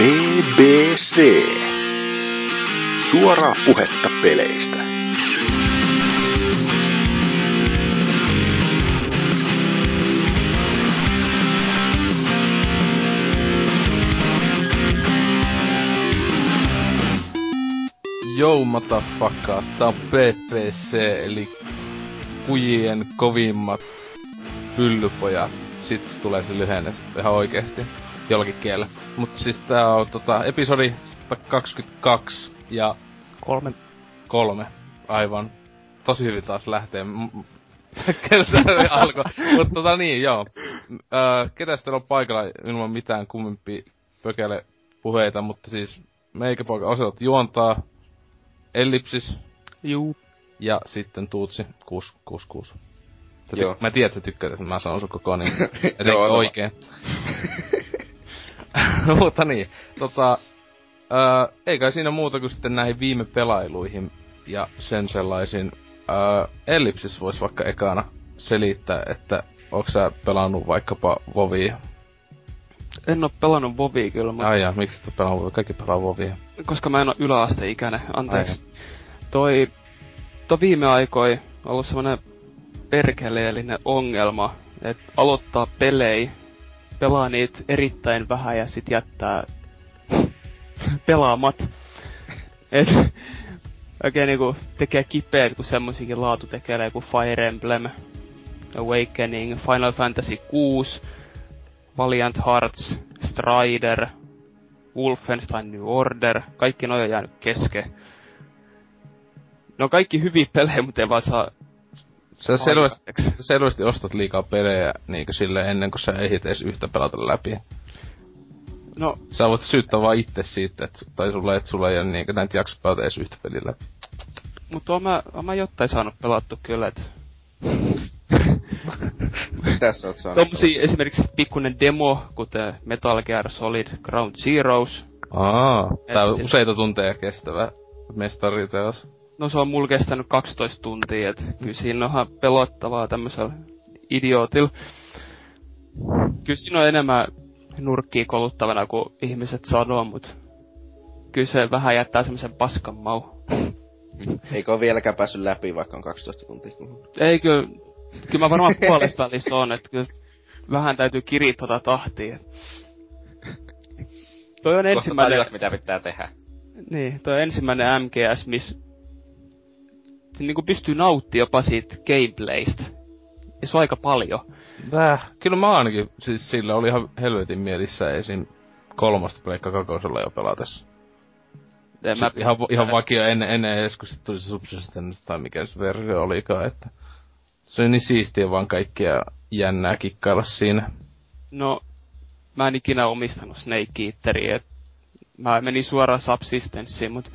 BBC. Suoraa puhetta peleistä. Yo, motherfucker. Tää on PPC, eli kujien kovimmat pyllypojat. Sitten tulee se lyhenne ihan oikeesti jollakin kielellä. Mut siis tää on tota, episodi 122 ja... Kolme. Kolme, aivan. Tosi hyvin taas lähtee. alkoi. Mutta tota niin, joo. Öö, ketäs teillä on paikalla ilman mitään kummempi pökele puheita, mutta siis meikäpoika Oselot juontaa, Ellipsis Juu. ja sitten Tuutsi 666. Sä Joo. mä tiedän, että sä tykkäät, että mä sanon sun koko niin Joo, oikein. Mutta niin, tota, öö, ei kai siinä muuta kuin sitten näihin viime pelailuihin ja sen sellaisiin. Öö, Ellipsis vois vaikka ekana selittää, että onko sä pelannut vaikkapa Vovia? En oo pelannut Vovia kyllä, mutta Ai jaa, miksi et oo pelannut Vovia? Kaikki pelaa Vovia. koska mä en oo yläasteikäinen, anteeksi. Toi, toi viime aikoi ollut semmonen perkeleellinen ongelma, että aloittaa pelejä, pelaa niitä erittäin vähän ja sit jättää pelaamat. Et oikein niinku tekee kipeät, kun semmosikin laatu tekee kuin Fire Emblem, Awakening, Final Fantasy 6, Valiant Hearts, Strider, Wolfenstein New Order, kaikki noin on jäänyt kesken. No kaikki hyviä pelejä, mutta ei vaan saa Sä selvästi, selvästi ostat liikaa pelejä niinkö sille ennen kuin sä ehdit edes yhtä pelata läpi. No, Sä voit syyttää vaan itse siitä, että, tai sulle, että sulla ei ole niinkö näitä jakso pelata edes yhtä peliä läpi. mutta oon mä, oon mä jotain saanut pelattu kyllä, et Tässä oot saanut. tommosia esimerkiksi pikkunen demo, kuten Metal Gear Solid Ground Zeroes. Aa, tää on useita tunteja kestävä mestariteos. No se on mulla kestänyt 12 tuntia, et kyllä siinä onhan pelottavaa tämmöisellä idiotilla. Kyllä siinä on enemmän nurkkia koluttavana kuin ihmiset sanoo, mut kyllä se vähän jättää semmoisen paskan mau. Eikö oo vieläkään päässyt läpi, vaikka on 12 tuntia kulunut? Ei kyllä, kyllä mä varmaan puolesta välissä on, että kyllä vähän täytyy kiriä tota tahtia. Toi on Kohta ensimmäinen, tajuat, mitä pitää tehdä. niin, toi ensimmäinen MGS, missä se niinku pystyy nauttimaan jopa siitä gameplaystä. Ja se on aika paljon. Tää, kyllä mä ainakin, siis sillä oli ihan helvetin mielissä esim. kolmosta pleikka kakosella jo pelatessa. En Mä, ihan, ihan vakio ennen, ennen edes, kun sit tuli se Subsistence tai mikä se versio olikaan, että se oli niin siistiä vaan kaikkia jännää kikkailla siinä. No, mä en ikinä omistanut Snake Eateria, et mä menin suoraan Subsistenssiin, mut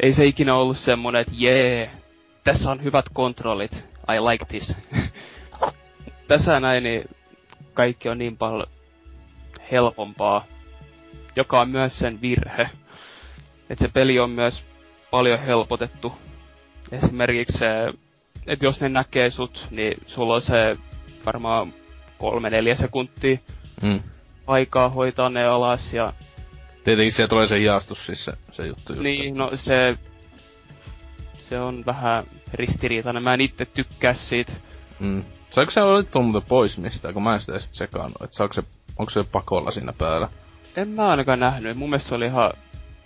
ei se ikinä ollut semmonen, että jee, tässä on hyvät kontrollit, I like this. tässä näin, niin kaikki on niin paljon helpompaa, joka on myös sen virhe. Että se peli on myös paljon helpotettu. Esimerkiksi se, että jos ne näkee sut, niin sulla on se varmaan kolme neljä sekuntia Mm. aikaa hoitaa ne alas ja Tietenkin siellä tulee se hiastus siis se, se juttu just. niin, no se se on vähän ristiriitainen. Mä en itse tykkää siitä. Mm. Saiko se olla tullut muuten pois mistään, kun mä en sitä sit sekannut, että saako se, onko se pakolla siinä päällä? En mä ainakaan nähnyt. Mun mielestä se oli ihan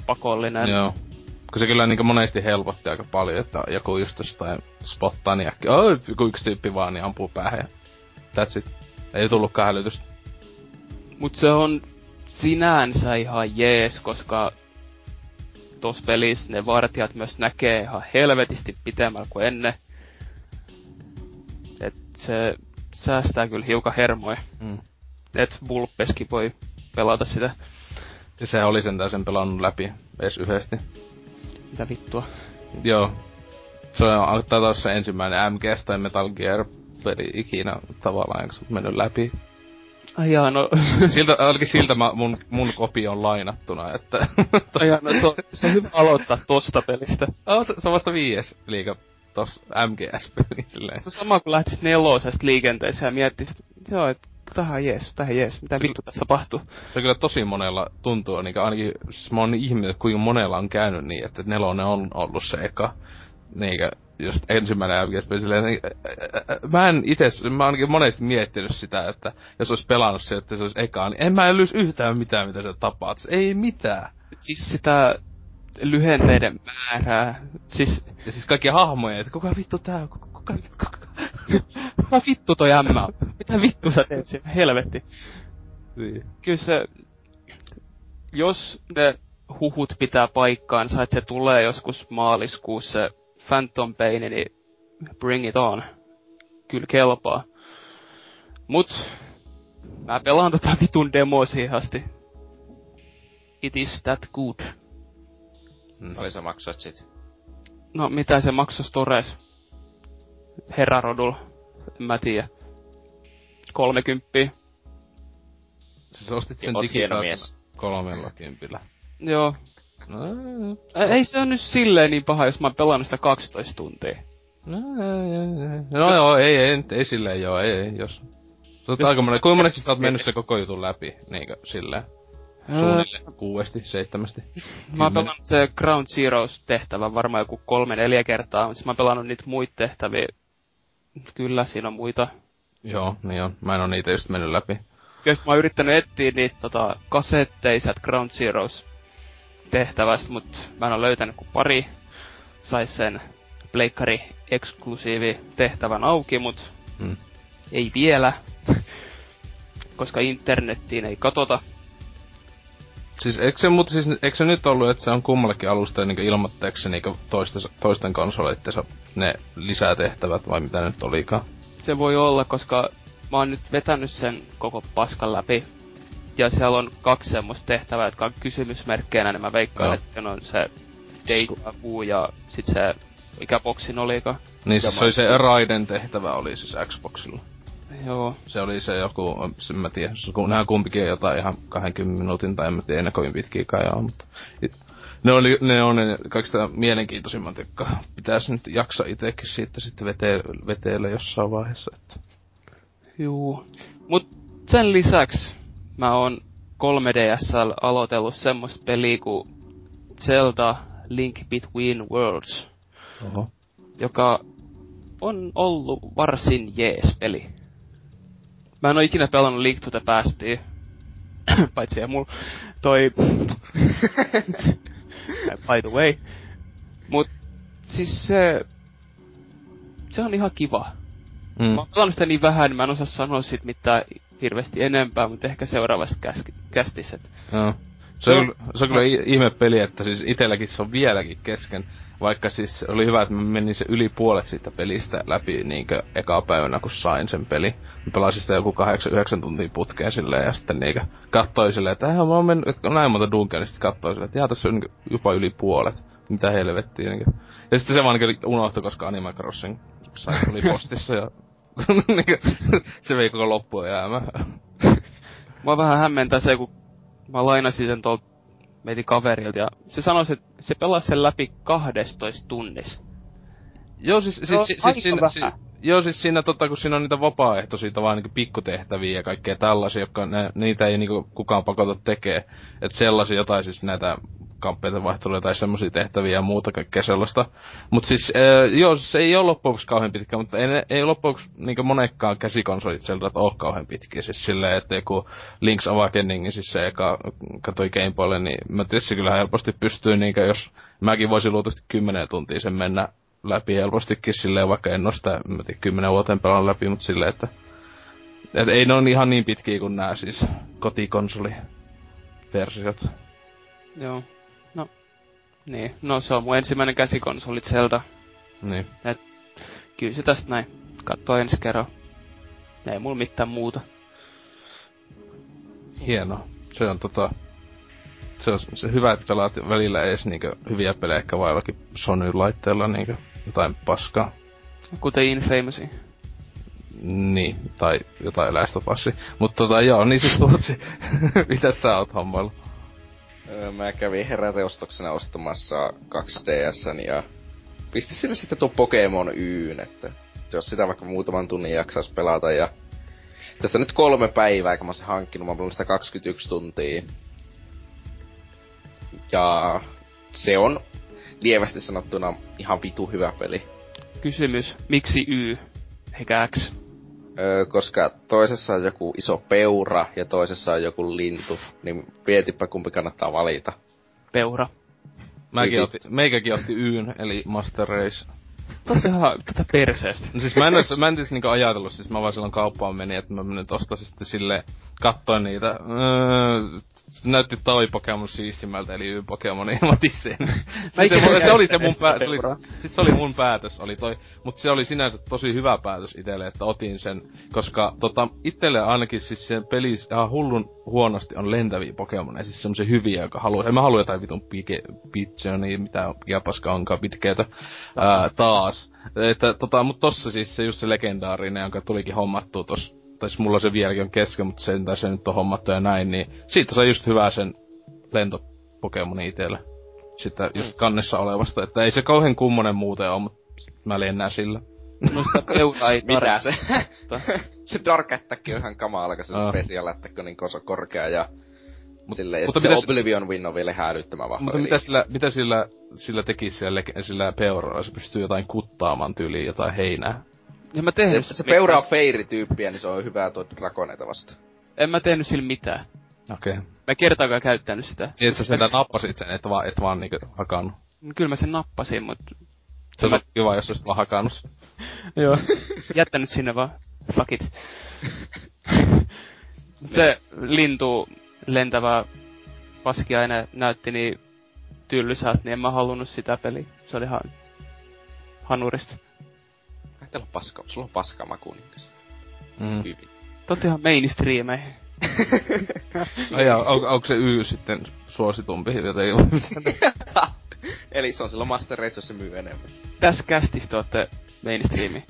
pakollinen. Joo. Kun se kyllä niinku monesti helpotti aika paljon, että joku just jostain spottaa niin äkkiä, oh, joku yksi tyyppi vaan niin ampuu päähän that's it. Ei tullutkaan hälytystä. Mut se on sinänsä ihan jees, koska tuossa pelissä ne vartijat myös näkee ihan helvetisti pitemmällä kuin ennen. Et se säästää kyllä hiukan hermoja. Mm. Et Vulpeskin voi pelata sitä. Ja se oli sentään sen pelannut läpi edes yhdesti. Mitä vittua. Joo. Se on taitaa olla se ensimmäinen MGS tai Metal Gear peli ikinä tavallaan, on mennyt läpi. Ai jaa, no... Siltä, ainakin siltä mä, mun, mun kopio on lainattuna, että... Ai jaa, no se on, se on hyvä aloittaa tosta pelistä. oh, se, se, on vasta viies liiga tossa MGS-peli silleen. Se on sama kuin lähtis nelosesta liikenteeseen ja miettis, että joo, että tähän jees, tähän jees, mitä vittu tässä tapahtuu. Se kyllä tosi monella tuntuu, niin ainakin siis mä oon niin ihminen, kuinka monella on käynyt niin, että nelonen on ollut se eka. Niinkö, just ensimmäinen FPS silleen, niin, mä en itse, mä ainakin monesti miettinyt sitä, että jos olisi pelannut se, että se olisi eka, niin en mä älys yhtään mitään, mitä se tapaat. Ei mitään. Siis sitä lyhenteiden määrää. Siis... Ja siis kaikkia hahmoja, että kuka vittu tää on, kuka, kuka, kuka. kuka vittu toi ämmä Mitä vittu sä teet siinä? Helvetti. Niin. Kyllä se... Jos ne huhut pitää paikkaansa, että se tulee joskus maaliskuussa se Phantom Pain, niin bring it on. Kyllä kelpaa. Mut, mä pelaan tota vitun demoa siihen asti. It is that good. Mm. Paljon sä maksoit sit? No, mitä se maksoi Stores? Herarodul. En mä tiedä. 30. Siis ostit sen digitaalisen kolmella kympillä. Joo. No, ei se on nyt silleen niin paha, jos mä oon pelannut sitä 12 tuntia. No, ei, ei, ei. no joo, ei, ei, ei silleen joo, ei, ei, jos... On aika monen, kuinka monesti sä oot mennyt se koko jutun läpi, niinkö, silleen? Suunnilleen kuudesti, seitsemästi. Mä oon pelannut se Ground Zeroes tehtävä varmaan joku kolme, neljä kertaa, mutta mä oon pelannut niitä muita tehtäviä. Kyllä, siinä on muita. Joo, niin on. Mä en oo niitä just mennyt läpi. Ja mä oon yrittänyt etsiä niitä tota, kasetteiset Ground Zeroes tehtävästä, mutta mä en ole löytänyt kuin pari. Sais sen pleikkari eksklusiivi tehtävän auki, mut hmm. ei vielä. koska internettiin ei katota. Siis eikö se, mutta siis, eikö se nyt ollut, että se on kummallekin alusta niin ilmoitteeksi niin toisten, toisten konsoleittensa ne lisätehtävät vai mitä nyt olikaan? Se voi olla, koska mä oon nyt vetänyt sen koko paskan läpi ja siellä on kaksi semmoista tehtävää, jotka on kysymysmerkkeinä, niin mä veikkaan, no. että on se Deja Vu ja sit se, mikä boksin olikaan. Niin siis se oli se Raiden tehtävä oli siis Xboxilla. Joo. Se oli se joku, en mä tiedä, kun nämä kumpikin jotain ihan 20 minuutin tai en mä tiedä, kovin pitkiä kai on, mutta ne, oli, ne on ne kaikista mielenkiintoisimmat, jotka pitäisi nyt jaksaa itsekin siitä sitten vete, veteellä jossain vaiheessa. Että. Juu. Mut sen lisäksi mä oon 3DSL aloitellut semmoista peliä kuin Zelda Link Between Worlds. Oho. Joka on ollut varsin jees peli. Mä en oo ikinä pelannut Link to the Pastia. Paitsi ja mulla toi... By the way. Mut siis se... Se on ihan kiva. Mm. Mä oon pelannut sitä niin vähän, niin mä en osaa sanoa sit mitään hirveästi enempää, mutta ehkä seuraavasta kästissä. Joo. Se on, se on kyllä ihme peli, että siis itelläkin se on vieläkin kesken. Vaikka siis oli hyvä, että mä menin se yli puolet siitä pelistä läpi niinkö eka päivänä, kun sain sen peli. Mä pelasin sitä joku 8-9 tuntia putkeen silleen ja sitten niinkö kattoi silleen, että mä oon mennyt, että näin monta dunkea, niin sitten kattoi silleen, että jaa tässä on jopa yli puolet. Mitä helvettiä niinkö. Ja sitten se vaan niinkö unohtui, koska Animal Crossing sai tuli postissa ja se vei koko loppuun jäämä. Mua vähän hämmentää se, kun mä lainasin sen tuolta meidän kaverilta ja se sanoi, että se pelasi sen läpi 12 tunnissa. Joo, siis, siis, siis, siis siinä, si, joo, siis siinä tota, kun siinä on niitä vapaaehtoisia vaan niinku pikkutehtäviä ja kaikkea tällaisia, jotka ne, niitä ei niinku kukaan pakota tekee. Että sellaisia jotain siis näitä kamppeita vaihteluja tai semmoisia tehtäviä ja muuta kaikkea sellaista. Mut siis, äh, joo, se ei ole loppuksi kauhean pitkä, mutta ei, ei loppuksi niinku monekkaan käsikonsolit sieltä ole kauhean pitkiä. Siis silleen, että joku Link's Awakening, siis se eka katoi Gameboylle, niin mä tietysti kyllä helposti pystyy, niinku, jos mäkin voisin luultavasti 10 tuntia sen mennä läpi helpostikin silleen, vaikka en sitä, mä tiedän, 10 vuoteen pelaan läpi, mutta silleen, että et ei ne on ihan niin pitkiä kuin nämä siis kotikonsoli-versiot. Joo. Niin, no se on mun ensimmäinen käsikonsoli Zelda. Niin. Et, kyllä se tästä näin. Katso ensi kerran. Ei mulla mitään muuta. Hieno. Se on tota... Se on se hyvä, että pelaat välillä edes niinkö hyviä pelejä ehkä vaillakin Sony-laitteella niinkö jotain paskaa. Kuten Infamousi. Niin, tai jotain Last of. Mutta tota joo, niin siis Tuutsi, mitä sä oot hommalla? Mä kävin heräteostoksena ostamassa 2DS ja pisti sille sitten tuo Pokemon Yn, että jos sitä vaikka muutaman tunnin jaksais pelata ja tästä nyt kolme päivää, kun mä sen hankkinut, mä oon sitä 21 tuntia. Ja se on lievästi sanottuna ihan vitu hyvä peli. Kysymys, miksi Y eikä X? Öö, koska toisessa on joku iso peura ja toisessa on joku lintu, niin mietipä kumpi kannattaa valita. Peura. Mäkin otti, meikäkin otti Yn, eli Master Race. Ihan tätä perseestä. No siis mä en, ois, mä en tietysti niinku ajatellut, siis mä vaan silloin kauppaan menin, että mä nyt ostaisin sitten sille katsoin niitä. Öö, se näytti toi Pokemon siistimmältä, eli Y-Pokemon, sen. siis se, se, oli se mun pää, se oli, siis se oli mun päätös, oli toi. Mut se oli sinänsä tosi hyvä päätös itelle, että otin sen. Koska tota, itelle ainakin siis sen pelissä ihan hullun huonosti on lentäviä Pokemoneja, siis semmosia hyviä, joka haluaa. En mä halua jotain vitun pike, niin mitä japaska onkaan pitkeitä. Ää, taas. Että, tota, mut tossa siis se just se legendaarinen, jonka tulikin hommattua tossa tai siis mulla se vieläkin on kesken, mutta sen tai se nyt on hommattu ja näin, niin siitä sai just hyvää sen lentopokemoni itelle. Sitä just mm. kannessa olevasta, että ei se kauhean kummonen muuten ole, mutta mä lennään sillä. No sitä peuraa ei Mitä se? se Dark Attack on ihan kamala, kun se oh. special attack on niin korkea ja Silleen, mutta se Oblivion Win on vielä häädyttämään vahva. Mutta mitä sillä, mitä sillä, sillä tekisi sillä, sillä peuralla? Se pystyy jotain kuttaamaan tyyliin jotain heinää. Ja mä tehnyt... Se, se peuraa feiri-tyyppiä, niin se on hyvää tuo drakoneita vasta. En mä tehnyt sillä mitään. Okei. Okay. Mä kertaakaan käyttänyt sitä. Niin, että sä sitä nappasit sen, et vaan, et vaan niinku hakannut. Kyllä mä sen nappasin, mut... Se on mä... kiva, jos olisit vaan hakannut Joo. Jättänyt sinne vaan. Fuck it. se lintu lentävä paskiaine näytti niin tyllysältä, niin en mä halunnut sitä peliä. Se oli ihan hanurista. Teillä on paska, sulla on paska maku niinkäs. Mm. Hyvin. Totta ihan mainstreameihin. Ai jaa, on, onko se Y sitten suositumpi jotenkin? Eli se on silloin Master Race, jos se myy enemmän. Tässä kästistä olette mainstreami.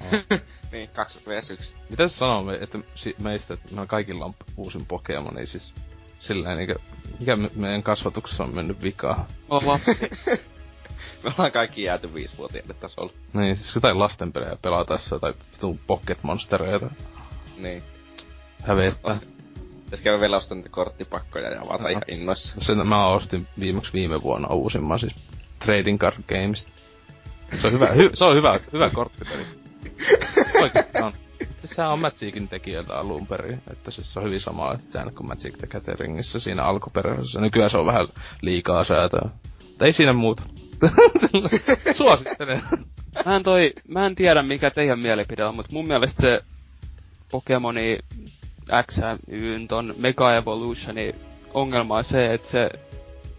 niin, 2 vs 1. Mitä se sanoo, että meistä, että meillä kaikilla on uusin Pokemon, niin siis sillä niinkö, mikä me, meidän kasvatuksessa on mennyt vikaa? Ollaan. Me ollaan kaikki jääty viisivuotiaille tasolla. Niin, siis jotain lastenpelejä pelaa tässä, tai vitun Pocket Monstereita. Niin. Hävettä. Pitäis käydä vielä ostaa niitä korttipakkoja ja avata ihan innoissa. Sen mä ostin viimeksi viime vuonna uusimman siis Trading Card Gamesta. Se on hyvä, hy, se on hyvä, hyvä korttipeli. Oikeesti on. Sehän on Magikin tekijöiltä alun perin, että siis se on hyvin sama säännöt kuin Magic the Gatheringissä siinä alkuperäisessä. Nykyään se on vähän liikaa säätöä. Mutta ei siinä muuta. Suosittelen. Mä en, toi, mä en tiedä mikä teidän mielipide on, mutta mun mielestä se Pokemoni X y ton Mega Evolutioni ongelma on se, että se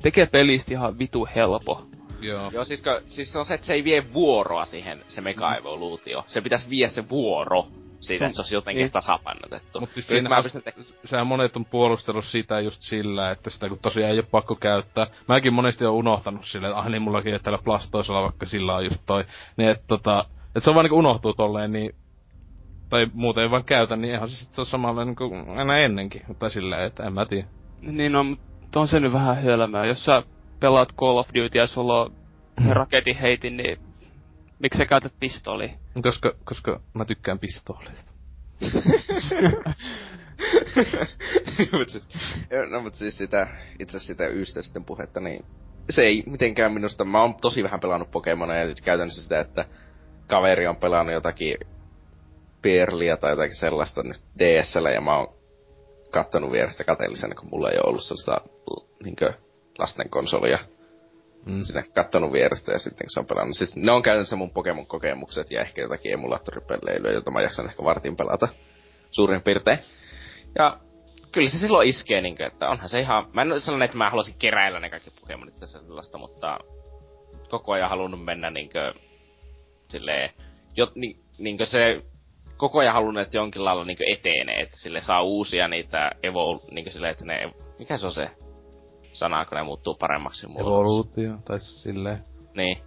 tekee pelistä ihan vitu helpo. Joo. Joo, siis, siis se on se, että se ei vie vuoroa siihen, se Mega Evoluutio. Se pitäisi vie se vuoro siitä, että se olisi jotenkin niin. tasapainotettu. Mutta siis siinä on, te- sehän monet on puolustellut sitä just sillä, että sitä kun tosiaan ei ole pakko käyttää. Mäkin monesti on unohtanut sille, että ah niin mullakin ei täällä plastoisella, vaikka sillä on just toi. Niin että tota, että se on vaan niinku unohtuu tolleen, niin tai muuten ei vaan käytä, niin ihan se sit se on samalla niin kuin aina ennenkin. Tai silleen, että en mä tiedä. Niin no, mutta on se nyt vähän hölmöä. Jos sä pelaat Call of Duty ja sulla on raketin heitin, niin Miksi sä käytät pistooli? Koska, koska mä tykkään pistooleista. mut siis, no mut siis sitä, itse sitä ystä sitten puhetta, niin se ei mitenkään minusta, mä oon tosi vähän pelannut Pokemonia ja siis käytännössä sitä, että kaveri on pelannut jotakin Perlia tai jotakin sellaista nyt DSL ja mä oon kattonut vierestä kateellisena, kun mulla ei ole ollut sellaista niinkö lasten konsolia mm. sinne kattonut vierestä ja sitten se on pelannut. Siis ne on käytännössä mun Pokemon-kokemukset ja ehkä jotakin emulaattoripeleilyä, jota mä jaksan ehkä vartin pelata suurin piirtein. Ja kyllä se silloin iskee, niin kuin, että onhan se ihan... Mä en ole sellainen, että mä haluaisin keräillä ne kaikki Pokemonit tässä sellaista, mutta koko ajan halunnut mennä niin kuin, silleen, jo, niin, niin kuin se koko ajan halunnut, että jonkin lailla niin etenee, että sille saa uusia niitä evo, niin silleen, että ne, mikä se on se sanaa, kun ne muuttuu paremmaksi muodossa. Evoluutio, tai silleen. Niin.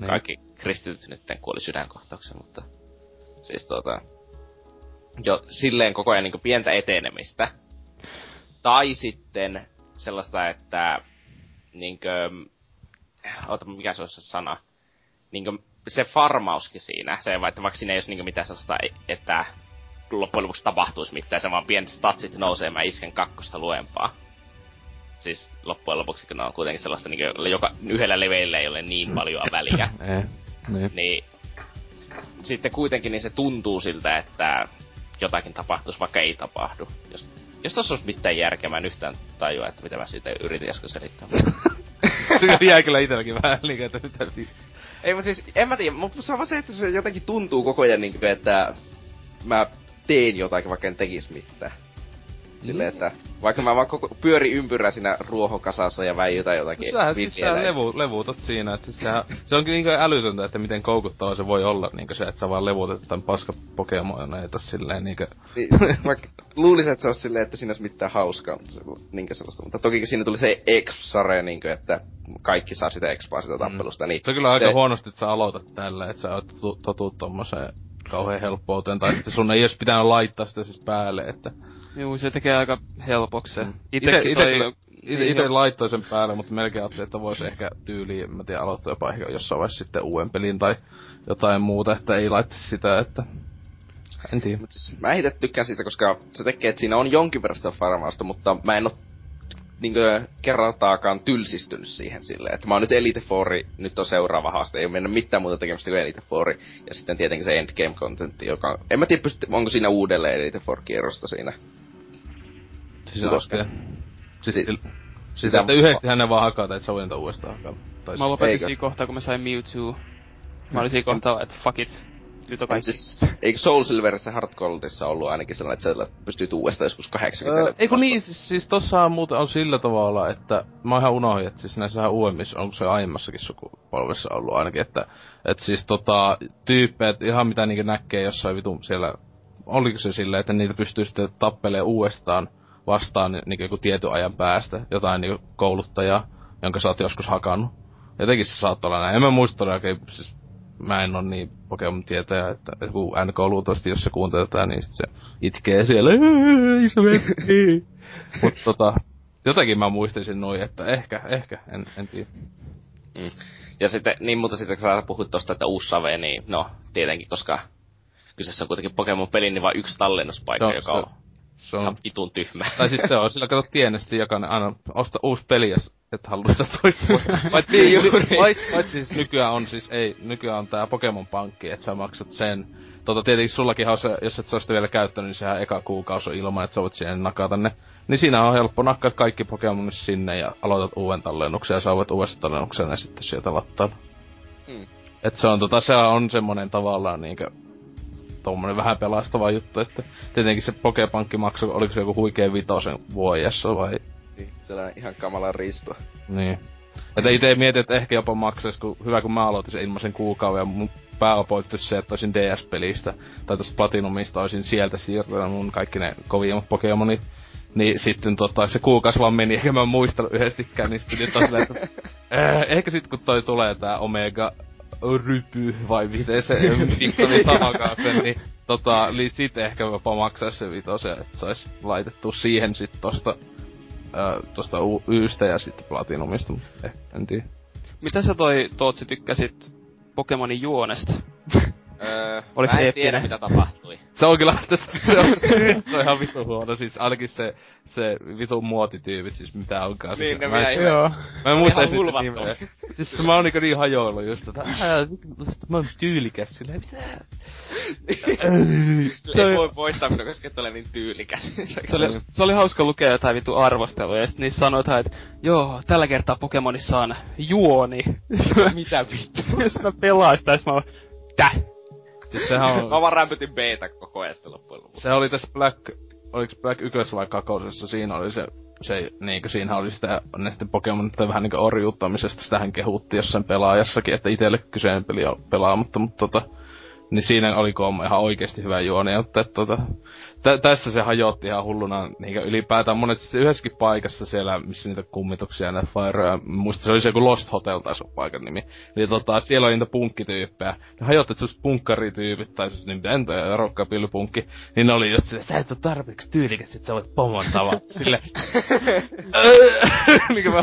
niin. Kaikki kristityt nyt kuoli sydänkohtauksen, mutta siis tuota, jo silleen koko ajan niin pientä etenemistä. Tai sitten sellaista, että niinkö, ota mikä se olisi se sana, niinkö se farmauskin siinä, se, että vaikka siinä ei olisi niinkö mitään sellaista, että loppujen lopuksi tapahtuisi mitään, se vaan pienet statsit nousee ja mä isken kakkosta luempaa. Siis loppujen lopuksi, kun ne on kuitenkin sellaista, niin joka yhdellä leveillä ei ole niin paljon väliä. Eh, niin. niin sitten kuitenkin niin se tuntuu siltä, että jotakin tapahtuisi, vaikka ei tapahdu. Jos, jos tossa olisi mitään järkeä, mä en yhtään tajua, että mitä mä siitä yritin äsken selittää. se jäi kyllä itselläkin vähän liikaa, että mitä Ei, mutta siis, en mä tiedä, mutta se on vaan se, että se jotenkin tuntuu koko ajan niin kuin, että mä teen jotakin, vaikka en tekis mitään. Silleen, että vaikka mä vaan koko, pyöri ympyrä siinä ruohokasassa ja väijytän jotakin Sähän siis sä levu, levuutat siinä, että siis sehän, se onkin niinku älytöntä, että miten koukuttava se voi olla, niinku se, että sä vaan levuutat tämän paska Pokemoneita silleen niinku... Niin, vaikka luulisin, että se olisi silleen, että siinä olisi mitään hauskaa, mutta se, niinkö sellaista, mutta toki siinä tuli se X-sare, niinkö, että kaikki saa sitä expaa sitä mm. tappelusta, niin... Se on kyllä aika se... huonosti, että sä aloitat tällä, että sä oot totut tommoseen kauhean helppouteen, tai sitten sun ei edes pitänyt laittaa sitä siis päälle, että... Juu, se tekee aika helpoksi se. Mm. Ite, ite, toi... ite, ite, ite laittoi sen päälle, mutta melkein ajattelin, että voisi ehkä tyyliin, mä tiedän, aloittaa jopa ehkä jossain vaiheessa sitten uuden pelin tai jotain muuta, että ei laittaisi sitä, että en tiedä. Siis mä itse tykkään siitä, koska se tekee, että siinä on jonkin verran sitä farmausta, mutta mä en oo niinkö kerrantaakaan tylsistynyt siihen silleen, että mä oon nyt Elite Fouri, nyt on seuraava haaste, ei mennä mitään muuta tekemistä kuin Elite Fouri, ja sitten tietenkin se endgame contentti, joka, en mä tiedä, pystyt, onko siinä uudelleen Elite Four kierrosta siinä. Siis koska... Siis, si- siis, sitä, että yhdesti hänen vaan hakata, että sä voit uudestaan hakata. Mä lopetin siinä kohtaa, kun mä sain Mewtwo. Mä olin siinä kohtaa, että fuck it, nyt on kaikki. Siis, eikö Soul Silverissä Hard Goldissa ollut ainakin sellainen, että sä pystyt uudestaan joskus 80 öö, Eikö niin, siis, siis tossa on muuten on sillä tavalla, että mä ihan unohdin, että siis näissä uudemmissa, onko se aiemmassakin sukupolvessa ollut ainakin, että että siis tota, tyyppejä, ihan mitä niinkö näkee jossain vitun siellä, oliko se silleen, että niitä pystyy sitten tappelemaan uudestaan vastaan niin joku tietyn ajan päästä, jotain niin kouluttajaa, jonka sä oot joskus hakannut. Jotenkin se saattaa olla näin. En mä muista todellakin, siis mä en ole niin Pokemon tietäjä, että joku NK luultavasti, jos se kuuntelee tätä, niin sit se itkee siellä, iso Mut tota, jotenkin mä muistin noin, että ehkä, ehkä, en, en tiedä. Mm. Ja sitten, niin mutta sitten kun sä puhut tosta, että uusi Save, niin no, tietenkin, koska kyseessä on kuitenkin Pokemon-peli, niin vain yksi tallennuspaikka, no, joka se, on se on... Ihan vitun tyhmä. Tai sit se on, sillä kato tienesti jokainen aina osta uusi peli, jos et halua sitä toista Paitsi niin, siis nykyään on siis, ei, nykyään on tää Pokemon Pankki, että sä maksat sen. Tota tietenkin sullakin on se, jos et sä sitä vielä käyttänyt, niin sehän eka kuukausi on ilman, että sä voit siihen nakata ne. Niin siinä on helppo nakkaat kaikki Pokemonit sinne ja aloitat uuden tallennuksen ja saavat uudesta tallennuksen ja sitten sieltä lattaan. Hmm. Et se on tota, se on semmonen tavallaan niinkö tommonen vähän pelastava juttu, että tietenkin se Pokepankki maksoi, oliko se joku huikea vitosen vuodessa vai? Niin, sellainen ihan kamala risto. Niin. Että itse mietin, että ehkä jopa maksais, kun hyvä kun mä aloitin sen ilmaisen kuukauden ja mun pääopoittus se, että olisin DS-pelistä tai tosta Platinumista olisin sieltä siirtänyt mun kaikki ne kovimmat Pokemonit. Niin sitten tota, se kuukausi vaan meni, eikä mä muistanut yhdestikään, niin sitten nyt on silleen, että äh, ehkä sit kun toi tulee tää Omega rypy, vai miten se Viksoni sanokaan sen, niin tota, niin sit ehkä jopa maksaisi se vitosen, että sais laitettu siihen sit tosta, ää, tosta Ystä ja sitten Platinumista, eh, en tiedä. Mitä sä toi Tootsi tykkäsit Pokemonin juonesta? Öö, Oliko mä en tiedä mitä tapahtui. Se on kyllä, se, se, on, se on ihan vitu huono, siis ainakin se, se vitu muotityypit, siis mitä onkaan. Niin, siis, mä, mä, en, joo. Mä en muista edes nimeä. Siis mä oon niinku niin hajoillut just, että mä oon tyylikäs silleen, mitä? se ei voi voittaa minua, koska et ole niin tyylikäs. se, oli, se oli hauska lukea jotain vitu arvosteluja, ja sit niissä sanotaan, että joo, tällä kertaa Pokemonissa on juoni. mitä vittu? Jos mä pelaan sitä, mä oon, Täh? Siis sehän on... Mä vaan rämpytin beta koko ajan sitten loppujen lopuksi. Se oli tässä Black... Oliks Black 1 vai kakosessa? Siinä oli se... Se, niinkö siinä oli sitä, sitten Pokemon vähän niinkö orjuuttamisesta, sitähän kehuttiin jossain pelaajassakin, että itelle kyseinen peli on pelaamatta, mutta tota, niin siinä oli ihan oikeesti hyvä juoni, että tota, tä- tässä se hajotti ihan hulluna niin ylipäätään monet siis yhdessäkin paikassa siellä, missä niitä kummituksia ja Fireja, muista se oli se joku Lost Hotel taisi olla paikan nimi. Niin tota, siellä oli niitä punkkityyppejä. Ne hajotti just punkkarityypit, tai siis niin entä rockapillipunkki, niin ne oli just silleen, sä et oo tarpeeksi tyylikäs, että sä voit pomon tavat. Sille, niin mä,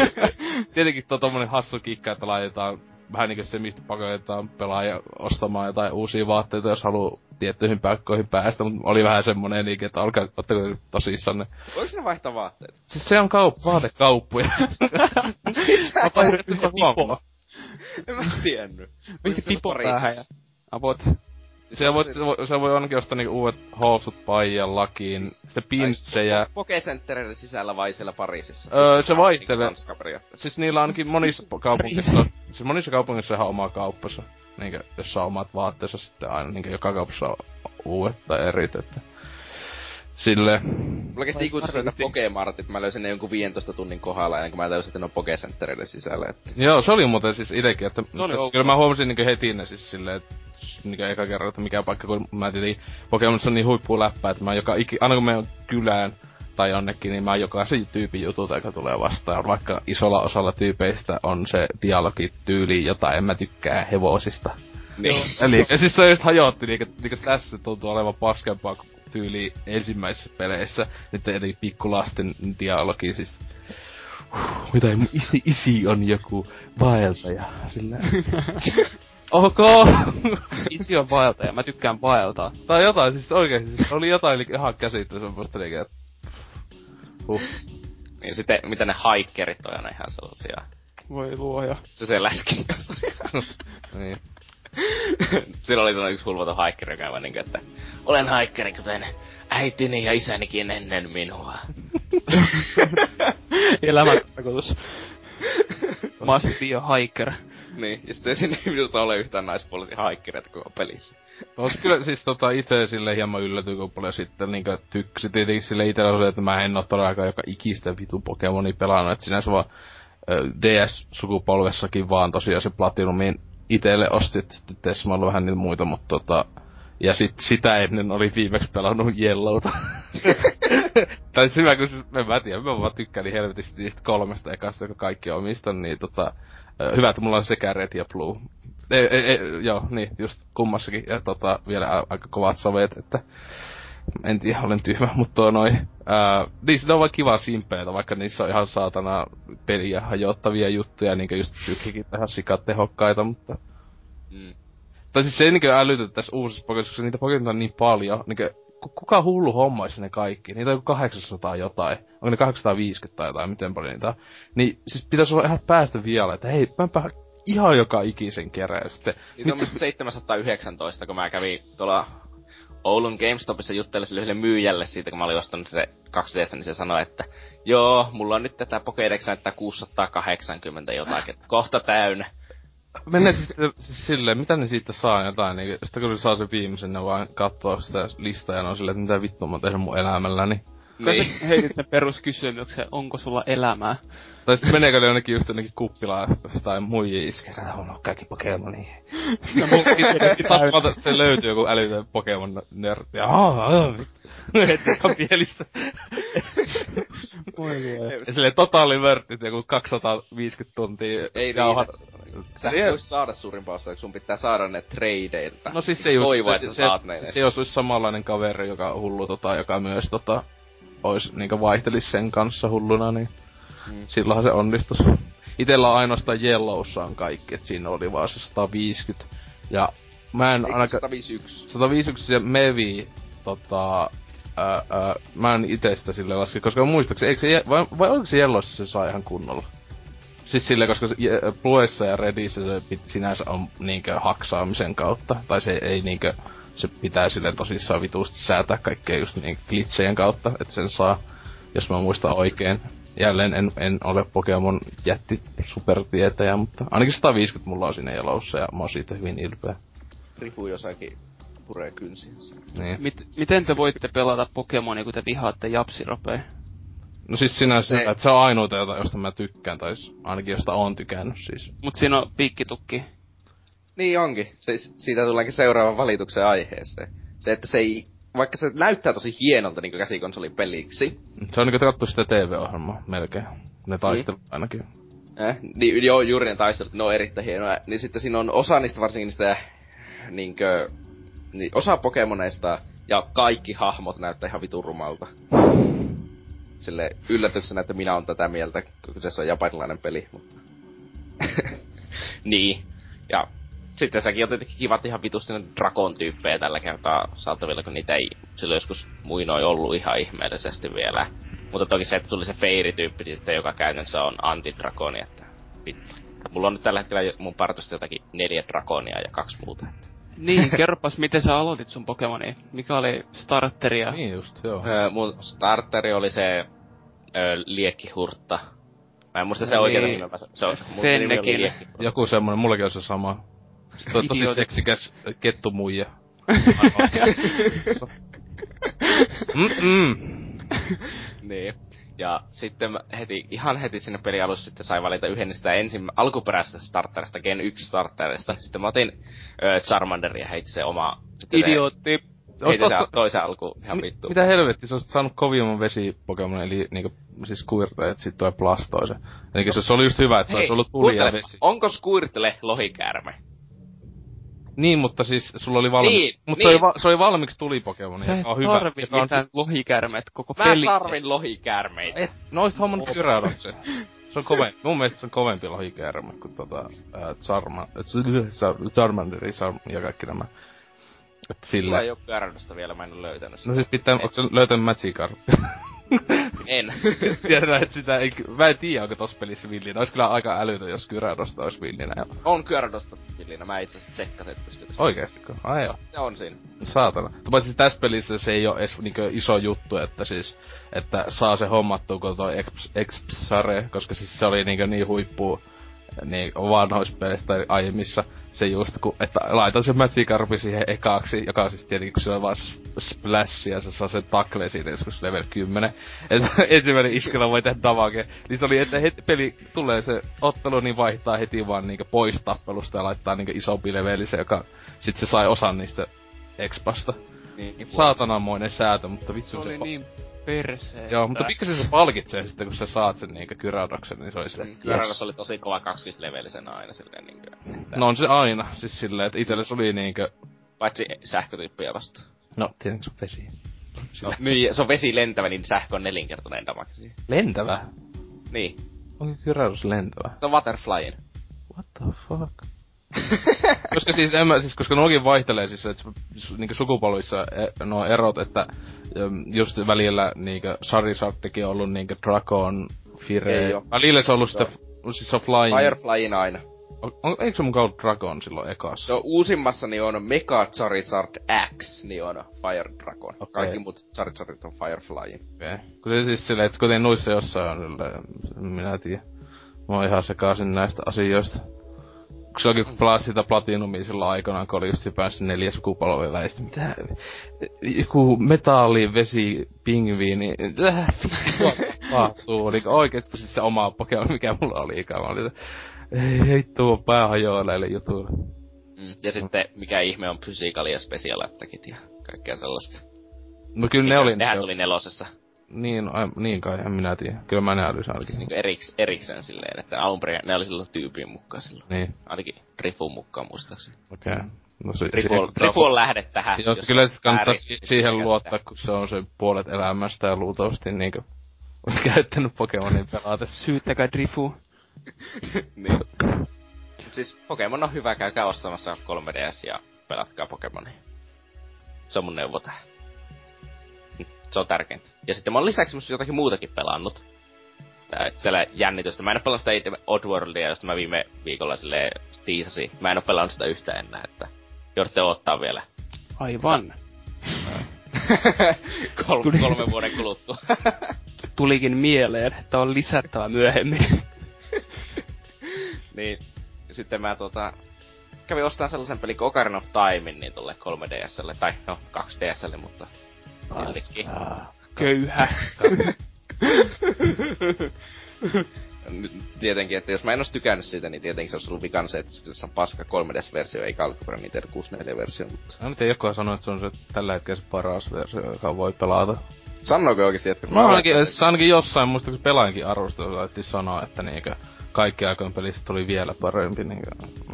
tietenkin tuo tommonen hassu kikka, että laitetaan vähän niinku se, mistä pakotetaan pelaaja ostamaan jotain uusia vaatteita, jos haluaa tiettyihin paikkoihin päästä, mutta oli vähän semmonen niinku, että olkaa, ottako tosissanne. Voiko ne vaihtaa vaatteet? Siis se on kaup- vaatekauppuja. Mä yritin se huomaa. En mä tiennyt. Mihin pipo päähän ja... Apot. Se voi, se voi, ainakin ostaa niinku uudet housut paijan lakiin, sitten pinssejä. Pokecenttereiden sisällä vai siellä Pariisissa? Öö, Siis se vaihtelee. niinku Ranska periaatteessa. Siis niillä on ainakin monissa kaupungissa, siis monissa kaupungissa ihan oma kauppansa. Niinkö, jossa on omat vaatteensa sitten aina, niinkö joka kaupassa on uudet tai erit, että... Sille... Mulla kesti ikuisesti että Pokemartit, mä löysin ne jonkun 15 tunnin kohdalla ennen kuin mä täysin, että ne on Pokecenttereiden sisällä. Että... Joo, se oli muuten siis itekin, että... No niin, tässä kyllä mä huomasin niinkö heti ne siis silleen, että niinkö eka kerran, että mikä paikka, kun mä tietenkin Pokemonissa on niin huippu läppä, että mä joka iki, aina kun menen kylään tai jonnekin, niin mä jokaisen tyypin jutut, joka tulee vastaan. Vaikka isolla osalla tyypeistä on se dialogityyli, jota en mä tykkää hevosista. Niin. Eli ja siis se just hajotti, niinku, niinku tässä tuntuu olevan paskempaa kuin tyyli ensimmäisissä peleissä. Nyt eli pikkulasten dialogi siis... Huh, mitä mun isi, isi on joku vaeltaja, sillä... ok! Isi on vaeltaja, mä tykkään vaeltaa. tai jotain, siis oikeesti, siis oli jotain eli ihan käsittely semmoista niinku, että... Huh. Niin sitten, mitä ne haikkerit on aina ihan sellaisia. Voi luoja. Se se läski niin. Silloin oli sellainen yksi hulvaton haikkeri, joka aivan niinku, että olen haikkeri kuten äitini ja isänikin ennen minua. Elämän tarkoitus. Must be a hiker. niin, ja sitten sinne ei minusta ole yhtään naispuolisia haikkereita koko pelissä. Ois kyllä siis tota ite sille hieman yllätyin, kun paljon sitten niinkö tykkäsi tietenkin sille itellä oli, että mä en oo todellakaan joka ikistä vitu Pokemonia pelannut, et sinänsä vaan DS-sukupolvessakin vaan tosiaan se Platinumin itelle ostit, sitten mä ollut vähän niitä muita, mutta tota, ja sit sitä ennen oli viimeksi pelannut Yellowta. tai hyvä, kun siis, en mä tiedä, mä vaan tykkään niin helvetisti niistä kolmesta ekasta, joka kaikki omistan, niin tota, hyvä, että mulla on sekä Red ja Blue. Ei, ei, ei, joo, niin, just kummassakin, ja tota, vielä aika kovat sovet, että en tiedä, olen tyhmä, mutta noin. Ää, niin ne on vaan kiva simpeitä, vaikka niissä on ihan saatana peliä hajottavia juttuja, niinkö just tykkikin ihan sikatehokkaita, mutta... Mm. Tai siis se ei niinkö älytä tässä uusissa Pokemonissa, koska niitä Pokemonita on niin paljon, niinkö ku- kuka hullu hommaisi ne kaikki? Niitä on joku 800 jotain. Onko ne 850 tai jotain, miten paljon niitä on? Niin siis pitäisi olla ihan päästä vielä, että hei, mäpä ihan joka ikisen kerran. Sitten, Niitä on musta 719, kun mä kävin tuolla Oulun GameStopissa juttelemaan sille yhdelle myyjälle siitä, kun mä olin ostanut se 2DS, niin se sanoi, että joo, mulla on nyt tätä Pokédex näyttää 680 jotakin, että kohta täynnä. Menee siis, siis silleen, mitä ne siitä saa jotain, niin sitten kun saa sen viimeisen, ne vaan katsoo sitä listaa ja ne on silleen, että mitä vittua mä oon tehnyt mun elämälläni. Kai Niin. sä heitit sen peruskysymyksen, onko sulla elämää? Tai sitten meneekö ne jonnekin just jonnekin kuppilaan tai muihin iskeä, on ollut kaikki Pokemonia. No multakin tietysti täysin. Sattumalta sitten löytyy joku älytön Pokemon nörtti. Ja aah, vittu. Heti on pielissä. Voi. Ja silleen totaalivörtit joku 250 tuntia. Ei jauhat-. Sä Niin. et vois saada suurimpaa osaa, sun pitää saada ne tradeilta. No siis se just, Toivoa, että se, sä saat ne. se, se jos olisi samanlainen kaveri, joka on hullu, tota, joka myös tota, ois niinkö vaihtelis sen kanssa hulluna, niin Mm. silloinhan se onnistus. Itellä on ainoastaan Yellowssa on kaikki, et siinä oli vaan se 150. Ja mä en Eikö ainakaan... 151? 151 ja Mevi, tota... Ää, ää, mä en ite sitä sille laske, koska muistaakseni, eikö se, vai, vai oliko se Yellowssa se saa ihan kunnolla? Siis sille, koska se, Bluessa ja Redissä se pit, sinänsä on niinkö haksaamisen kautta, tai se ei niinkö, se pitää sille tosissaan vitusti säätää kaikkea just niin glitchejen kautta, että sen saa, jos mä muistan oikein. Jälleen en, en ole Pokemon jätti supertietäjä, mutta ainakin 150 mulla on siinä Yellowssa ja mä oon siitä hyvin ilpeä. Rifu jossakin puree kynsiänsä. Niin. Mit, miten te voitte pelata Pokemonia, kun te vihaatte japsiropeja? No siis sinänsä, Se- se... että se on ainoita, jota, josta mä tykkään, tai ainakin josta on tykännyt siis. Mut siinä on piikkitukki. Niin onkin. Se, siitä tullaankin seuraavan valituksen aiheeseen. Se, että se ei, vaikka se näyttää tosi hienolta niin käsikonsolin peliksi, Se on niinku kattu sitä TV-ohjelmaa melkein. Ne taistelut ainakin. äh, niin joo, juuri ne taistelut, ne on erittäin hienoja. Niin sitten siinä on osa niistä varsinkin niistä, niinkö, niin osa Pokemoneista ja kaikki hahmot näyttää ihan vitun rumalta. Sille yllätyksenä, että minä on tätä mieltä, kun kyseessä on japanilainen peli. Mutta... niin. Ja sitten sekin on tietenkin kivat ihan vitusti Drakon-tyyppejä tällä kertaa saatavilla, kun niitä ei silloin joskus muinoin ollut ihan ihmeellisesti vielä. Mutta toki se, että tuli se Fairy-tyyppi sitten, joka käytännössä on anti-drakoni, että vittu. Mulla on nyt tällä hetkellä mun partosta jotakin neljä drakonia ja kaksi muuta. Että. Niin, kerropas miten sä aloitit sun Pokemoni. Mikä oli starteria? Niin just, joo. Öö, mun starteri oli se öö, liekkihurtta. Mä en muista se No oikein niin. nimeä. Se on, Fennekin. Joku semmonen, mullakin on se sama. Sitten on tosi seksikäs kettumuija. Mm-mm. niin. Ja sitten heti, ihan heti sinne pelin alussa sitten sai valita yhden sitä ensin alkuperäisestä starterista, Gen 1 starterista. Sitten mä otin öö, Charmanderin ja heitin se oma... Sitten se- Idiootti. Heitin se toisen alku ihan vittu. mitä helvetti, sä olisit saanut kovimman vesipokemon, eli niinku, siis Squirtle, että sit tulee Blastoise. Eli se, se oli just hyvä, että se olisi ollut tuli ja vesi. Onko Squirtle lohikäärme? Niin, mutta siis sulla oli valmi... Niin, mutta niin. se, oli va- se oli valmiiksi tulipokemoni, Sä et joka on hyvä. tarvi joka on mitään lohikärmet koko Mä peli. tarvin lohikäärmeitä. Et, no oisit hommannut Gyaradoxen. Se on kove, mun mielestä se on kovempi lohikäärme kuin tota, ää, Charma, et, Char- Charmander Charm, ja kaikki nämä. Mulla sillä. ei oo Gyaradosta vielä, mä en oo löytänyt sitä. No siis pitää, onko se löytänyt Magikarppia? En. Tiedän, että sitä ei, mä en tiedä, onko tossa pelissä villinä. Ois kyllä aika älytön, jos Gyaradosta olisi villinä. On Gyaradosta villinä, mä itse asiassa tsekkasin, että pystyykö se. Oikeestiko? Ai joo. Se on siinä. Saatana. Mutta siis tässä pelissä se ei ole edes niinkö iso juttu, että siis, että saa se hommattua kuin toi Exp- Expsare, koska siis se oli niinkö niin huippu niin vanhoissa peleissä tai aiemmissa se just, kun, että laitan sen Magikarpi siihen ekaaksi, joka on siis tietenkin, kun se on vaan s- splash ja se saa sen takle siinä joskus level 10. Että ensimmäinen iskellä voi tehdä damage. Niin se oli, että heti peli tulee se ottelu, niin vaihtaa heti vaan niinkö pois tappelusta ja laittaa niinkö isompi leveli se, joka sit se sai osan niistä expasta. Niin, niin Saatananmoinen säätö, mutta vittu Se oli niin perseestä. Joo, mutta pikkasen se palkitsee sitten, kun sä saat sen niinkö Gyaradoxen, niin se oli silleen, Mm, yes. Gyarados oli tosi kova 20 levelisenä aina silleen niinkö. Että, No on se aina, siis silleen, että itelle se oli niinkö... Paitsi sähkötyyppiä vastaan. No, tietenkin se on vesi. No, myyjä, se on vesi lentävä, niin sähkö on nelinkertainen damage siihen. Lentävä? Niin. Onko Gyarados lentävä? Se on Waterflyin. What the fuck? koska siis, en mä, siis, koska nuokin vaihtelee siis, että niinku sukupolvissa nuo erot, että just välillä niinkö Charizardikin on ollut niinkö Dragon, Fire. Välillä se on ollut f- siis se on Flying. Fireflyin aina. On, on, eikö se mukaan ollut Dragon silloin ekassa? On uusimmassa niin on Mega Charizard X, niin on Fire Dragon. Okei. Kaikki muut Charizardit on Fireflyin. Okei. Okay. Kun se siis silleen, että kuten noissa jossain on minä tiedän. Mä oon ihan sekaisin näistä asioista. Kun silloinkin kun pelasit sitä Platinumia silloin aikanaan, kun oli just päässyt neljä sukupolven välistä, mitä, joku metalli, vesi, pingviini, äh, tapahtuu, niin oikeesti siis se oma Pokemon, mikä mulla oli ikään, mä olin, että ei hittu, pää hajoaa näille jutuille. Mm. Ja sitten mikä ihme on Special Attackit ja kaikkea sellaista. No kyllä ne oli, Nehän ne, tuli nelosessa. Niin, ai, niin kai, en minä tiedä. Kyllä mä ne älysin Siis ainakin. niinku eriks, erikseen silleen, että alun perin ne oli silloin tyypin mukaan silloin. Niin, Ainakin Rifun mukaan muistaakseni. okei. Okay. No se, Rifu, on- se- Rifu on lähde tähän. Joo, se kyllä siis kannattaa siihen käsittää. luottaa, kun se on se puolet elämästä ja luultavasti niinkö on käyttänyt Pokemonin pelatessa. Syyttäkää Drifu. niin. Siis Pokemon on hyvä, käykää ostamassa 3DS ja pelatkaa Pokemonia. Se on mun neuvo tähän. Se on tärkeintä. Ja sitten mä oon lisäksi myös jotakin muutakin pelannut. Tää, siellä jännitystä. Mä en oo pelannut sitä itse Oddworldia, josta mä viime viikolla silleen tiisasin. Mä en oo pelannut sitä yhtään enää, että joudutte ottaa vielä. Aivan. Kol- Tuli- kolmen vuoden kuluttua. Tulikin mieleen, että on lisättävä myöhemmin. niin, sitten mä tota, kävin ostamaan sellaisen pelin kuin Ocarina of Timein niin tolle 3DSlle, tai no 2DSlle, mutta siltikin. Köyhä. Tietenkin, että jos mä en olisi tykännyt siitä, niin tietenkin se olisi ollut vikan se, että se on paska 3DS-versio, eikä alkuperäinen Nintendo 64-versio, mutta... Mä miten joku sanoi, että se on se tällä hetkellä se paras versio, joka voi pelata. Sanoiko oikeesti jätkät? Mä ainakin, se ainakin jossain, muistaakseni pelaajinkin arvostelu laitti sanoa, että niinkö kaikki aikojen pelistä tuli vielä parempi. Niin,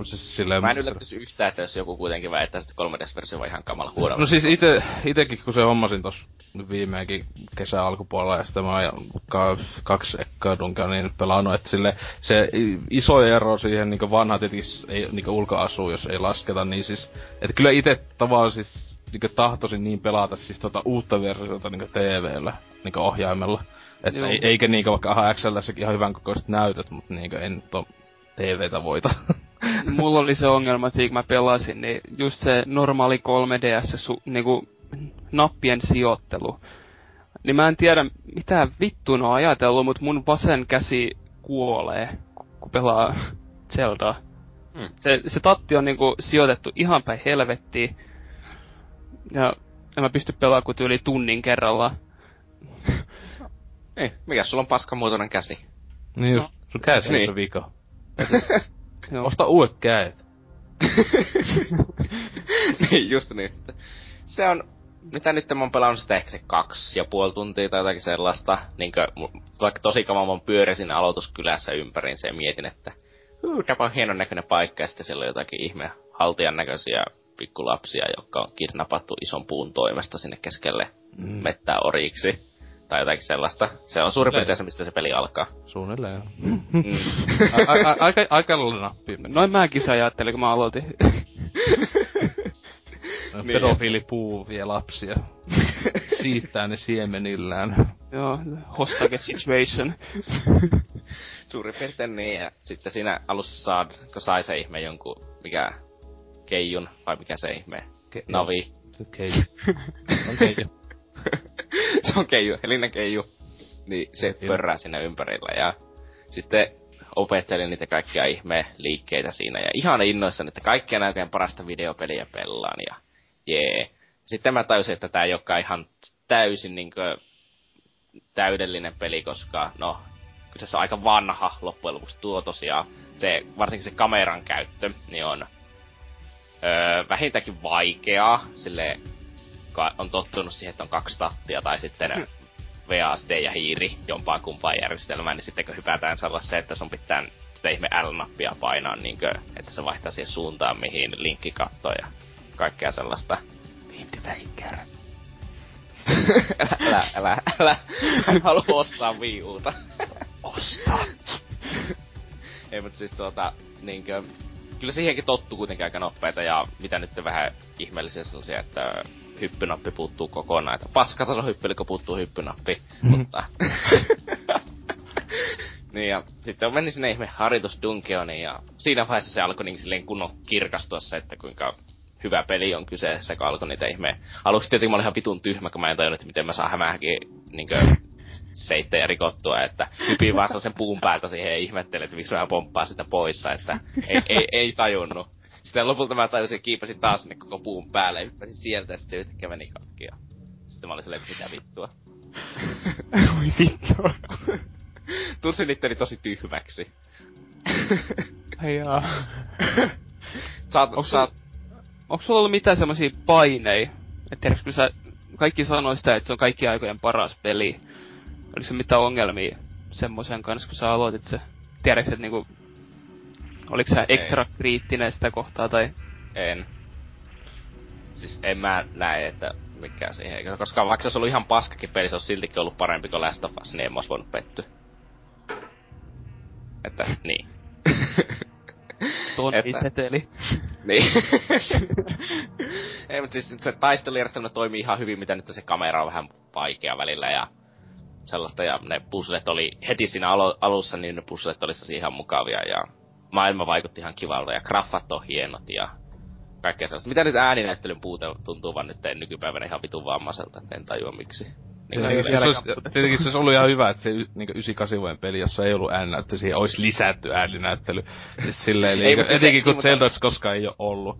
siis silleen mä en yllättyisi yhtään, että jos joku kuitenkin väittää, että 3DS-versio on ihan kamala huono. No siis ite, itekin kun se hommasin tos viimeinkin kesän alkupuolella ja sitten mä oon kaksi ekkaa dunkaa niin pelannut, että sille se iso ero siihen niin vanha tietenkin ei niin ulkoasu, jos ei lasketa, niin siis, että kyllä itse tavallaan siis niin tahtoisin niin pelata siis tota uutta versiota niin TVllä, niin ohjaimella. Että ei, eikä niinkö vaikka AXLssäkin ihan hyvän kokoiset näytöt, mutta niinkö en to TVtä voita. Mulla oli se ongelma siinä, kun mä pelasin, niin just se normaali 3DS su, niinku, nappien sijoittelu. Niin mä en tiedä, mitä vittu on ajatellut, mutta mun vasen käsi kuolee, kun pelaa Zeldaa. Hmm. Se, se tatti on niinku sijoitettu ihan päin helvettiin. Ja en mä pysty pelaamaan kuin yli tunnin kerralla. Ei, mikä sulla on paskamuotoinen käsi? Niin just, no. sun käsi niin. on vika. Osta uudet käet. niin, just niin. Se on, mitä nyt mä oon pelannut sitä ehkä se kaksi ja puoli tuntia tai jotakin sellaista. Niinkö, vaikka tosi kauan mä pyörisin aloituskylässä ympäriinsä ja mietin, että huu, tämä on hienon näköinen paikka ja sitten siellä on jotakin ihme haltijan näköisiä pikkulapsia, jotka on kidnappattu ison puun toimesta sinne keskelle mm. mettää oriksi tai jotakin sellaista. Se on suurin piirtein se, mistä se peli alkaa. Suunnilleen, mm. Aika, aika lailla nappi. Noin mäkin se ajattelin, kun mä aloitin. niin. puu vie lapsia. Siittää ne siemenillään. Joo, hostage situation. Suurin piirtein niin, ja sitten siinä alussa saad, kun sai se ihme jonkun, mikä, keijun, vai mikä se ihme, Ke- Navi. Keiju. On keiju. Se on keiju, helinen keiju. Niin se Kyllä. pörrää sinne ympärillä ja sitten opettelin niitä kaikkia ihme liikkeitä siinä ja ihan innoissani, että kaikkea näköjään parasta videopeliä pelaan ja jee. Sitten mä tajusin, että tää ei olekaan ihan täysin niinkö täydellinen peli, koska no, kyllä se on aika vanha loppujen lopuksi tuo tosiaan. Se, varsinkin se kameran käyttö, niin on öö, vähintäänkin vaikeaa, sille on tottunut siihen, että on kaksi tattia tai sitten hmm. VASD ja hiiri jompaan kumpaan järjestelmään, niin sitten kun hypätään sellaiseen, että sun pitää sitä ihme L-nappia painaa, niin kuin, että se vaihtaa siihen suuntaan, mihin linkki kattoo ja kaikkea sellaista. Windwaker. älä, älä, älä, en halua ostaa Wii Uta. Osta. Ei, mutta siis tuota, niinkö, kyllä siihenkin tottuu kuitenkin aika nopeita ja mitä nyt vähän ihmeellisiä sellaisia, että hyppynappi puuttuu kokonaan. Että paskata on hyppy, kun puuttuu hyppynappi. Mm. Mutta... niin ja sitten meni sinne ihme Haritus Dunkeoniin ja siinä vaiheessa se alkoi niin silleen kunnon kirkastua se, että kuinka hyvä peli on kyseessä, kun alkoi niitä ihme... Aluksi tietenkin mä olin ihan vitun tyhmä, kun mä en tajunnut, että miten mä saan hämähäkin niinkö seittejä rikottua, että hypii vaan sen puun päältä siihen ja ihmettelee, että miksi mä pomppaa sitä poissa, että ei, ei, ei tajunnut. Sitten lopulta mä tajusin, kiipasin taas sinne koko puun päälle ja hyppäsin sieltä ja sitten se yhtäkkiä meni katki ja sitten mä olin silleen, mitä vittua. Oi vittu. Tunsin itteni tosi tyhmäksi. Ai jaa. saat, onks, saat... onks sulla ollut mitään semmosia painei? Et tiedätkö, kun sä kaikki sanoo sitä, että se on kaikki aikojen paras peli. Oliko se mitään ongelmia semmoisen kanssa, kun sä aloitit se? Tiedätkö, että niinku Oliko sä ekstra Ei. kriittinen sitä kohtaa tai? En. Siis en mä näe, että mikä siihen. Koska vaikka se olisi ollut ihan paskakin peli, se olisi siltikin ollut parempi kuin Last of Us, niin en mä voinut pettyä. Että, niin. Tonni seteli. niin. Ei, mutta siis se taistelujärjestelmä toimii ihan hyvin, mitä nyt se kamera on vähän vaikea välillä ja sellaista, ja ne puzzlet oli heti siinä alussa, niin ne puzzlet oli ihan mukavia, ja maailma vaikutti ihan kivalta ja graffat on hienot ja kaikkea sellaista. Mitä nyt ääninäyttelyn puute tuntuu vaan nyt nykypäivänä ihan vitun vammaiselta, että en tajua miksi. Niin tietenkin, se olisi, tietenkin se olisi ollut ihan hyvä, että se niin 98 vuoden peli, jossa ei ollut ääninäyttely, siihen olisi lisätty ääninäyttely. Siis silleen, ei, niin, etenkin kun Zeldoissa koskaan ei ole ollut.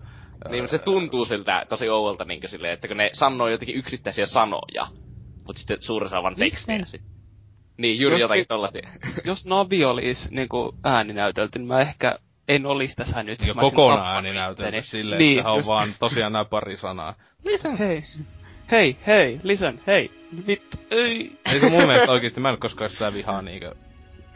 Niin, mutta se tuntuu siltä tosi ouvolta niin silleen, että kun ne sanoo jotenkin yksittäisiä sanoja, mutta sitten suurin osa vaan tekstiä sitten. Niin, juuri jos, jotakin tollasia. Jos Navi olisi niinku ääninäytelty, niin mä ehkä en olisi tässä nyt. Ja kokonaan ääninäytelty silleen, niin, että just... on vaan tosiaan nämä pari sanaa. Listen, hei. Hei, hei, listen, hei. Vittu, ei. Ei se mun mielestä oikeesti, mä en koskaan sitä vihaa niinkö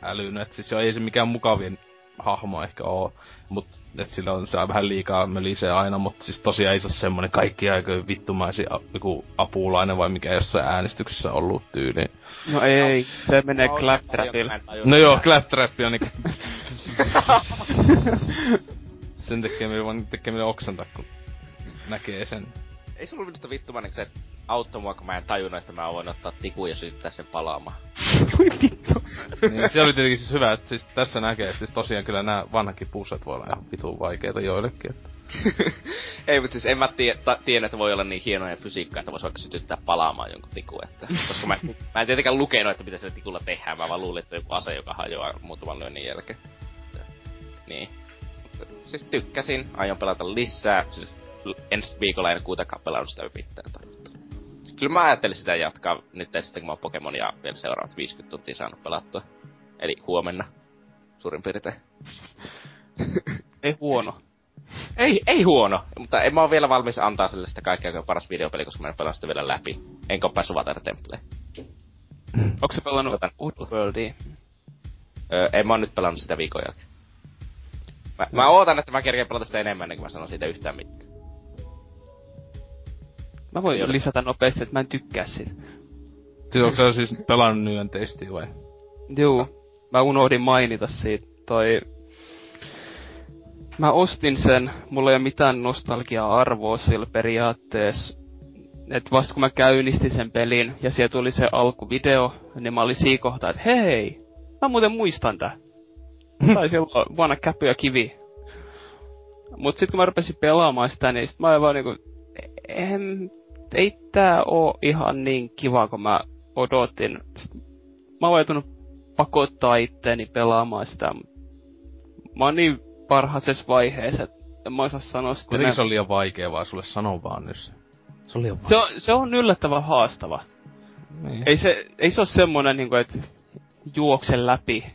älynyt. Et siis ei se mikään mukavin hahmo ehkä oo. Mut et sillä on se on vähän liikaa mölisee aina, mutta siis tosiaan ei se ole semmonen kaikki aika vittumaisi joku apulainen vai mikä jossain äänestyksessä ollut tyyli. No ei, se menee claptrapille. No joo, claptrap on niinku... sen tekee vaan tekee oksentaa, kun näkee sen. Ei se ollut minusta vittumainen, se auttoi mua, kun mä en tajunnut, että mä voin ottaa tikun ja syyttää sen palaamaan. Vittu. niin, se oli tietenkin siis hyvä, että siis tässä näkee, että siis tosiaan kyllä nämä vanhakin pusset voi olla ihan vitun vaikeita joillekin. Että. Ei, mutta siis en mä tie, ta, tiedä, että voi olla niin hienoja fysiikkaa, että voisi vaikka sytyttää palaamaan jonkun tikun, että... Koska mä, mä en tietenkään lukenut, että mitä sillä tikulla tehdään, mä vaan luulin, että joku ase, joka hajoaa muutaman lyönnin jälkeen. Niin. Mutta, siis tykkäsin, aion pelata lisää, siis ensi viikolla en kuitenkaan pelannut sitä pitää tarvittu. Kyllä mä ajattelin sitä jatkaa nyt sitten, kun mä oon Pokemonia vielä seuraavat 50 tuntia saanut pelattua. Eli huomenna, suurin piirtein. ei huono. Ei, ei huono, mutta en mä oo vielä valmis antaa sille sitä kaikkea paras videopeli, koska mä en pelannut sitä vielä läpi. Enkä oo päässyt Water Templeen. Onko se pelannut Worldia? Öö, en mä oon nyt pelannut sitä viikon jälkeen. Mä, mä ootan, että mä kerkeen pelata sitä enemmän, niin kuin mä sanon siitä yhtään mitään. Mä voin Joo. lisätä nopeasti, että mä en tykkää siitä. Siis onko se siis pelannut nyönteisesti vai? Juu. Mä unohdin mainita siitä. Toi... Mä ostin sen, mulla ei ole mitään nostalgia-arvoa sillä periaatteessa. Et vasta kun mä käynnistin sen pelin ja siellä tuli se alkuvideo, niin mä olin siinä kohtaa, että hei, mä muuten muistan tää. tai silloin vuonna käpy ja kivi. Mut sit kun mä rupesin pelaamaan sitä, niin sit mä olin vaan niinku, en, ei tää oo ihan niin kiva, kun mä odotin. Mä oon joutunut pakottaa itteeni pelaamaan sitä. Mä oon niin parhaisessa vaiheessa, että en mä osaa sanoa sitä. Kuitenkin se on liian vaikea vaan sulle sanoa vaan nyt se. Se on liian Se on, se on yllättävän haastava. Niin. Ei se, ei se oo semmonen niinku, että juokse läpi.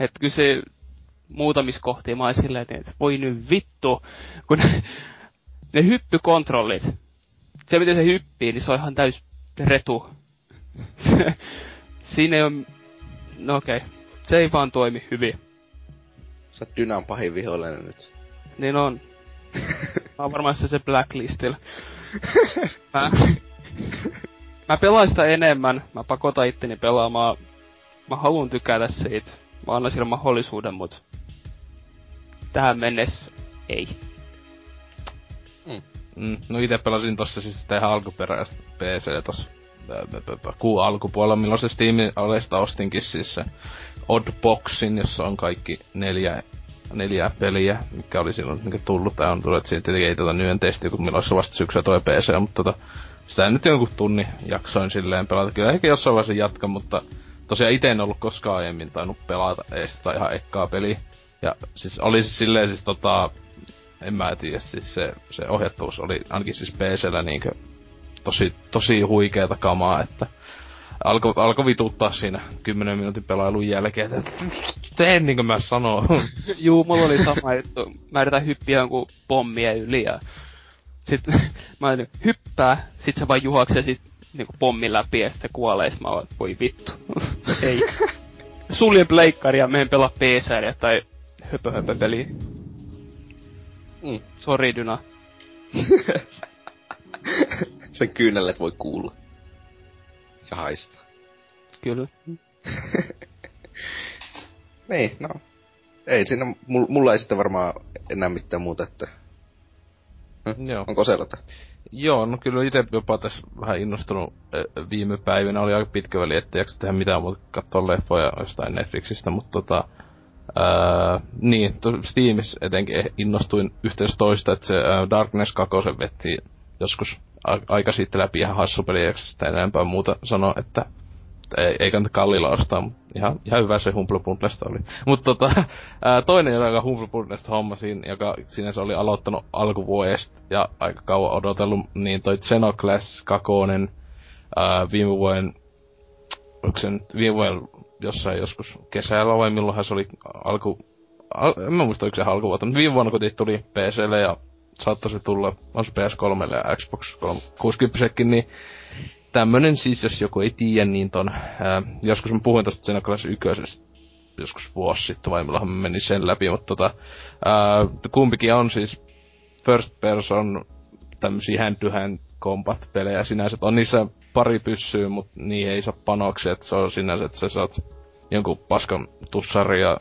Et kyllä se muutamissa kohtia mä silleen, että voi nyt vittu, kun ne hyppykontrollit, se miten se hyppii, niin se on ihan täys retu. Siinä ei ole... No okei. Okay. Se ei vaan toimi hyvin. Sä oot Dynan pahin vihollinen nyt. Niin on. Mä oon varmaan se blacklistillä. mä, mä pelaan sitä enemmän. Mä pakotan itteni pelaamaan. Mä haluan tykätä siitä. Mä annan sille mahdollisuuden, mut... Tähän mennessä ei. Mm, no ite pelasin tossa siis sitä ihan alkuperäistä PC tossa kuun alkupuolella, milloin se Steam Alesta ostinkin siis se Oddboxin, jossa on kaikki neljä, neljä peliä, mikä oli silloin niin tullut, tai on tullut, että tietenkin ei tota nyön testi, kun milloin se vasta syksyä toi PC, mutta tota, sitä nyt jonkun tunni jaksoin silleen pelata. Kyllä ehkä jossain vaiheessa jatka, mutta tosiaan itse en ollut koskaan aiemmin tainnut pelata edes sitä ihan ekkaa peliä. Ja siis oli siis silleen siis tota, en mä tiedä, siis se, se ohjattuus oli ainakin siis PCllä niinkö tosi, tosi huikeeta kamaa, että alkoi alko vituttaa siinä 10 minuutin pelailun jälkeen, että teen niinkö mä sanoo. Juu, mulla oli sama juttu. Mä yritän hyppiä jonkun pommien yli ja sit mä olin, hyppää, sit se vaan juoksee sit niinku pommin läpi ja sit se kuolee, sit mä oon, voi vittu. Ei. Suljen pleikkari ja menen pelaa PC tai höpö höpö peliä. Mm. Sori, Dyna. Sen kyynellet voi kuulla. Ja haista. Kyllä. niin, no. Ei siinä, mulla ei sitten varmaan enää mitään muuta, että... Hm? Joo. Onko Selta? Joo, no kyllä itse jopa tässä vähän innostunut viime päivinä. Oli aika pitkä väli, ettei jaksa tehdä mitään muuta katsoa leffoja jostain Netflixistä, mutta tota... Öö, niin, Steamissa etenkin innostuin yhteys toista, että se uh, Darkness 2 vetti joskus a- aika sitten läpi ihan hassu peli, sitä enempää muuta sanoa, että ei, ei kannata kallilla ostaa, mutta ihan, ihan hyvä se Humble oli. Mutta tota, ää, toinen, joka Humble Bundlesta hommasin, joka sinänsä oli aloittanut alkuvuodesta ja aika kauan odotellut, niin toi Xenoclass 2 viime vuoden, onko se nyt viime vuoden jossain joskus kesällä vai milloinhan se oli alku... Al, en mä muista, oliko se alkuvuotta, mutta viime vuonna kun tuli PClle ja saattaisi tulla, on se PS3 ja Xbox 360 niin tämmönen siis, jos joku ei tiedä, niin ton, ää, joskus mä puhuin tosta Xenogears ykkösestä joskus vuosi sitten, vai milloin mä menin sen läpi, mutta tota, ää, kumpikin on siis first person tämmösiä hand to hand combat pelejä sinänsä. On niissä pari pyssyä, mutta niin ei saa panoksia, että se on sinänsä, että sä saat jonkun paskan tussari ja,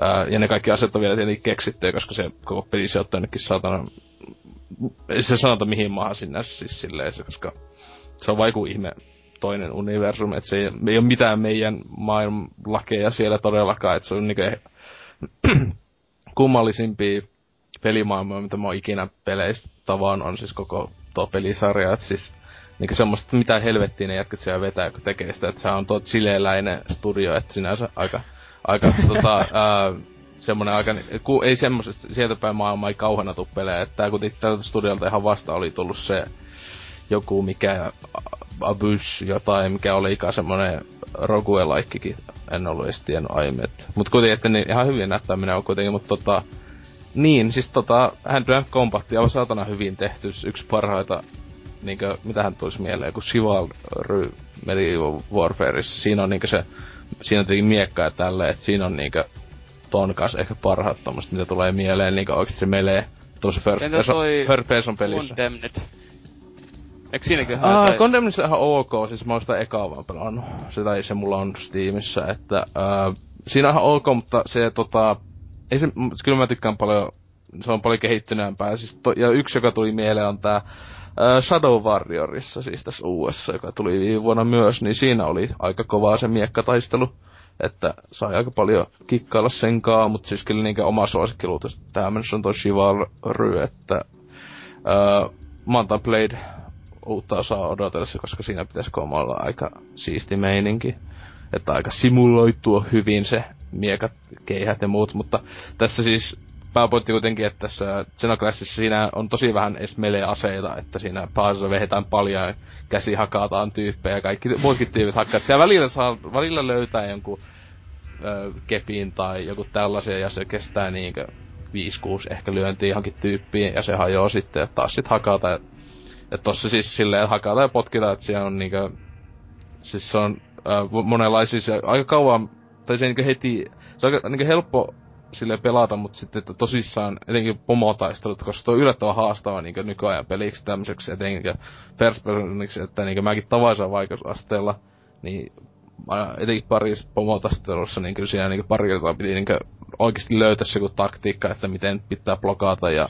ää, ja ne kaikki asiat on vielä tietenkin keksittyä, koska se koko peli sijoittaa jonnekin saatana ei se sanota mihin maahan sinänsä siis silleen, se, koska se on vaiku ihme toinen universum, että se ei, ei ole mitään meidän maailman lakeja siellä todellakaan, että se on niinku kummallisimpia pelimaailmoja, mitä mä oon ikinä peleistä tavaan, on siis koko tuo pelisarja, että siis niinku semmoista, mitä helvettiin ne jätkät siellä vetää, kun tekee sitä, että se on tuo chileläinen studio, että sinänsä aika, aika tota, ää, semmonen aika, ku, ei semmoisesta, sieltä päin maailmaa ei kauheena tuu pelejä, että tää kuitenkin tältä studiolta ihan vasta oli tullut se joku mikä Abyss jotain, mikä oli ikään semmonen Rogue-laikkikin, en ollut edes tiennyt aiemmin. Että. Mut kuitenkin, että niin ihan hyvin näyttää minä on kuitenkin, mutta tota, niin, siis tota, Hand to Compatti on saatana hyvin tehty, yksi parhaita, niinkö, hän tulisi mieleen, kun Chivalry Medieval Warfareissa, siinä on niinkö se, siinä on tietenkin miekka ja tälleen, että siinä on niinkö ton kanssa ehkä parhaat tommoset, mitä tulee mieleen, niinkö oikeesti se melee tuossa first, person, first person pelissä. Condemned? Eikö siinäkin Ah, tai... Condemned ihan ok, siis mä oon sitä ekaa vaan pelannut. Se tai se mulla on Steamissa, että äh, siinä on ihan ok, mutta se tota, ei se, kyllä mä tykkään paljon, se on paljon kehittyneempää. Siis to, ja yksi, joka tuli mieleen, on tää Shadow Warriorissa, siis tässä uudessa, joka tuli viime vuonna myös, niin siinä oli aika kovaa se miekkataistelu. Että sai aika paljon kikkailla senkaa, mutta siis kyllä niinkö oma suosikkiluuta tämmönen on toi Chivalry, että äh, Mountain Blade uutta osaa odotellessa, koska siinä pitäisi olla aika siisti meininki. Että aika simuloitua hyvin se miekat, keihät ja muut, mutta tässä siis pääpointti kuitenkin, että tässä Xenoclassissa siinä on tosi vähän edes melee-aseita, että siinä pääasiassa vehetään paljon käsi hakataan tyyppejä ja kaikki muutkin tyypit hakkaat. Siellä välillä, saa, välillä löytää jonkun ö, kepin tai joku tällaisia ja se kestää niinkö 5-6 ehkä lyöntiä johonkin tyyppiin ja se hajoaa sitten ja taas sit hakata ja tossa siis silleen hakata ja potkita, että siellä on niinkö... Siis se on äh, monenlaisia, aika kauan, tai se niinkö heti... Se on aika niinkö helppo sille pelata, mutta sitten että tosissaan etenkin pomotaistelut, koska se on yllättävän haastava niinkö nykyajan peliksi tämmöiseksi etenkin first personiksi, että niinkö mäkin tavaisen vaikeusasteella, niin etenkin parissa pomotaistelussa, niin kyllä siinä niinkö pari kertaa piti niinkö oikeasti löytää se taktiikka, että miten pitää blokata ja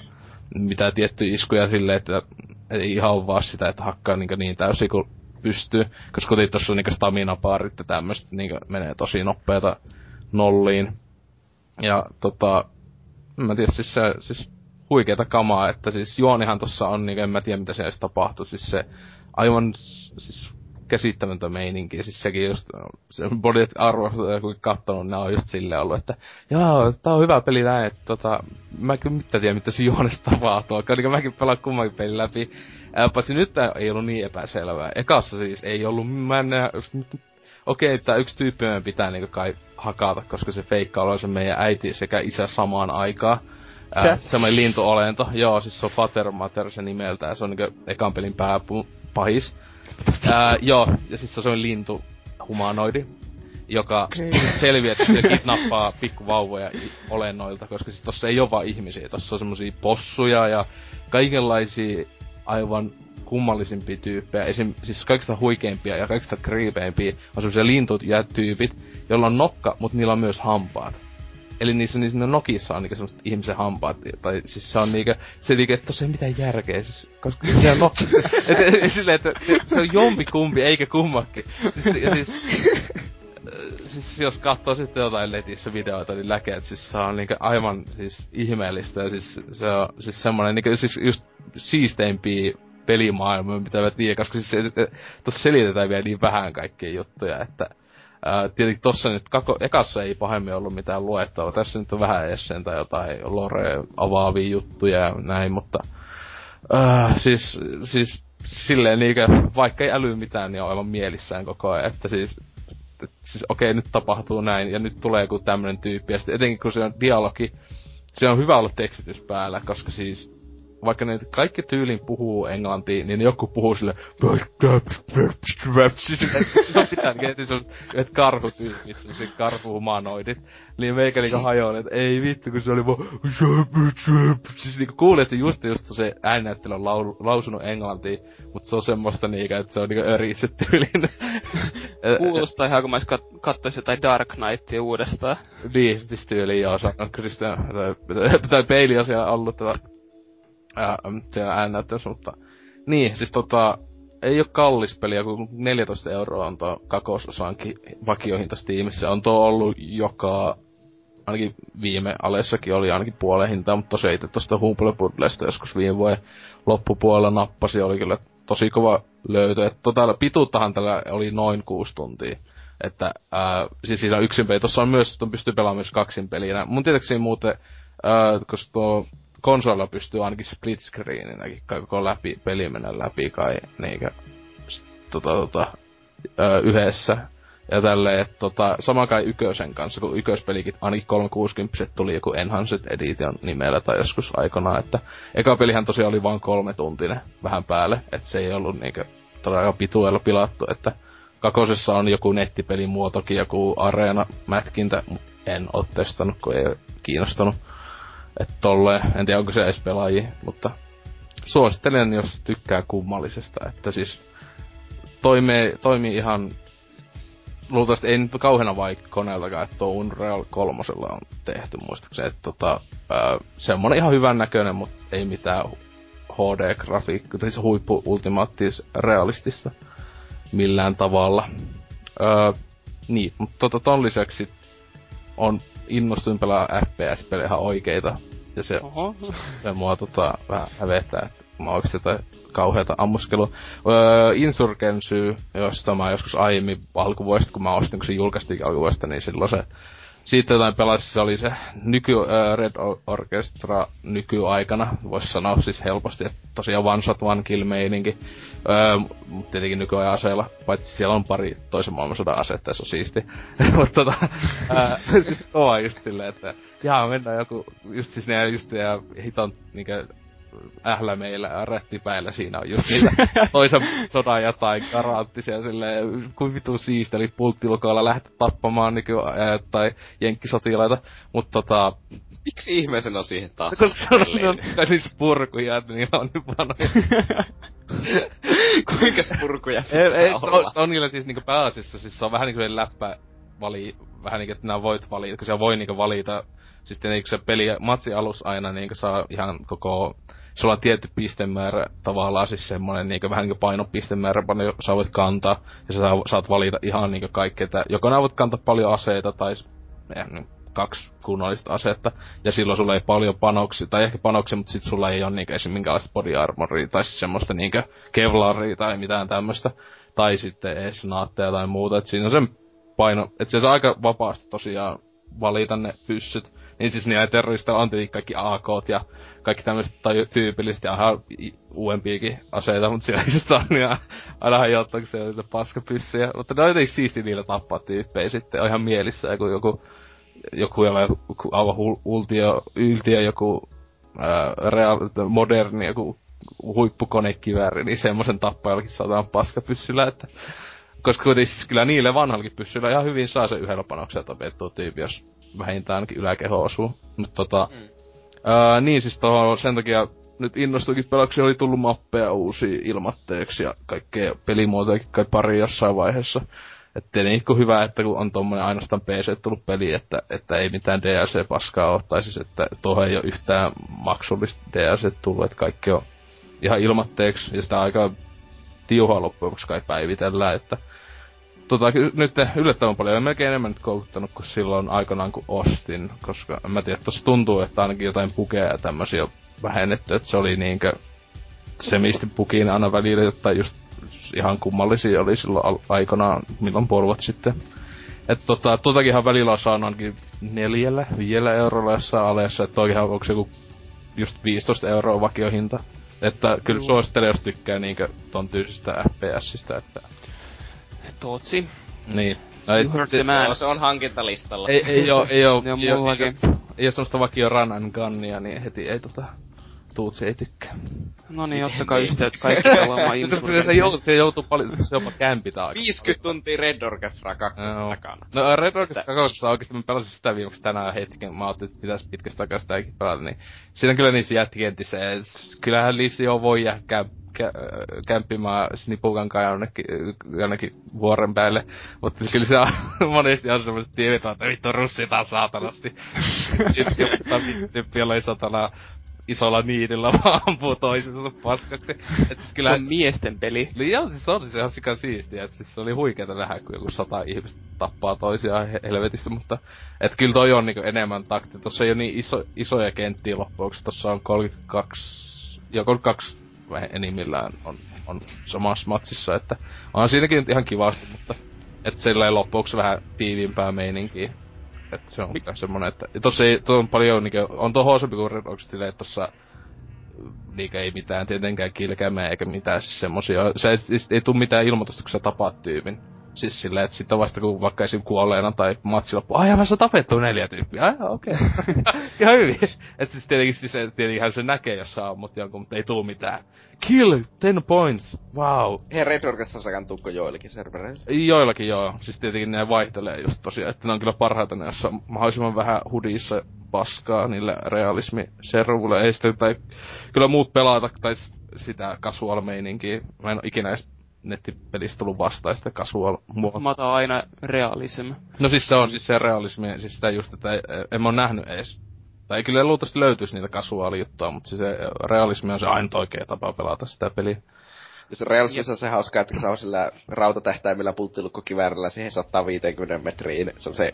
mitä tiettyjä iskuja silleen, että ei ihan vaan sitä, että hakkaa niin, niin täysin kuin pystyy. Koska kuitenkin tuossa niin stamina-paarit ja tämmöistä niin menee tosi nopeeta nolliin. Ja tota, mä tiedä, siis se, siis huikeeta kamaa, että siis juonihan tossa on, niin en mä tiedä mitä se edes siis se aivan siis käsittämätön meininki. Siis sekin just, se bodyt arvo, kun kattonut, ne on just silleen ollut, että joo, tää on hyvä peli näin, että tota, mä kyllä mitään tiedä, mitä siinä juonessa tapahtuu. Eli mäkin pelaan kummankin pelin läpi. Ää, paitsi nyt tää ei ollut niin epäselvää. Ekassa siis ei ollut, mä en okei, okay, tää yksi tyyppi meidän pitää niinku kai hakata, koska se feikkaa olla se meidän äiti sekä isä samaan aikaan. Ää, semmoinen lintuolento. Joo, siis se on Fater Mater se nimeltään. Se on niinku ekan pelin pääpahis. Ää, joo, ja siis se on lintu humanoidi, joka okay. selviää, että se kidnappaa pikkuvauvoja olennoilta, koska siis tossa ei ole vaan ihmisiä, tossa on semmosia possuja ja kaikenlaisia aivan kummallisimpia tyyppejä. Esim, siis kaikista huikeimpia ja kaikista kriipeimpiä on semmosia lintut ja tyypit, joilla on nokka, mutta niillä on myös hampaat. Eli niissä, niissä nokissa on niinku semmoset ihmisen hampaat, tai siis se on niinku, se niinku, että tossa ei mitään järkeä, siis, koska se on nokka. et, et, et, silleen, että se on jompi kumpi, eikä kummakin. Siis, ja siis, siis jos katsoo sitten jotain letissä videoita, niin näkee, että siis se on niinku aivan siis ihmeellistä, ja siis se on siis semmonen niinku siis just siisteimpiä pelimaailmoja, mitä mä tiedän, koska siis se, tossa selitetään vielä niin vähän kaikkia juttuja, että Ää, tietenkin tossa nyt, kako, ekassa ei pahemmin ollut mitään luettavaa. Tässä nyt on vähän essen tai jotain lore avaavia juttuja ja näin, mutta... Ää, siis, siis silleen niinkö, vaikka ei äly mitään, niin on aivan mielissään koko ajan. Että siis, siis okei, okay, nyt tapahtuu näin, ja nyt tulee joku tämmönen tyyppi. Ja sitten etenkin kun se on dialogi, se on hyvä olla tekstitys päällä, koska siis vaikka ne kaikki tyylin puhuu englantia, niin joku puhuu sille pitää että karhutyypit, sellaiset karhuhumanoidit. Niin meikä niinku hajoon, että ei vittu, kun se oli vaan siis niinku kuuli, että just just se ääninäyttely on lau, lausunut englantia, mutta se on semmoista niinku, että se on niinku öriset tyylin. Kuulostaa ihan kun mä kat- kattois jotain Dark Knightia uudestaan. Niin, siis tyyliin joo, se on Christian, tai, tai peiliasia ollut tätä ää, siellä mutta... Niin, siis tota, ei ole kallis peli, kun 14 euroa on tuo kakososankin vakiohinta Steamissa. On tuo ollut joka, ainakin viime alessakin oli ainakin puolen hintaa, mutta tosiaan itse tuosta Humble joskus viime vuoden loppupuolella nappasi, oli kyllä tosi kova löytö. Että tota, pituuttahan tällä oli noin kuusi tuntia. Että ää, siis siinä yksin peli. Tuossa on myös, että pystyy pelaamaan myös kaksin pelinä. Mun tietääkseni muuten, ää, koska tuo konsolilla pystyy ainakin split screeninäkin koko läpi, peli mennä läpi kai niinkö tota, tota, ö, yhdessä. Ja tälleen, että tota, sama kai Ykösen kanssa, kun Yköspelikin ainakin 360 tuli joku Enhanced Edition nimellä tai joskus aikana, että eka pelihän tosiaan oli vain kolme tuntinen vähän päälle, että se ei ollut niinkö todella pituella pilattu, että kakosessa on joku nettipelimuotokin, joku areena-mätkintä, mutta en oo testannut, kun ei ole kiinnostanut. Että tolleen, en tiedä onko se edes pelaaji, mutta suosittelen, jos tykkää kummallisesta, että siis toimii, toimii ihan luultavasti ei nyt kauheena vaikka koneeltakaan, että tuo Unreal kolmosella on tehty muistaakseni, että tota, ää, semmonen ihan hyvän näköinen, mutta ei mitään HD-grafiikkaa, siis huippu ultimaattis realistista millään tavalla. Ää, niin, mutta tota, ton lisäksi on innostuin pelaa FPS-pelejä ihan oikeita. Ja se, Oho. se mua tota, vähän hävettää, että mä oikeesti jotain kauheata ammuskelua. Öö, Insurgensy, josta mä joskus aiemmin alkuvuodesta, kun mä ostin, kun se julkaistiin alkuvuodesta, niin silloin se siitä jotain pelasi, se oli se nyky, äh, Red Orchestra nykyaikana, voisi sanoa siis helposti, että tosiaan one shot one kill meininki. Öö, tietenkin nykyajan aseella, paitsi siellä on pari toisen maailmansodan asetta, se on siisti. Mutta tota, siis kova just silleen, että jaa, mennään joku, just siis ne just ja hiton niinkö ählämeillä rättipäillä siinä on just niitä toisen sodan jotain karanttisia silleen, kuin vitu siisti, eli pulttilukoilla lähteä tappamaan nyky- ää, tai jenkkisotilaita, mutta tota... Miksi ihmeisen on siihen taas? Koska se on, on siis purkuja, että niillä on nyt vanoja. Kuinka purkuja ei, ei, olla? On, on niillä siis niinku pääasiassa, siis se on vähän niinku läppä vali, vähän niinku, että nää voit valita, kun siellä voi niinku valita, siis tietenkin se peli, matsi alus aina niinku saa ihan koko sulla on tietty pistemäärä tavallaan siis semmonen niinku vähän niinku painopistemäärä, paljon sä voit kantaa, ja sä saat valita ihan niinku kaikkea, että joko nää voit kantaa paljon aseita, tai eh, niin, kaksi kunnollista asetta, ja silloin sulla ei paljon panoksia, tai ehkä panoksia, mutta sit sulla ei ole niinku esim. minkälaista body armoria, tai siis semmoista niinku kevlaria tai mitään tämmöstä, tai sitten edes naatteja tai muuta, että siinä on sen paino, että se saa aika vapaasti tosiaan valita ne pyssyt. Niin siis niillä terrorista on tietenkin kaikki AK ja kaikki tämmöiset tai tyypilliset ja ihan uudempiakin aseita, mutta siellä se on niin aina hajottaa, kun se on niitä paskapyssyjä. Mutta ne on jotenkin siisti niillä tappaa tyyppejä sitten, on ihan mielissä joku, joku, joku, aivan ultio, yltiö, joku ää, real, moderni, joku huippukonekivääri, niin semmoisen tappajallakin saadaan paskapyssyllä, että koska kuitenkin siis kyllä niille vanhallakin pyssyillä ihan hyvin saa se yhdellä panoksella tapettua tyyppi, jos vähintään ainakin yläkeho osuu. Mutta tota, mm. Ää, niin siis tohon sen takia nyt innostuikin pelaksi oli tullut mappeja uusia ilmatteeksi ja kaikkea pelimuotojakin kai pari jossain vaiheessa. Että tietenkin hyvä, että kun on tommonen ainoastaan PC tullut peli, että, että ei mitään DLC-paskaa ole, tai siis että tuohon ei ole yhtään maksullista DLC tullut, että kaikki on ihan ilmatteeksi, ja sitä aika tiuhaa loppujen kai päivitellään, että tota, nyt yllättävän paljon, melkein enemmän nyt kouluttanut kuin silloin aikanaan kun ostin, koska en mä tiedä, tossa tuntuu, että ainakin jotain pukeja ja tämmösiä on vähennetty, että se oli niinkö se, mistä pukiin aina välillä, että just ihan kummallisia oli silloin aikanaan, milloin puoli sitten. että tota, totakinhan välillä on saanut ainakin neljällä, viidellä eurolla jossain alessa, että toikinhan onko se joku just 15 euroa vakiohinta. Että kyllä suosittelen, jos tykkää niinkö ton tyysistä FPSistä, että Tootsi. Niin. No ei, se, se, se, on hankintalistalla. Ei, ei oo, ei oo, ei, oo, ei, ei, ei oo semmoista vakio run and gunnia, niin heti ei tota, Tuutsi ei tykkää. No niin, ottakaa yhteyttä kaikki pelaamaan se, se, se, jou, se joutuu paljon, se jopa kämpitä aika. 50 tuntia Red Orchestra 2 Joo. takana. No Red Orchestra 2 oikeesti mä pelasin sitä viimeksi tänään hetken, mä ajattelin, että pitäis pitkästä aikaa sitäkin pelata, niin siinä on kyllä niissä ja s- kyllähän Lissi jo voi jää käm, kä, Snipukan kanssa jonnekin, jonnekin vuoren päälle, mutta kyllä se on monesti on semmoiset tiedetään, että vittu russitaan saatanasti. Tyyppi, jolla ei satana isolla niidillä vaan ampuu toisensa paskaksi. Et siis Se kyllä on miesten peli. Niin joo, siis on siis ihan sika siistiä, että siis se oli huikeeta nähdä, kun joku sata ihmistä tappaa toisiaan he- helvetistä, mutta et kyllä toi on niinku enemmän takti. Tossa ei ole niin iso, isoja kenttiä loppujen lopuksi, tossa on 32, ja 32 vähän enimmillään on, on samassa matsissa, että on siinäkin nyt ihan kivasti, mutta et silleen loppuksi vähän tiiviimpää meininkiä. Et se on kyllä semmonen, että tossa ei, tuo on paljon niinku, on tuo hoosempi kuin Red silleen, että tossa niinkö ei mitään tietenkään kilkämää eikä mitään siis semmosia. Se ei, siis ei tuu mitään ilmoitusta, kun sä tapaat tyypin. Siis silleen, että sitten vasta kun vaikka esim. kuolleena tai matsi loppu, ai mä tapettu neljä tyyppiä, ai okei. Okay. Ihan hyvin. Et siis tietenkin siis, tietenkin se näkee, jos sä ammut jonkun, mutta ei tuu mitään. Kill, 10 points, wow. Hei Red Orchestrasakaan tukko joillekin servereille. Joillakin joo, siis tietenkin ne vaihtelee just tosiaan, että ne on kyllä parhaita ne, jossa on mahdollisimman vähän hudissa paskaa niille realismiservuille. Ei sitten, tai kyllä muut pelata, tai sitä casual meininkiä. Mä en oo ikinä edes nettipelistä tullut vastaan sitä casual muotoa. Mä otan aina realism. No siis se on siis se realismi, siis sitä just, että en mä oo nähnyt edes. Tai kyllä luultavasti löytyisi niitä casual juttua, mutta siis se realismi on se ainut oikea tapa pelata sitä peliä. Ja se realismissa on se hauskaa, että kun se on sillä rautatähtäimellä pulttilukkokiväärillä siihen 150 metriin, se on se,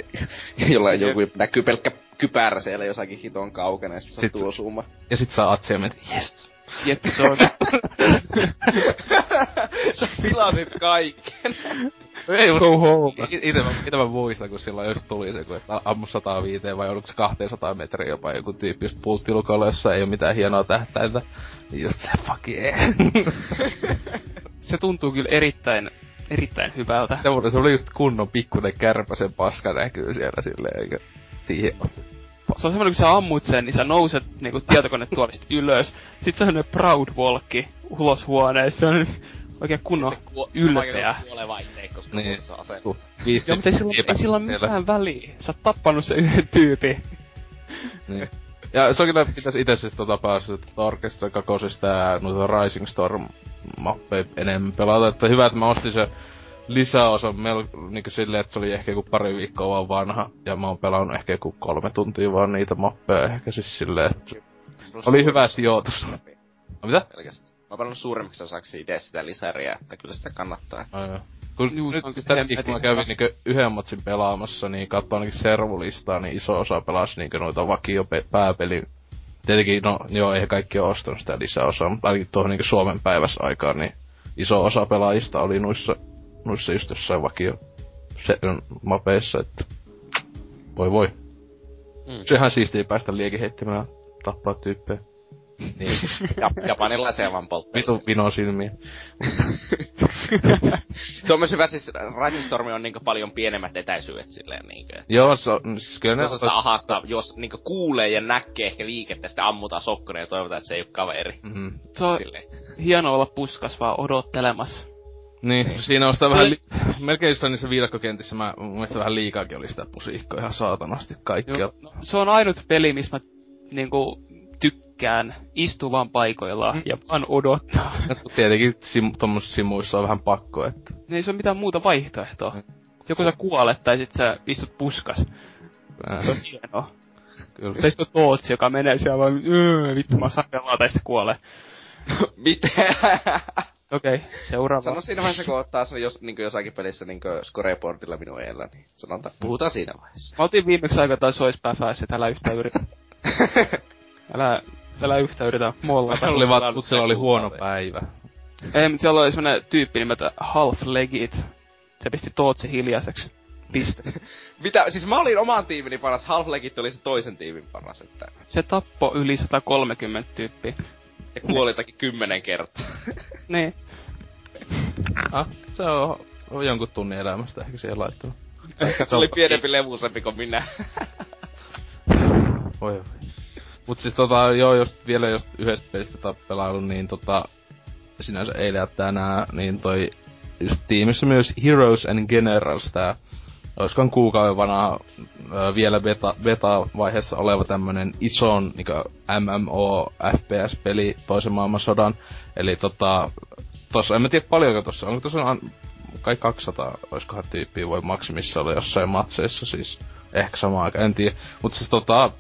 jolla joku näkyy pelkkä kypärä siellä jossakin hiton kaukana, ja sit Sit- sattuu osumaan. Ja sit saa atsiemet, yes. Jep, se on. Sä pilasit kaiken. Ei, Go home. Ite, mä, ite mä muistan, kun silloin just tuli se, kun että ammu 105 vai oliko se 200 metriä jopa joku tyyppi just pulttilukolla, jossa ei ole mitään hienoa tähtäintä. Niin just se fuck yeah. se tuntuu kyllä erittäin, erittäin hyvältä. se, se oli just kunnon pikkunen kärpäsen paska näkyy siellä silleen, eikä siihen. Se on semmoinen, kun sä ammut sen, niin sä nouset niinku tietokonetuolista ylös. Sit se on semmonen proud walkki ulos huoneessa. Se on oikein kunnon ylpeä. Kuolee vaihteet, koska Niin. se. Ku- Viisi Joo, mutta ei sillä, ei sillä ole mitään väliä. Sä oot tappanut sen yhden tyypin. Niin. Ja se on kyllä pitäis itse siis tota päästä Orchestra kakosesta ja noita Rising Storm mappeja enemmän pelata. Että hyvä, että mä ostin se lisäosa mel, niinku silleen, että se oli ehkä joku pari viikkoa vaan vanha. Ja mä oon pelannut ehkä joku kolme tuntia vaan niitä mappeja. Ehkä siis silleen, että... Oli hyvä sijoitus. No, mitä? Pelkästään. Mä oon pelannut suuremmaksi osaksi itse sitä lisäriä, että kyllä sitä kannattaa. Joo. Kun Juu, nyt tänäkin, kun hemmetin mä kävin hyvä? niinku yhden matsin pelaamassa, niin katsoin ainakin servulistaa, niin iso osa pelasi niinku noita vakio pe- pääpeli. Tietenkin, no joo, ei kaikki ole ostanut sitä lisäosaa, mutta ainakin tuohon niinku Suomen päivässä aikaan, niin iso osa pelaajista oli noissa, noissa just jossain vakio se, mapeissa, että voi voi. Mm. Sehän siistiä päästä liekin heittämään tappaa tyyppejä. Niin, Ja, japanilaisia vaan polttaa. vitu vino silmiä. Se on myös hyvä, siis Rising Storm on niinku paljon pienemmät etäisyydet silleen niinkö. että Joo, se on, siis kyllä ne Jos ahasta, jos niinku kuulee ja näkee ehkä liikettä, sitten ammutaan sokkonen ja toivotaan, että se ei oo kaveri. Mhm. Se on Silleen. hienoa olla puskas vaan odottelemassa. Niin, siinä on sitä vähän li- melkein jossain niissä viidakkokentissä mä mun mielestä vähän liikaakin oli sitä pusiikkoa ihan saatanasti kaikkia. Joo, no, se on ainut peli, missä mä niinku tykkään istua vaan paikoillaan Mm. ja vaan odottaa. Tietenkin sim- tommosissa simuissa on vähän pakko, että... ei se ole mitään muuta vaihtoehtoa. Mm. Joko sä kuolet tai sit sä istut puskas. Äh, Se on hienoa. kyllä. Tai sit on Tootsi, joka menee siellä vaan, "Öö, vittu mä saan pelata ja sitten kuolee. Mitä? Okei, okay, seuraava. Sano siinä vaiheessa, kun ottaa se jos, niin jossakin pelissä niin scoreboardilla minun eellä, niin sanotaan, puhutaan siinä vaiheessa. Mä oltiin viimeksi aika tai soispäfäässä, että älä yhtään yritä. älä, älä yhtään yritä mollata. oli vaan, kun siellä oli huono päivä. Ei, mutta siellä oli semmonen tyyppi nimeltä Half Legit. Se pisti Tootsi hiljaiseksi. Piste. Mitä? Siis mä olin oman tiimini paras, Half Legit oli se toisen tiimin paras, että... Se tappo yli 130 tyyppiä. Ja kuoli jotakin kymmenen kertaa. Niin. Ah, se on, on jonkun tunnin elämästä ehkä siihen laittanut. se oli pienempi levuisempi kuin minä. Voi voi. Mut siis tota, joo, jos vielä jos yhdestä pelistä pelailu, niin tota, sinänsä eilen ja tänään, niin toi just tiimissä myös Heroes and Generals tää olisikohan kuukauden vanha vielä beta, beta-vaiheessa oleva tämmönen ison niin MMO FPS-peli toisen maailmansodan. Eli tota, tossa, en mä tiedä paljonko tossa, onko tossa on kai 200, oiskohan tyyppiä voi maksimissa olla jossain matseissa, siis ehkä sama aika, en tiedä. Mutta siis tota,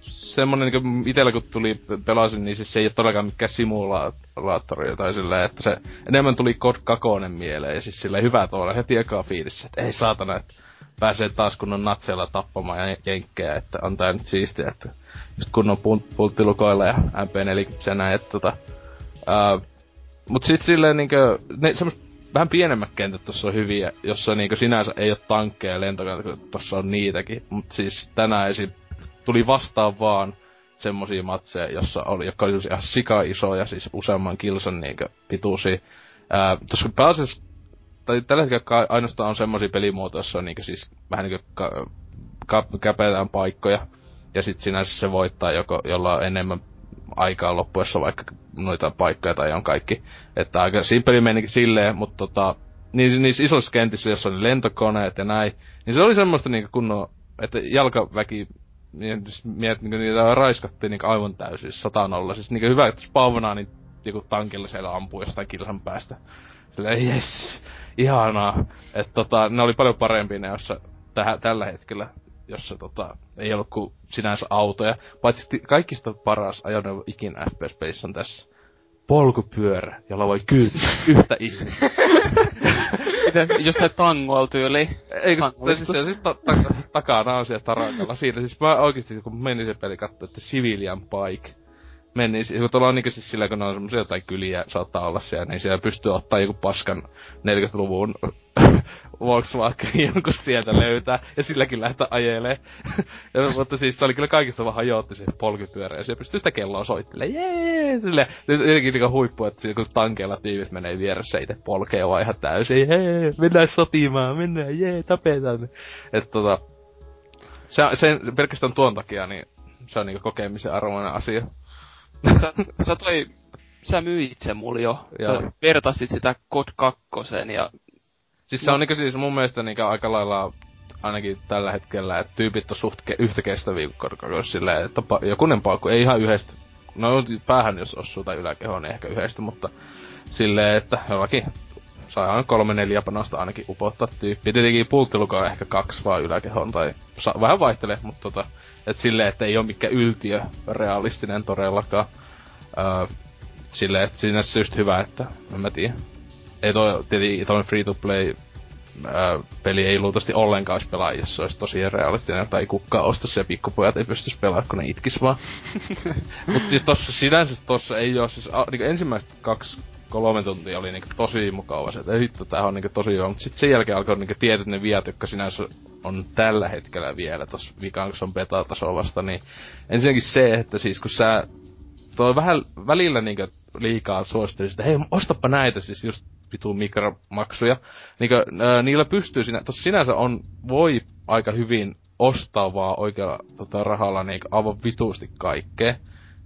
semmonen niinku itellä kun tuli pelasin, niin siis se ei ole todellakaan mikään simulaattori tai silleen, että se enemmän tuli Cod 2 mieleen ja siis silleen hyvä tuolla heti ekaa fiilissä, että ei saatana, että pääsee taas kunnon natseilla tappamaan ja jenkkejä, että tää nyt siistiä, että just kunnon pulttilukoilla ja MP4 näin, että tota, ää, mut sit silleen niinkö, ne semmoset vähän pienemmät kentät tossa on hyviä, jossa niinkö sinänsä ei oo tankkeja ja lentokenttä, tossa on niitäkin, mut siis tänään esim tuli vastaan vaan semmosia matseja, jossa oli, jotka oli ihan sika isoja, siis useamman kilsan niinkö pituisia. Ää, tossa pääasiassa, tai tällä hetkellä ainoastaan on semmosia pelimuotoja, jossa on niinkö siis vähän niinkö ka, ka, paikkoja, ja sit sinänsä se voittaa, joko, jolla on enemmän aikaa loppuessa vaikka noita paikkoja tai on kaikki. Että aika simpeli menikin silleen, mutta tota, niin, niissä isoissa kentissä, jossa on lentokoneet ja näin, niin se oli semmoista niinku kunnon, että jalkaväki niin miet, niin niitä raiskattiin niin aivan täysin sataan olla. Siis niin hyvä, että spawnaa niin joku tankilla siellä ampuu jostain kilsan päästä. Silleen, yes, ihanaa. Että tota, ne oli paljon parempi ne, jossa tähä, tällä hetkellä, jossa tota, ei ollut kuin sinänsä autoja. Paitsi kaikista paras ajoneuvo ikinä FPS on tässä polkupyörä, jolla voi kyytiä yhtä ihmistä. Miten, jos se tangoil tyyli? Eikö, siis se siis ta- ta- takana on siellä tarakalla. Siitä siis mä oikeesti kun menin se peli katsoa, että Civilian Bike meni, kun tuolla on niinku siis sillä, kun on semmosia jotain kyliä saattaa olla siellä, niin siellä pystyy ottaa joku paskan 40-luvun Volkswagen jonkun sieltä löytää, ja silläkin lähtee ajelee. ja, mutta siis se oli kyllä kaikista vähän hajotti se polkupyörä, ja se pystyy sitä kelloa soittelemaan, jee, sille, jotenkin niinku huippu, että kun tankeilla tiivit menee vieressä itse polkee vaan ihan täysin, jee, mennään sotimaan, mennään, jee, tapetaan. Että tota, se, sen, pelkästään tuon takia, niin se on niinku kokemisen arvoinen asia sä, sä toi, sä myit sen mulle jo. Ja. Sä vertasit sitä Kod 2 ja... Siis se on niinku siis mun mielestä niinku aika lailla ainakin tällä hetkellä, että tyypit on suht ke- yhtä kestäviä kuin Kod 2 silleen, että pa- jokunen paukku, ei ihan yhdestä. No päähän jos osuu tai yläkehoon, niin ehkä yhdestä, mutta silleen, että jollakin saa kolme neljä panosta ainakin upottaa tyyppi. Tietenkin pulttiluko on ehkä kaksi vaan yläkehoon tai sa- vähän vaihtelee, mutta tota, et silleen, että ei ole mikään yltiö realistinen todellakaan. Öö, silleen, että siinä on just hyvä, että en mä tiedä. Ei toi, tietenkin toi free to play öö, peli ei luultavasti ollenkaan olisi pelaa, jos se olisi tosi realistinen, tai kukaan ostaisi ja pikkupojat ei pystyisi pelaamaan, kun ne itkis vaan. Mutta siis tossa sinänsä tossa ei ole, siis a, niin ensimmäiset kaksi kolme tuntia oli niinku tosi mukava se, että hitto, tää on niinku tosi hyvä, mutta sitten sen jälkeen alkoi niinku tietyt ne viat, jotka sinänsä on tällä hetkellä vielä tossa vikaan, on beta-taso vasta, niin ensinnäkin se, että siis kun sä tuo vähän välillä niinku liikaa suosittelisit, että hei, ostapa näitä siis just vitu mikromaksuja. Niinku, niillä pystyy sinä, tossa sinänsä on, voi aika hyvin ostaa vaan oikealla tota, rahalla niinku aivan vituusti kaikkea.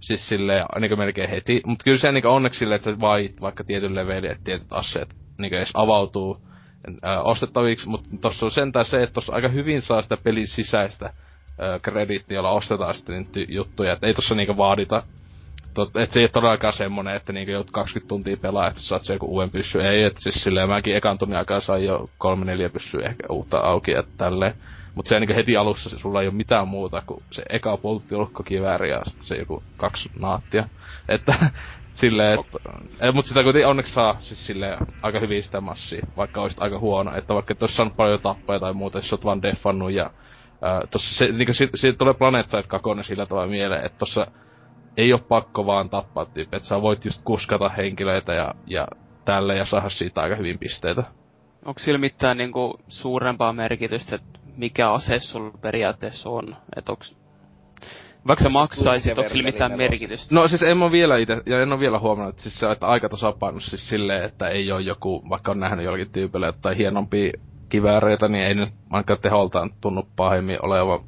Siis silleen niinku melkein heti. Mut kyllä se niinku onneksi silleen, että sä vait vaikka tietyn levelin, että tietyt asseet niinku edes avautuu ää, ostettaviksi, mutta tossa on sentään se, että tossa aika hyvin saa sitä pelin sisäistä krediittiä, jolla ostetaan sitten niitä juttuja, että ei tossa niinku vaadita Tot, se ei ole todellakaan semmonen, että niinku jout 20 tuntia pelaa, että saat se joku uuden pyssy. Ei, että siis silleen mäkin ekan tunnin aikaa sain jo kolme neljä pyssyä ehkä uutta auki ja tälleen. Mutta se niinku heti alussa se, sulla ei ole mitään muuta kuin se eka polttiulkkokivääri ja sitten se joku kaksi naattia. Että silleen, että... Okay. Mut sitä kuitenkin onneksi saa siis silleen aika hyvin sitä massia, vaikka olisit aika huono. Että vaikka et ois saanut paljon tappoja tai muuta, jos oot vaan defannut ja... Ää, tossa se, niinku, siitä, siitä tulee Planet Side 2 sillä tavalla mieleen, että tossa ei ole pakko vaan tappaa tyyppiä, että sä voit just kuskata henkilöitä ja, ja tälle ja saada siitä aika hyvin pisteitä. Onko sillä mitään niinku suurempaa merkitystä, että mikä ase sulla periaatteessa on? Että onks... Vaikka sä maksaisit, onko sillä mitään merkitystä? No siis en mä vielä itse, ja en ole vielä huomannut, että, siis se, että aika tasapaino siis silleen, että ei ole joku, vaikka on nähnyt jollakin tyypille jotain hienompia kivääreitä, niin ei nyt ainakaan teholtaan tunnu pahemmin olevan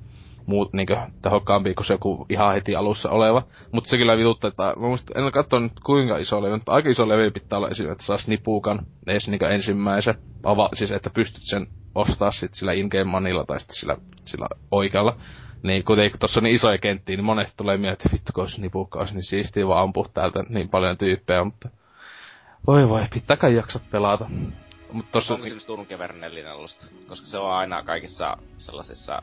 muut niinkö tehokkaampi kuin se joku ihan heti alussa oleva. Mutta se kyllä vituttaa, että mä muista, en ole nyt kuinka iso levy, mutta aika iso levy pitää olla esimerkiksi, että edes niinkö ensimmäisen, ava, siis että pystyt sen ostaa sit sillä in-game monilla tai sitten sillä, sillä oikealla. Niin kuitenkin tossa on niin isoja kenttiä, niin monesti tulee mieleen, että vittu kun olisi nipukka, olisi niin siistiä vaan ampua täältä niin paljon tyyppejä, mutta voi voi, pitää kai jaksa pelata. Mut tossa... Onko se Turun Kevern Koska se on aina kaikissa sellaisissa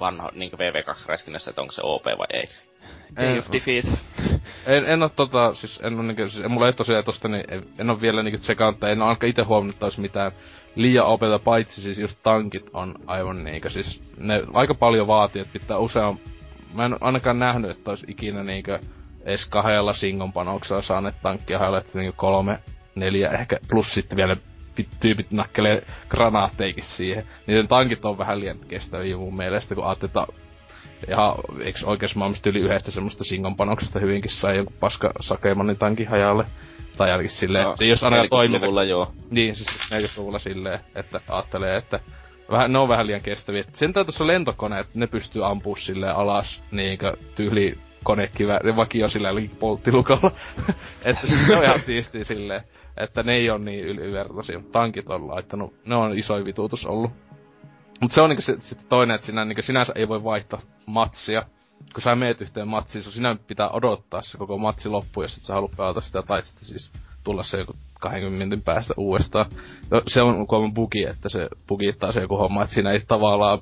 vanho, niinku VV2-räskinnässä, että onko se OP vai ei. Day of Defeat. En, en oo tota, siis en oo niinku, siis, mulla ei tosiaan tosta, niin en, en oo vielä niinku tsekannut, tai en oo ainakaan ite huomannut, että mitään liian opeta, paitsi siis just tankit on aivan niinkö, siis ne aika paljon vaatii, että pitää usean, mä en ainakaan nähnyt, että olisi ikinä niinkö edes kahdella singon panoksella saaneet tankkia hajolle, niinku kolme, neljä ehkä, plus sitten vielä tyypit nakkelee granaatteikin siihen. Niiden tankit on vähän liian kestäviä mun mielestä, kun ajattelee, ja eikö oikeassa maailmassa yli yhdestä semmoista singon panoksesta hyvinkin sai joku paska sakeemanin tankin hajalle. Tai ainakin silleen, no, se jos aina toimii. joo. Niin, siis 40-luvulla silleen, että ajattelee, että vähän, ne on vähän liian kestäviä. Sen tuossa lentokoneet, ne pystyy ampua silleen alas, niinkö tyyli konekivääri vakio sillä polttilukalla. että se on ihan siistiä silleen, että ne ei ole niin ylivertaisia. Tankit on laittanut, ne on iso vituutus ollut. Mutta se on niinku sitten toinen, että sinä, niinku sinänsä ei voi vaihtaa matsia. Kun sä meet yhteen matsiin, sun sinä pitää odottaa se koko matsi loppu, jos et sä halua pelata sitä, tai sitten siis tulla se joku 20 minuutin päästä uudestaan. No, se on kolmen bugi, että se bugittaa se joku homma, että siinä ei tavallaan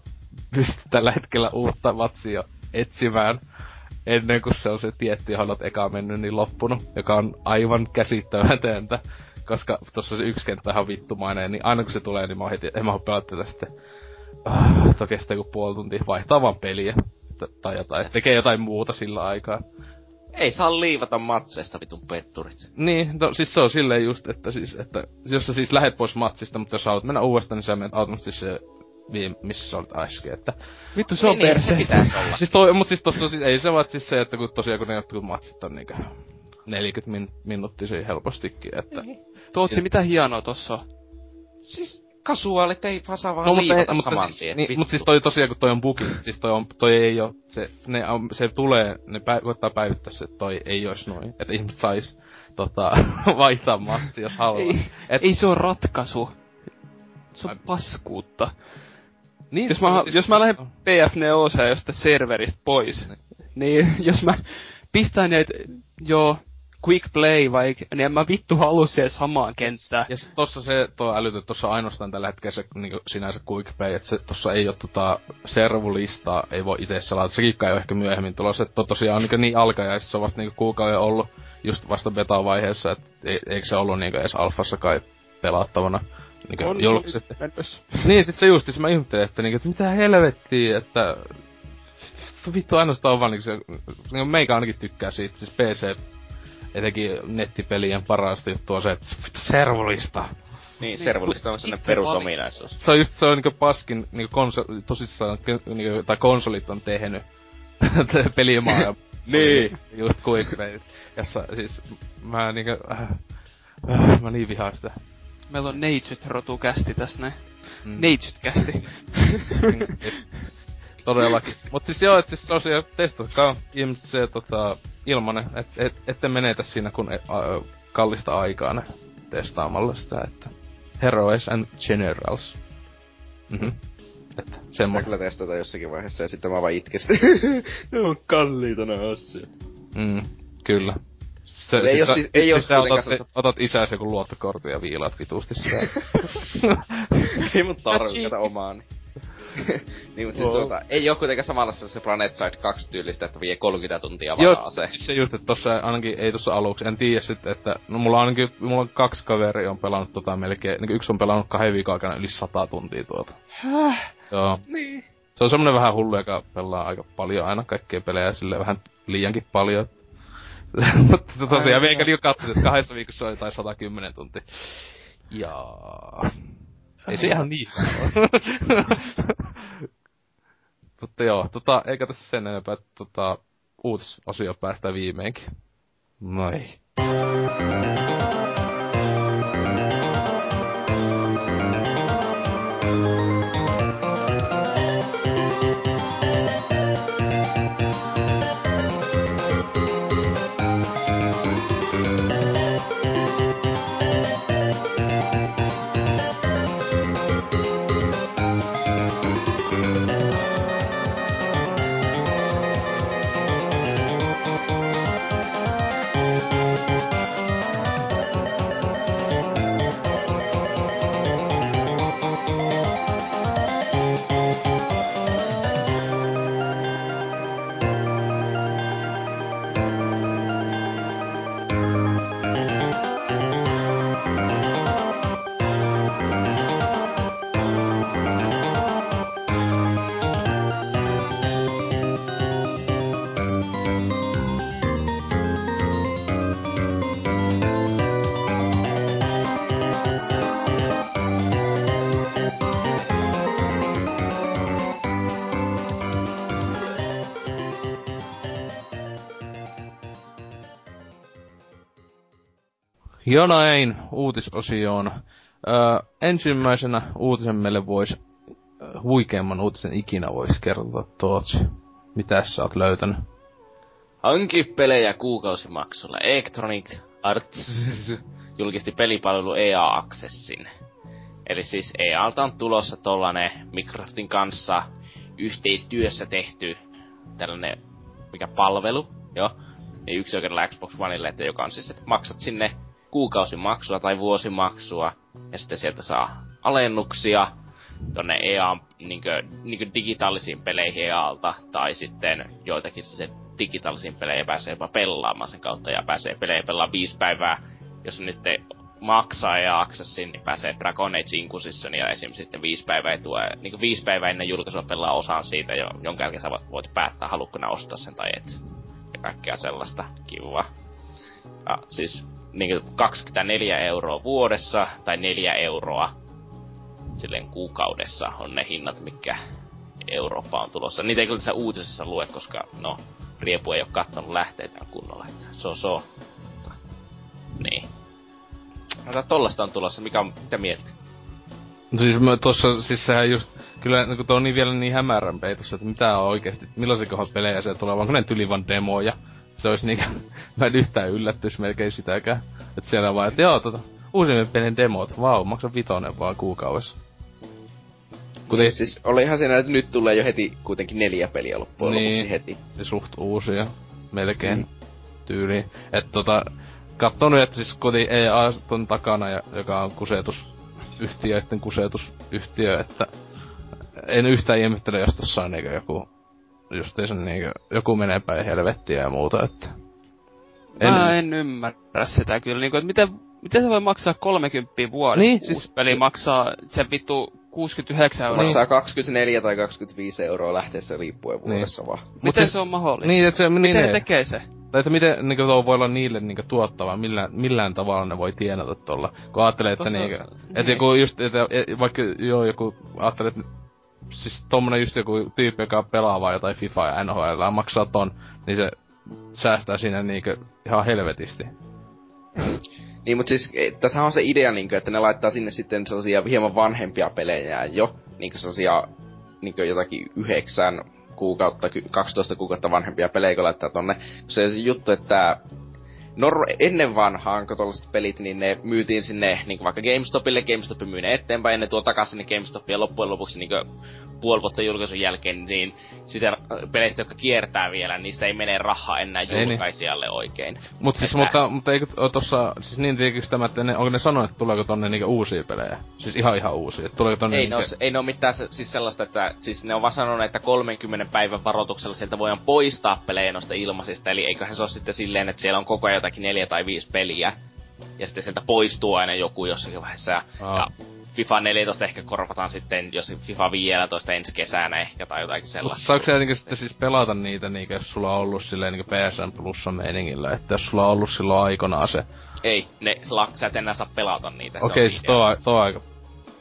pysty tällä hetkellä uutta matsia etsimään ennen kuin se on se tietty, johon olet eka mennyt, niin loppunut, joka on aivan käsittämätöntä. Koska tossa se yksi kenttä on vittumainen, niin aina kun se tulee, niin mä oon heti, en mä oo pelata sitten. Ah, to kestää joku puoli tuntia, vaihtaa vaan peliä. Tai jotain, tekee jotain muuta sillä aikaa. Ei saa liivata matseista vitun petturit. Niin, no siis se on silleen just, että siis, että jos sä siis lähet pois matsista, mutta jos haluat mennä uudestaan, niin sä menet automaattisesti se viime, missä sä olit äsken, että... Vittu, se on niin, perse. Niin, se siis toi, mut siis tossa siis, ei se vaan siis se, että kun tosiaan kun ne jotkut matsit on niinkö 40 min, minuuttia helpostikin, että... Niin. Tuotsi, siis, mitä hienoa tossa Siis kasuaalit ei saa vaan no, liivata mutta, saman siis, tien. Niin, mut siis toi tosiaan kun toi on bugi, siis toi, on, toi ei oo, se, ne, se tulee, ne pä, koittaa päivittää se, toi ei ois noin, että ihmiset sais tota, vaihtaa matsi, jos haluaa. Ei, Et, ei se on ratkaisu. Se on paskuutta. Niin, jos, mä, jos mä lähden PF4 josta serveristä pois, niin. niin jos mä pistän näitä jo quick play vai, niin en mä vittu halua siihen samaan kenttään. Ja sit tossa se, tuo älytö, tossa ainoastaan tällä hetkellä se niin sinänsä quick play, että se tossa ei oo tota servulistaa, ei voi itse selata. Sekin kai ehkä myöhemmin tulossa, että tosiaan on niin, niin alkajaisissa, se on vasta niin kuukauden ollut just vasta beta-vaiheessa, että e, eikö se ollut niin edes alfassa kai pelattavana niin on julkiset. niin, sit se just, mä ihmettelin, että, niin, että mitä helvettiä, että vittu ainoastaan on vaan niin se, niin meikä ainakin tykkää siitä, siis PC, etenkin nettipelien parasta juttu on se, että vittu servulista. Niin, niin servulista on sellainen perusominaisuus. Se on just, se on niinku paskin, niinku konsoli, tosissaan, niinku, tai konsolit on tehnyt pelimaailma. niin. Just quick jossa siis mä niinku, äh, äh, mä niin vihaan sitä. Meillä on Neitsyt-rotu kästi tässä näin. Mm. Neitsyt-kästi. Todellakin. Mut siis joo, et siis tosiaan testatkaa ihmiset se tota, ilmanen, et, et, ette menetä siinä kun et, a, kallista aikaa ne testaamalla sitä, että Heroes and Generals. Mhm. Että semmoinen. kyllä testata jossakin vaiheessa ja sitten mä vaan itkestä. ne on kalliita nää asiat. Mm, kyllä. Se, ei siis, siis, ei siis otat, se, otat isäsi joku luottokortin ja viilaat vitusti sitä. ei mun tarvitse omaani. niin, mutta siis tuota, ei oo kuitenkaan samalla se Planet Side 2 tyylistä, että vie 30 tuntia varaa se. se just, että tossa ainakin, ei tossa aluksi, en tiedä sit, että, no mulla on ainakin, mulla on kaksi kaveri on pelannut tota melkein, niin yksi on pelannut kahden viikon aikana yli 100 tuntia tuota. Häh? Joo. Niin. Se on semmonen vähän hullu, joka pelaa aika paljon aina kaikkea pelejä, sille vähän liiankin paljon. Mutta tosiaan meikä niinku katsoin, että kahdessa viikossa oli jotain 110 tuntia. Jaa. Ei se ihan niin Mutta joo, tota, eikä tässä sen enempää, että tota, uutisosio päästään viimeinkin. Noi. Jo näin, uutisosioon. Öö, ensimmäisenä uutisen meille voisi, huikeimman uutisen ikinä voisi kertoa Tootsi. Mitä sä oot löytänyt? Hanki pelejä kuukausimaksulla. Electronic Arts julkisti pelipalvelu EA Accessin. Eli siis EAlta on tulossa tollanen Microsoftin kanssa yhteistyössä tehty tällainen, mikä palvelu, jo, niin yksi oikeudella Xbox Oneille, että joka on siis, että maksat sinne kuukausimaksua tai vuosimaksua, ja sitten sieltä saa alennuksia tonne EA niinkö, niinkö digitaalisiin peleihin EAlta, tai sitten joitakin se digitaalisiin peleihin pääsee jopa pelaamaan sen kautta, ja pääsee pelejä pelaamaan viisi päivää, jos nyt maksaa ja Accessin, niin pääsee Dragon Age Inquisition ja esim. sitten viisi päivää tuo, niin viisi päivää ennen julkaisua pelaa osaan siitä, jo, jonka jälkeen sä voit päättää, haluatko ostaa sen tai et. Ja kaikkea sellaista kivaa. Ja siis niin 24 euroa vuodessa tai 4 euroa silleen kuukaudessa on ne hinnat, mikä Eurooppa on tulossa. Niitä ei kyllä tässä uutisessa lue, koska no, Riepu ei ole kattonut lähteitä kunnolla. Että so so. Niin. Mutta tollasta on tulossa, mikä on, mitä mieltä? No siis mä tossa, siis sehän just, kyllä niin tuo on niin vielä niin hämärän peitossa, että mitä on oikeesti, millaisia pelejä se tulee, vaan ne tyli vaan demoja. Se olisi niinkö, mä en yhtään yllättys melkein sitäkään. Että siellä vaan, että joo, tota, uusimmien pelin demot, vau, maksa vitonen vaan kuukaudessa. Kuten... Niin, siis olihan siinä, että nyt tulee jo heti kuitenkin neljä peliä loppujen niin, lopuksi heti. Ja suht uusia, melkein mm. tyyliin. Että tota, kattonut, että siis koti EA on takana, ja, joka on kusetusyhtiöiden kusetusyhtiö, että en yhtään ihmettele, jos tossa on niinkö joku, sen niinkö, joku menee päin helvettiä ja muuta, että... En... Mä en ymmärrä sitä kyllä, niinku, että miten, miten se voi maksaa 30 vuodessa? Niin, siis... peli maksaa se vittu 69 euroa. Maksaa 24 tai 25 euroa lähteessä riippuen vuodessa niin. vaan. Miten se on mahdollista? Niin, että se, miten niin, ne tekee se? Tai että miten niinku tuo voi olla niille niinku tuottava, millään, millään tavalla ne voi tienata tuolla. Kun ajattelee, että Tossa, niinku, niin. että joku just, että vaikka joo, joku ajattelee, että siis tommonen just joku tyyppi, joka pelaa vaan jotain FIFA ja NHL ja maksaa ton, niin se säästää siinä niinku ihan helvetisti. Niin, mutta siis e, tässä on se idea, niin kuin, että ne laittaa sinne sitten sellaisia hieman vanhempia pelejä jo, niin kuin sellaisia niin kuin jotakin yhdeksän kuukautta, 12 kuukautta vanhempia pelejä, kun laittaa tonne. Se juttu, että Nor- ennen vanhaan, kun tuollaiset pelit, niin ne myytiin sinne niin vaikka GameStopille, GameStop myy ne eteenpäin, ja ne tuo takaisin sinne GameStopia ja loppujen lopuksi niin puoli vuotta julkaisun jälkeen, niin sitä peleistä, jotka kiertää vielä, niistä ei mene rahaa enää julkaisijalle niin. oikein. Mut siis, että... mutta, mutta eikö tossa, siis niin tietysti tämä, että ne, onko ne sanoneet, että tuleeko tonne niinku uusia pelejä? Siis ihan ihan uusia, että tuleeko tonne Ei, niinku... ne, ei ne ole mitään se, siis sellaista, että siis ne on vaan sanonut, että 30 päivän varoituksella sieltä voidaan poistaa pelejä noista ilmaisista, eli eiköhän se ole sitten silleen, että siellä on koko ajan jotakin neljä tai viisi peliä, ja sitten sieltä poistuu aina joku jossakin vaiheessa, ja, ja FIFA 14 ehkä korvataan sitten, jos FIFA 15 ensi kesänä ehkä tai jotakin sellaista. saako sä jotenkin sitten siis pelata niitä, niin jos sulla on ollut silleen niin PSN Plussa meiningillä, että jos sulla on ollut silloin aikanaan se... Ei, ne, sä et enää saa pelata niitä. Okei, okay, siis tuo, tuo aika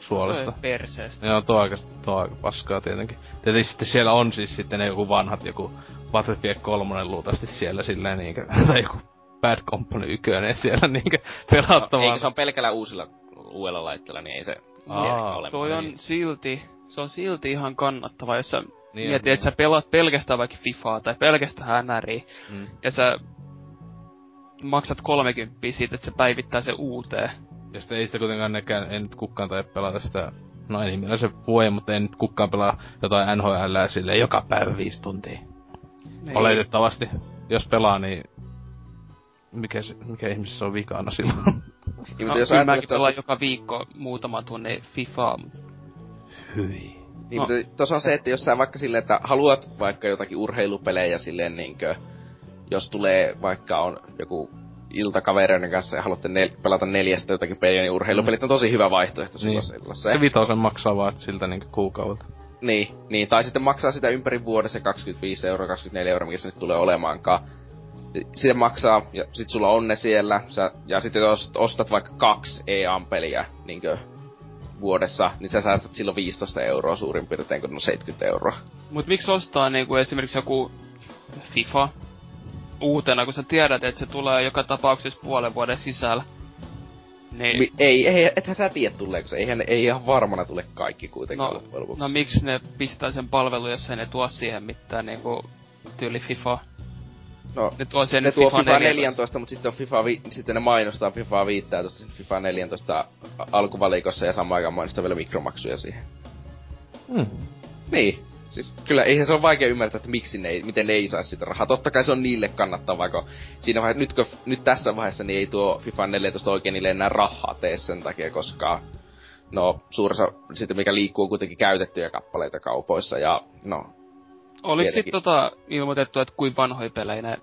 suolista. Perseestä. Joo, tuo aika, tuo aika paskaa tietenkin. Tietysti sitten siellä on siis sitten ne joku vanhat, joku Battlefield 3 luultavasti siellä silleen niinkö, tai joku Bad Company 1 siellä niinkö pelattavaa. No, eikö se on pelkällä uusilla uudella laitteella, niin ei se Aa, ole. Toi on silti, se on silti ihan kannattava, jos sä niin mietit, niin. että sä pelaat pelkästään vaikka FIFAa tai pelkästään NRI, mm. ja sä maksat 30 siitä, että se päivittää se uuteen. Ja sitten ei sitä kuitenkaan nekään, en nyt kukaan tai pelata sitä, no ei niin se voi, mutta en nyt kukaan pelaa jotain NHL sille joka päivä viisi tuntia. Niin. Oletettavasti. Jos pelaa, niin mikä, se, mikä ihmisessä on vikana silloin? Niin, no, jos mäkin pelaan joka viikko muutama tunne FIFA. Hyi. Niin, no. mutta tossa on se, että jos sä vaikka silleen, että haluat vaikka jotakin urheilupelejä silleen niinkö, jos tulee vaikka on joku ilta kavereiden kanssa ja haluatte nel- pelata neljästä jotakin peliä, niin urheilupelit mm. on tosi hyvä vaihtoehto niin. Se, se vitosen maksaa vaan siltä niinku kuukaudelta. Niin, niin, tai sitten maksaa sitä ympäri vuodessa 25 euroa, 24 euroa, mikä se nyt tulee olemaankaan sitä maksaa, ja sit sulla on ne siellä, sä, ja sitten jos ostat vaikka kaksi EA-peliä niinkö vuodessa, niin sä säästät silloin 15 euroa suurin piirtein, kun on 70 euroa. Mut miksi ostaa niinku esimerkiksi joku FIFA uutena, kun sä tiedät, että se tulee joka tapauksessa puolen vuoden sisällä? Niin. Mi- ei, ei, ethän sä tiedä tuleeko se. Eihän, ei ihan varmana tule kaikki kuitenkaan No, loppujen lopuksi. no miksi ne pistää sen palvelun, jos ei ne tuo siihen mitään niinku tyyli FIFA? No, Ne tuo sen ne tuo FIFA 14, 14. mutta sitten, on FIFA vi- sitten ne mainostaa FIFA 15 sen FIFA 14 a- alkuvalikossa ja samaan aikaan mainostaa vielä mikromaksuja siihen. Mm. Niin. Siis kyllä eihän se ole vaikea ymmärtää, että miksi ne ei, miten ne ei saisi sitä rahaa. Totta kai se on niille kannattavaa, kun siinä vaiheessa, nyt, kun, nyt tässä vaiheessa niin ei tuo FIFA 14 oikein niille enää rahaa tee sen takia, koska no suurissa, sitten mikä liikkuu kuitenkin käytettyjä kappaleita kaupoissa ja no Oliko sit Tietenkin. tota ilmoitettu, että kuinka vanhoja pelejä ne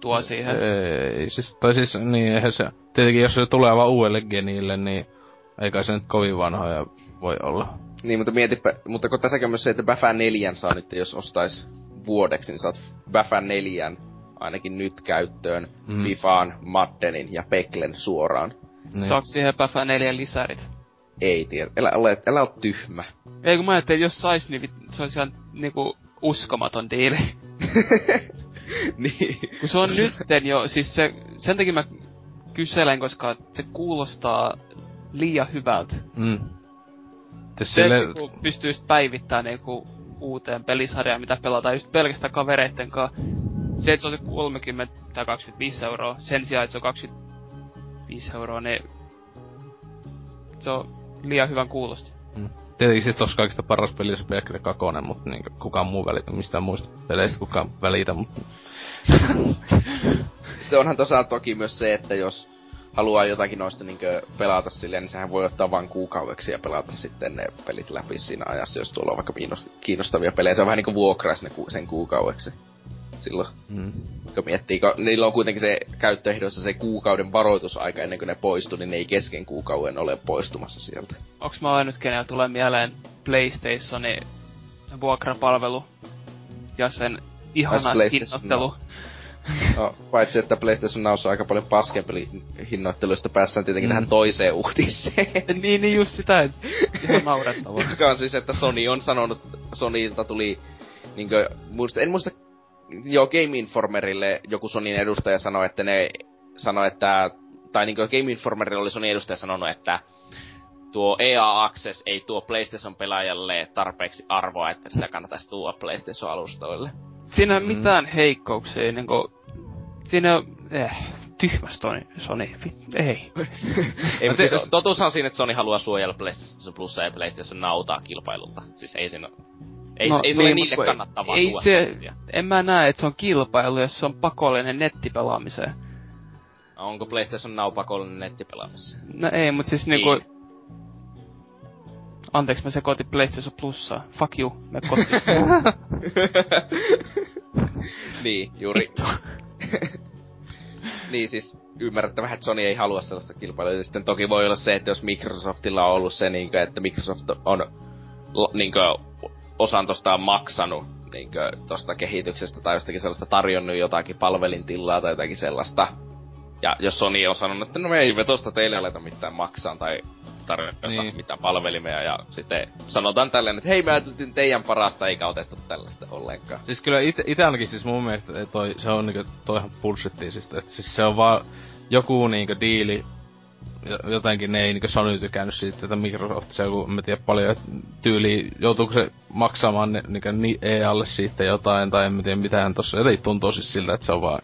tuo siihen? Ei, siis, tai siis, niin eihän se, tietenkin jos se tulee vaan uudelle genille, niin eikä se nyt kovin vanhoja voi olla. Niin, mutta mietipä, mutta kun tässäkin on myös se, että Baffa 4 saa nyt, jos ostais vuodeksi, niin saat Baffa 4 ainakin nyt käyttöön Mm. Fifaan, Maddenin ja Peklen suoraan. Niin. Saako siihen Päfä 4 lisärit? Ei tiedä, älä ole, älä ole tyhmä. Ei kun mä ajattelin, että jos sais, niin se olisi ihan niinku uskomaton diili. niin. kun se on nytten jo, siis se, sen takia mä kyselen, koska se kuulostaa liian hyvältä. Mm. Siis Se, sille, pystyy just päivittämään niinku uuteen pelisarjaan, mitä pelataan just pelkästään kavereitten kanssa. Se, että se on se 30 tai 25 euroa, sen sijaan, että se on 25 euroa, niin se on liian hyvän kuulosta. Tietenkin siis tossa kaikista paras peli on se Pekre Kakonen, mutta niin kukaan muu välitä mistään muista peleistä kukaan välitä, mutta Sitten onhan tosiaan toki myös se, että jos haluaa jotakin noista niinkö pelata silleen, niin sehän voi ottaa vain kuukaudeksi ja pelata sitten ne pelit läpi siinä ajassa, jos tuolla on vaikka kiinnost- kiinnostavia pelejä. Se on vähän niinku vuokrais ne sen kuukaudeksi. Silloin, mm. kun miettii, kun niillä on kuitenkin se käyttöehdoissa se kuukauden varoitusaika ennen kuin ne poistuu, niin ne ei kesken kuukauden ole poistumassa sieltä. Onks mä ainut, kenellä tulee mieleen PlayStationin vuokrapalvelu ja sen ihana hinnoittelu. No, paitsi että PlayStation Nowssa on aika paljon paskempi hinnoitteluista päässään tietenkin Mm. mm. tähän toiseen uutiseen. niin, niin just sitä, et ihan naurettavaa. Joka on siis, että Sony on sanonut, Sonylta tuli, niinkö, muista, en muista, joo, Game Informerille joku Sonyn edustaja sanoi, että ne sanoi, että, tai niinkö Game Informerille oli Sonyn edustaja sanonut, että tuo EA Access ei tuo PlayStation-pelaajalle tarpeeksi arvoa, että sitä kannattaisi tuoda PlayStation-alustoille. Siinä ei Mm. mitään heikkouksia, niinku... Siinä on... Eh, tyhmä Sony, Sony. Vit, ei. Ei, No mutta siis se- totuushan on siinä, että Sony haluaa suojella PlayStation Plussa ja PlayStation Nautaa kilpailulta. Siis ei siinä ei, no, ei se ole niin, niille mut kun kannattavaa Ei se, en mä näe, että se on kilpailu, jos se on pakollinen nettipelaamiseen. Onko PlayStation Now pakollinen nettipelaamassa? No ei, mut siis Niin. niinku... Anteeksi, mä sekoitin PlayStation Plussaa. Fuck you, me kotiin. niin, juuri. niin siis ymmärrettävä, että Sony ei halua sellaista kilpailua. Ja sitten toki voi olla se, että jos Microsoftilla on ollut se, niin kuin, että Microsoft on niin kuin, osan tosta maksanut niin kuin, tosta kehityksestä tai jostakin sellaista tarjonnut jotakin palvelintilaa tai jotakin sellaista. Ja jos Sony on sanonut, että no me ei me tosta teille aleta mitään maksaa tai tarjota Niin. mitään palvelimia ja sitten sanotaan tälleen, että hei me ajateltiin teidän parasta eikä otettu tällaista ollenkaan. Siis kyllä ite ainakin siis mun mielestä toi, se on niinku toihan bullshittia siis, että siis se on vaan joku niinku diili, jotenkin ne ei niinku Sony tykännyt siitä, että Microsoft se joku, en mä tiedä paljon, että tyyli, joutuuko se maksamaan ne, niinku ni, EAlle siitä jotain, tai en mä tiedä mitään tossa, jotenkin tuntuu siis siltä, että se on vaan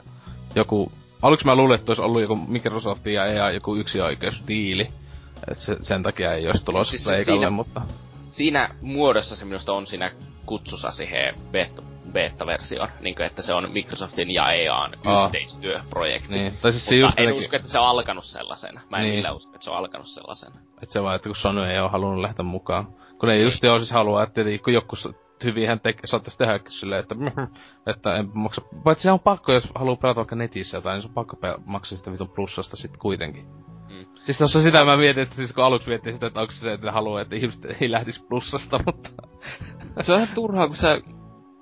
joku, aluksi mä luulin, että olisi ollut joku Microsoft ja EA joku yksi oikeusdiili, että se, sen takia ei olisi tulossa Siis se Pleikalle, siinä- mutta... Siinä muodossa se minusta on siinä kutsussa siihen beta, beta-versioon. Niin kuin, että se on Microsoftin ja EAN Aa. yhteistyöprojekti. Niin, tai siis se Mutta just en jotenkin- usko, että se on alkanut sellaisena. Mä en Niin. niin. millään usko, että se on alkanut sellaisena. Et se vaan, että kun Sony ei oo halunnut lähteä mukaan. Kun ne just joo siis haluaa, että kun joku hyvinhän te- saattaisi tehdä silleen, että, että en maksa. Paitsi se on pakko, jos haluaa pelata vaikka netissä jotain, niin se on pakko maksaa sitä vitun plussasta sit kuitenkin. Mm. Siis tossa sitä mä mietin, että siis kun aluksi miettii sitä, että onko se se, että ne haluaa, että ihmiset ei lähtisi plussasta, mutta... se on ihan turhaa, kun sä...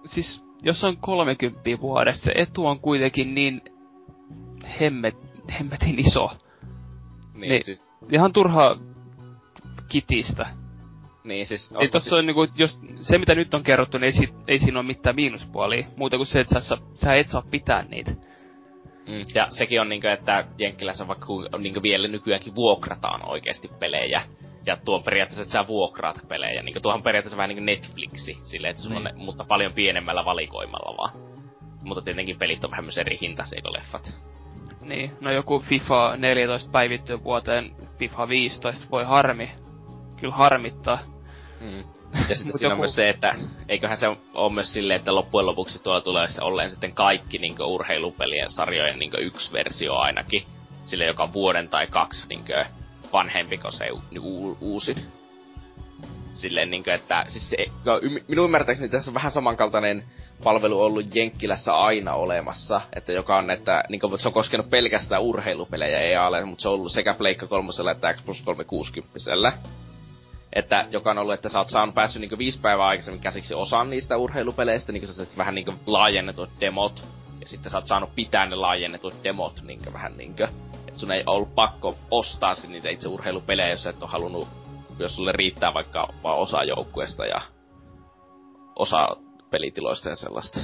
Siis, jos on 30 vuodessa, se etu on kuitenkin niin hemmet, hemmetin iso. Niin, Niin. siis... Ihan turhaa kitistä. Niin, siis... Ei tossa on niinku, jos se mitä nyt on kerrottu, niin ei, si, ei siinä ole mitään miinuspuolia. Muuta kuin se, että sä, sä, et saa pitää niitä. Mm, ja sekin on niinkö, että Jenkkilässä vaikka niinkö vielä nykyäänkin vuokrataan oikeasti pelejä. Ja tuo on periaatteessa, että sä vuokraat pelejä. Niin tuohon periaatteessa vähän niin kuin Netflixi, silleen, että sulla niin. on mutta paljon pienemmällä valikoimalla vaan. Mutta tietenkin pelit on vähän myös eri hintaisia kuin leffat. Niin, no joku FIFA 14 päivittyy vuoteen FIFA 15 voi harmi. Kyllä harmittaa. Mm. Ja sitten siinä joku... on myös se, että eiköhän se ole myös silleen, että loppujen lopuksi tuolla tulee se olleen sitten kaikki niin urheilupelien sarjojen niin yksi versio ainakin. Sille joka vuoden tai kaksi niin vanhempi kuin se u- uusin. Silleen niin kuin, että siis se, no, minun ymmärtääkseni tässä on vähän samankaltainen palvelu ollut Jenkkilässä aina olemassa, että joka on, että niin kuin, se on koskenut pelkästään urheilupelejä EAlle, mutta se on ollut sekä Pleikka 3 että Xbox 360 että joka on ollut, että sä oot saanut päässyt niinku viisi päivää aikaisemmin käsiksi osaan niistä urheilupeleistä, niinku sä vähän niinku laajennetut demot, ja sitten sä oot saanut pitää ne laajennetut demot niinku vähän niinku. Sun ei ollut pakko ostaa niitä itse urheilupelejä, jos et ole halunnut, jos sulle riittää vaikka vaan osa joukkueesta ja osa pelitiloista ja sellaista.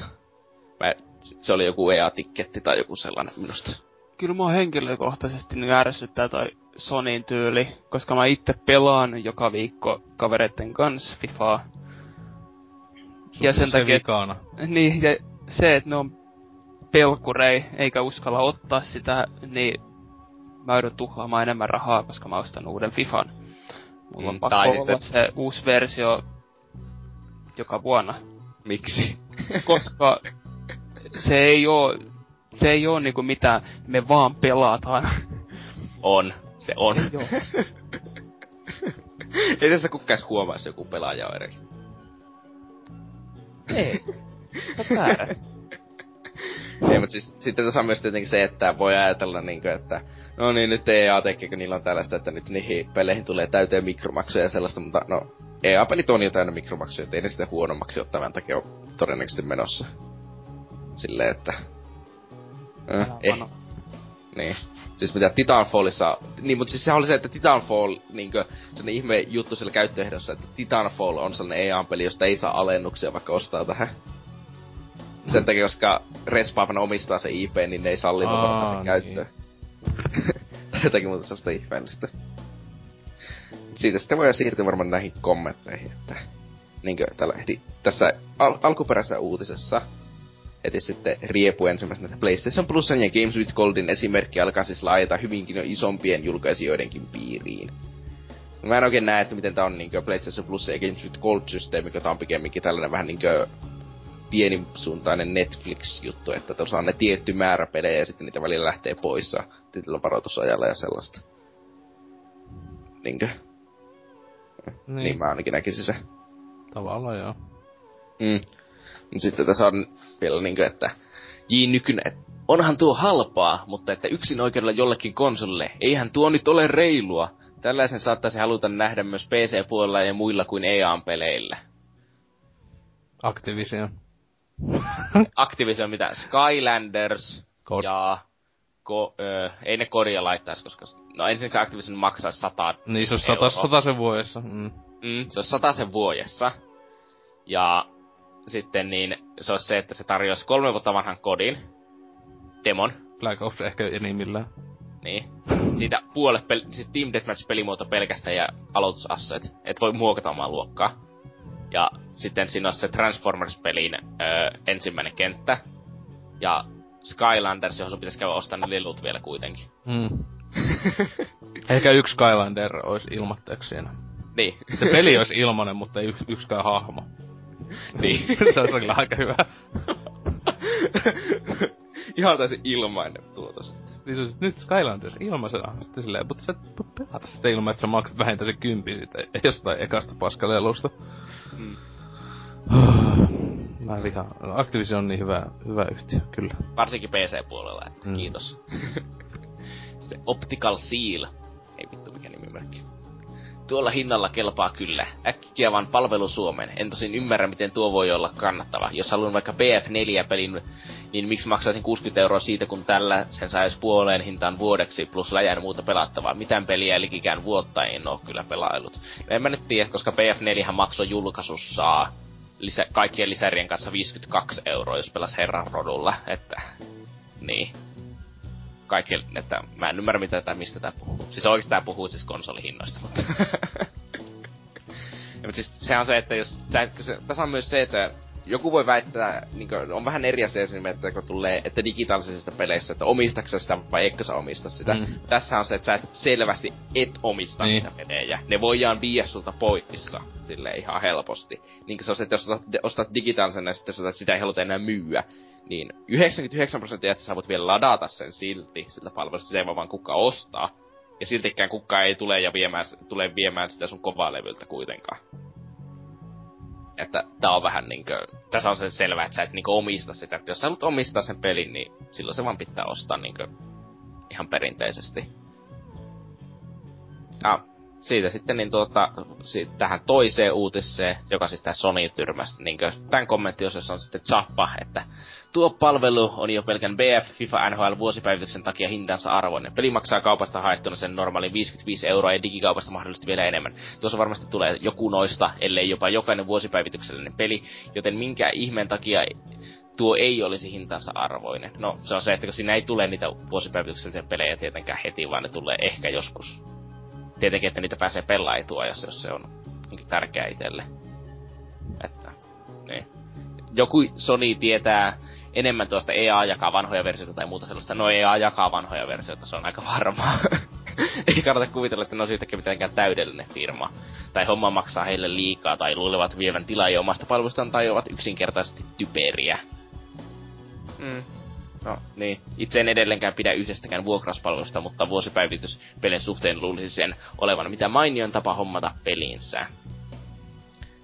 Mä, se oli joku EA-tikketti tai joku sellainen minusta. Kyllä mua henkilökohtaisesti niin ärsyttää tai Sonin tyyli, koska mä itse pelaan joka viikko kavereiden kanssa FIFAa. ja sen takia... Vikana. Niin, ja se, että ne on pelkurei, eikä uskalla ottaa sitä, niin mä joudun tuhlaamaan enemmän rahaa, koska mä ostan uuden FIFAn. Mulla on mm, pakko olla sit... se uusi versio joka vuonna. Miksi? koska se ei oo, se ei oo niinku mitään, me vaan pelataan. On. Se on. Ei tässä kukaan huomaa, jos joku pelaaja on eri. Ei. Sä mutta siis sitten tässä on myös tietenkin se, että voi ajatella niinkö, että no niin, nyt EA tekee, kun niillä on tällaista, että nyt niihin peleihin tulee täyteen mikromaksuja ja sellaista, mutta no, EA-pelit on jo täynnä mikromaksuja, ei ne sitten huonommaksi ole tämän takia ole todennäköisesti menossa. Silleen, että... Äh, eh. Niin. Siis mitä Titanfallissa... Niin, mutta siis se oli se, että Titanfall, niinkö, se ihme juttu sillä käyttöehdossa, että Titanfall on sellainen EA-peli, josta ei saa alennuksia, vaikka ostaa tähän. Sen takia, koska Respawn omistaa se IP, niin ne ei salli ottaa sen niin. käyttöön. tai jotakin muuta sellaista ihmeellistä. Siitä sitten voi siirtyä varmaan näihin kommentteihin, että niinkö tällä heti tässä al- alkuperäisessä uutisessa heti sitten riepu ensimmäisenä PlayStation Plusan ja Games with Goldin esimerkki alkaa siis laajata hyvinkin jo isompien julkaisijoidenkin piiriin. Mä en oikein näe, että miten tää on niinkö PlayStation Plus ja Games with Gold-systeemi, joka on pikemminkin tällainen vähän niinkö pienisuuntainen Netflix-juttu, että tuossa on ne tietty määrä pelejä ja sitten niitä välillä lähtee pois tietyllä varoitusajalla ja sellaista. Niinkö? Niin. niin mä ainakin näkisin se. Tavallaan joo. Mm. Mut sitten tässä on vielä niinkö, että J. Nykynen, onhan tuo halpaa, mutta että yksin oikeudella jollekin konsolille, eihän tuo nyt ole reilua. Tällaisen saattaisi haluta nähdä myös PC-puolella ja muilla kuin EA-peleillä. Activision. Activision mitä? Skylanders Kod. ja... Ko, ö, ei ne kodia laittaisi, koska... No ensin Activision maksaisi sata Niin se on sata, sen vuodessa. Mm. Mm, se on sen vuodessa. Ja sitten niin se olisi se, että se tarjoaisi kolme vuotta vanhan kodin, demon. Black Ops ehkä enimmillään. Niin. Siitä puolet, pel- siis Team Deathmatch-pelimuoto pelkästään ja aloitusasset. Et voi muokata omaa luokkaa. Ja sitten siinä on se Transformers-pelin öö, ensimmäinen kenttä. Ja Skylanders, johon sun pitäisi käydä ostaa ne lelut vielä kuitenkin. Mm. Ehkä yksi Skylander olisi ilmatteeksi siinä. Niin. Se peli olisi ilmanen, mutta ei yks, yksikään hahmo. niin. se olisi kyllä aika hyvä. Ihan täysin ilmainen tuota sitten. Niin se, nyt Skylanders ilmaisena. Sitten silleen, mutta sä et pelata sitä ilman, että sä maksat vähintään se kympi siitä jostain ekasta paskalelusta. Mm. Mä vihaan. Activision on niin hyvä, hyvä yhtiö, kyllä. Varsinkin PC-puolella, että mm. kiitos. Sitten Optical Seal. Ei vittu mikä nimimerkki. Tuolla hinnalla kelpaa kyllä. Äkkiä vaan palvelu Suomeen. En tosin ymmärrä, miten tuo voi olla kannattava. Jos haluan vaikka PF4-pelin, niin miksi maksaisin 60 euroa siitä, kun tällä sen saisi puoleen hintaan vuodeksi plus läjän muuta pelattavaa. Mitään peliä likikään vuotta en oo kyllä pelailut. No en mä nyt tiedä, koska PF4 maksoi julkaisussa lisä, kaikkien lisärien kanssa 52 euroa, jos pelas herran rodulla. Että, niin. Kaikki, että mä en ymmärrä mitä tää, mistä tää puhuu. Siis oikeesti tää puhuu siis konsolihinnoista, mutta... ja, mutta siis sehän on se, että jos... Sä, se, tässä on myös se, että joku voi väittää, niin kuin, on vähän eri asia esimerkiksi, kun tulee, että digitaalisista peleissä, että omistatko sitä vai etkö sä omista sitä. Mm. Tässä on se, että sä et selvästi et omista niin. niitä pelejä. Ne voidaan viiä sulta poissa sille ihan helposti. Niin se on se, että jos ostat, ostat digitaalisen ja sitten sitä ei haluta enää myyä, niin 99 prosenttia sä voit vielä ladata sen silti siltä palvelusta, sitä ei vaan kukaan ostaa. Ja siltikään kukaan ei tule ja viemään, tule viemään sitä sun kovaa levyltä kuitenkaan. Että tää on vähän niinkö, tässä on se selvä, että sä et niinkö omista sitä. Että jos sä haluat omistaa sen pelin, niin silloin se vaan pitää ostaa niinkö ihan perinteisesti. Ja siitä sitten niin tuota, siitä tähän toiseen uutiseen, joka siis tää Sony tyrmästä, niin tämän kommenttiosassa on sitten Zappa, että tuo palvelu on jo pelkän BF, FIFA, NHL vuosipäivityksen takia hintansa arvoinen. Peli maksaa kaupasta haettuna sen normaalin 55 euroa ja digikaupasta mahdollisesti vielä enemmän. Tuossa varmasti tulee joku noista, ellei jopa jokainen vuosipäivityksellinen peli, joten minkä ihmeen takia tuo ei olisi hintansa arvoinen. No, se on se, että kun siinä ei tule niitä vuosipäivityksellisiä pelejä tietenkään heti, vaan ne tulee ehkä joskus tietenkin, että niitä pääsee pelaamaan etuajassa, jos se on niin tärkeää itselle. Että, niin. Joku Sony tietää enemmän tuosta EA jakaa vanhoja versioita tai muuta sellaista. No EA jakaa vanhoja versioita, se on aika varmaa. Ei kannata kuvitella, että ne on siitäkin mitenkään täydellinen firma. Tai homma maksaa heille liikaa, tai luulevat vievän tilaa omasta palvelustaan, tai ovat yksinkertaisesti typeriä. Mm. No niin, itse en edelleenkään pidä yhdestäkään vuokrauspalvelusta, mutta vuosipäivitys pelin suhteen luulisi sen olevan. Mitä mainion tapa hommata pelinsä.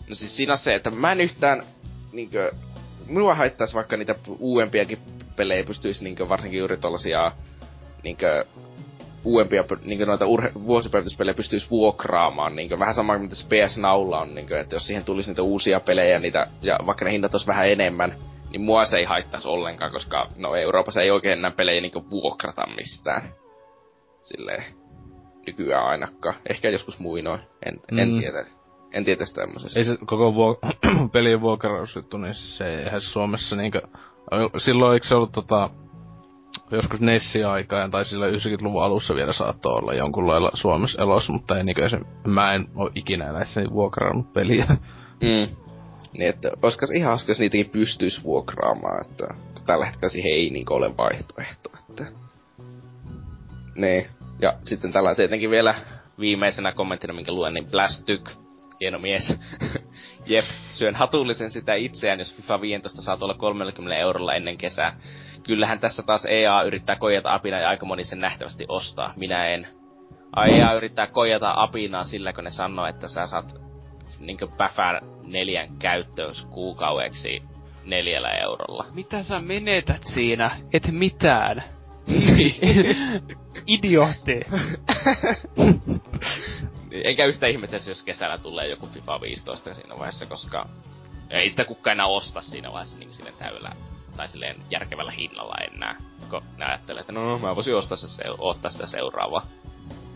No siis siinä on se, että mä en yhtään niinkö... Minua haittaisi vaikka niitä uudempiakin pelejä pystyisi niinkö varsinkin juuri tollasia niinkö uudempia niinkö noita urhe- vuosipäivityspelejä pystyisi vuokraamaan, niinkö. Vähän sama kuin mitä se PS Naulla on, niinkö, että jos siihen tulisi niitä uusia pelejä niitä, ja vaikka ne hinnat olisi vähän enemmän, niin mua se ei haittaisi ollenkaan, koska no Euroopassa ei oikein enää pelejä niinku vuokrata mistään. Silleen nykyään ainakaan. Ehkä joskus muinoin. En, mm. en tiedä. En tiedä tämmöisestä. Ei se koko vuok- pelien vuokrausjuttu, niin se eihän Suomessa niinkö... Silloin eikö se ollut tota... Joskus Nessi-aikaan, tai sillä 90-luvun alussa vielä saattoi olla jonkun lailla Suomessa elossa, mutta ei niinkö se... Mä en oo ikinä näissä vuokrannut peliä. Mm. Niin, että olisiko ihan hauska, jos niitäkin pystyisi vuokraamaan, että tällä hetkellä siihen ei niin ole vaihtoehto, että... Niin. Ja sitten tällä tietenkin vielä viimeisenä kommenttina, minkä luen, niin Blastyk, hieno mies. Jep, syön hatullisen sitä itseään, jos FIFA 15 saa tuolla 30 eurolla ennen kesää. Kyllähän tässä taas EA yrittää kojata apina ja aika moni sen nähtävästi ostaa. Minä en. EA yrittää kojata apinaa sillä, kun ne sanoo, että sä saat niinkö päfän neljän käyttöys kuukaueksi neljällä eurolla. Mitä sä menetät siinä? Et mitään. Idiootti. Eikä yhtä ihmetessä, jos kesällä tulee joku FIFA 15 siinä vaiheessa, koska ei sitä kukaan enää osta siinä vaiheessa niin sille täydellä tai silleen järkevällä hinnalla enää. Kun ne ajattelee, että no, no mä voisin ostaa, se, ottaa sitä seuraavaa.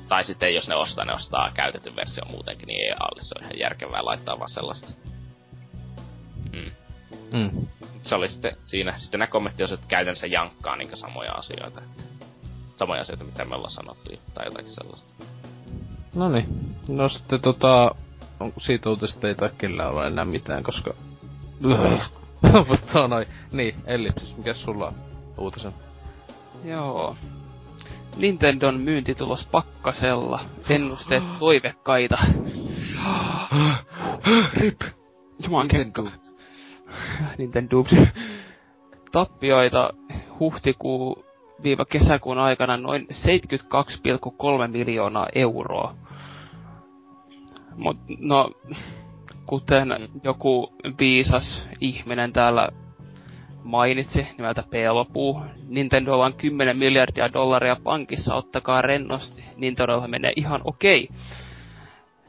Tai sitten jos ne ostaa, ne ostaa käytetyn versio muutenkin, niin ei alle. Se on ihan järkevää laittaa vaan sellaista. Mm. Mm. Se oli sitten siinä. Sitten nämä kommenttiosuudet käytännössä jankkaa niin samoja asioita. Että samoja asioita, mitä me ollaan sanottu tai jotakin sellaista. No niin. No sitten tota... Onko siitä uutisesta ei kellään ole enää mitään, koska... Mutta noin. Niin, Ellipsis, mikä sulla on uutisen? Joo. Nintendon myyntitulos pakkasella. Ennusteet toivekkaita. Rip. Juman Nintendo. Nintendo. Tappioita huhtikuu viiva kesäkuun aikana noin 72,3 miljoonaa euroa. Mut no, kuten joku viisas ihminen täällä mainitsi nimeltä Pelopuu. Nintendo on 10 miljardia dollaria pankissa, ottakaa rennosti. Nintendolla menee ihan okei. Okay.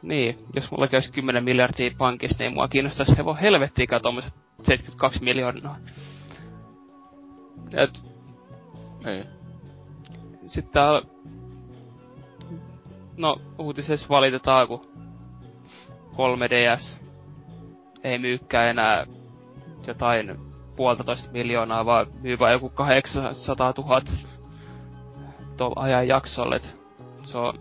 Niin, jos mulla käys 10 miljardia pankissa, niin mua kiinnostaisi hevo helvettiikä tuommoiset 72 miljoonaa. Et... Ei. Sitten täällä... No, uutisessa valitetaan, kun 3DS ei myykään enää jotain puolitoista miljoonaa, vaan myy vain joku 800 000 tuolla ajan jaksolla, et se on,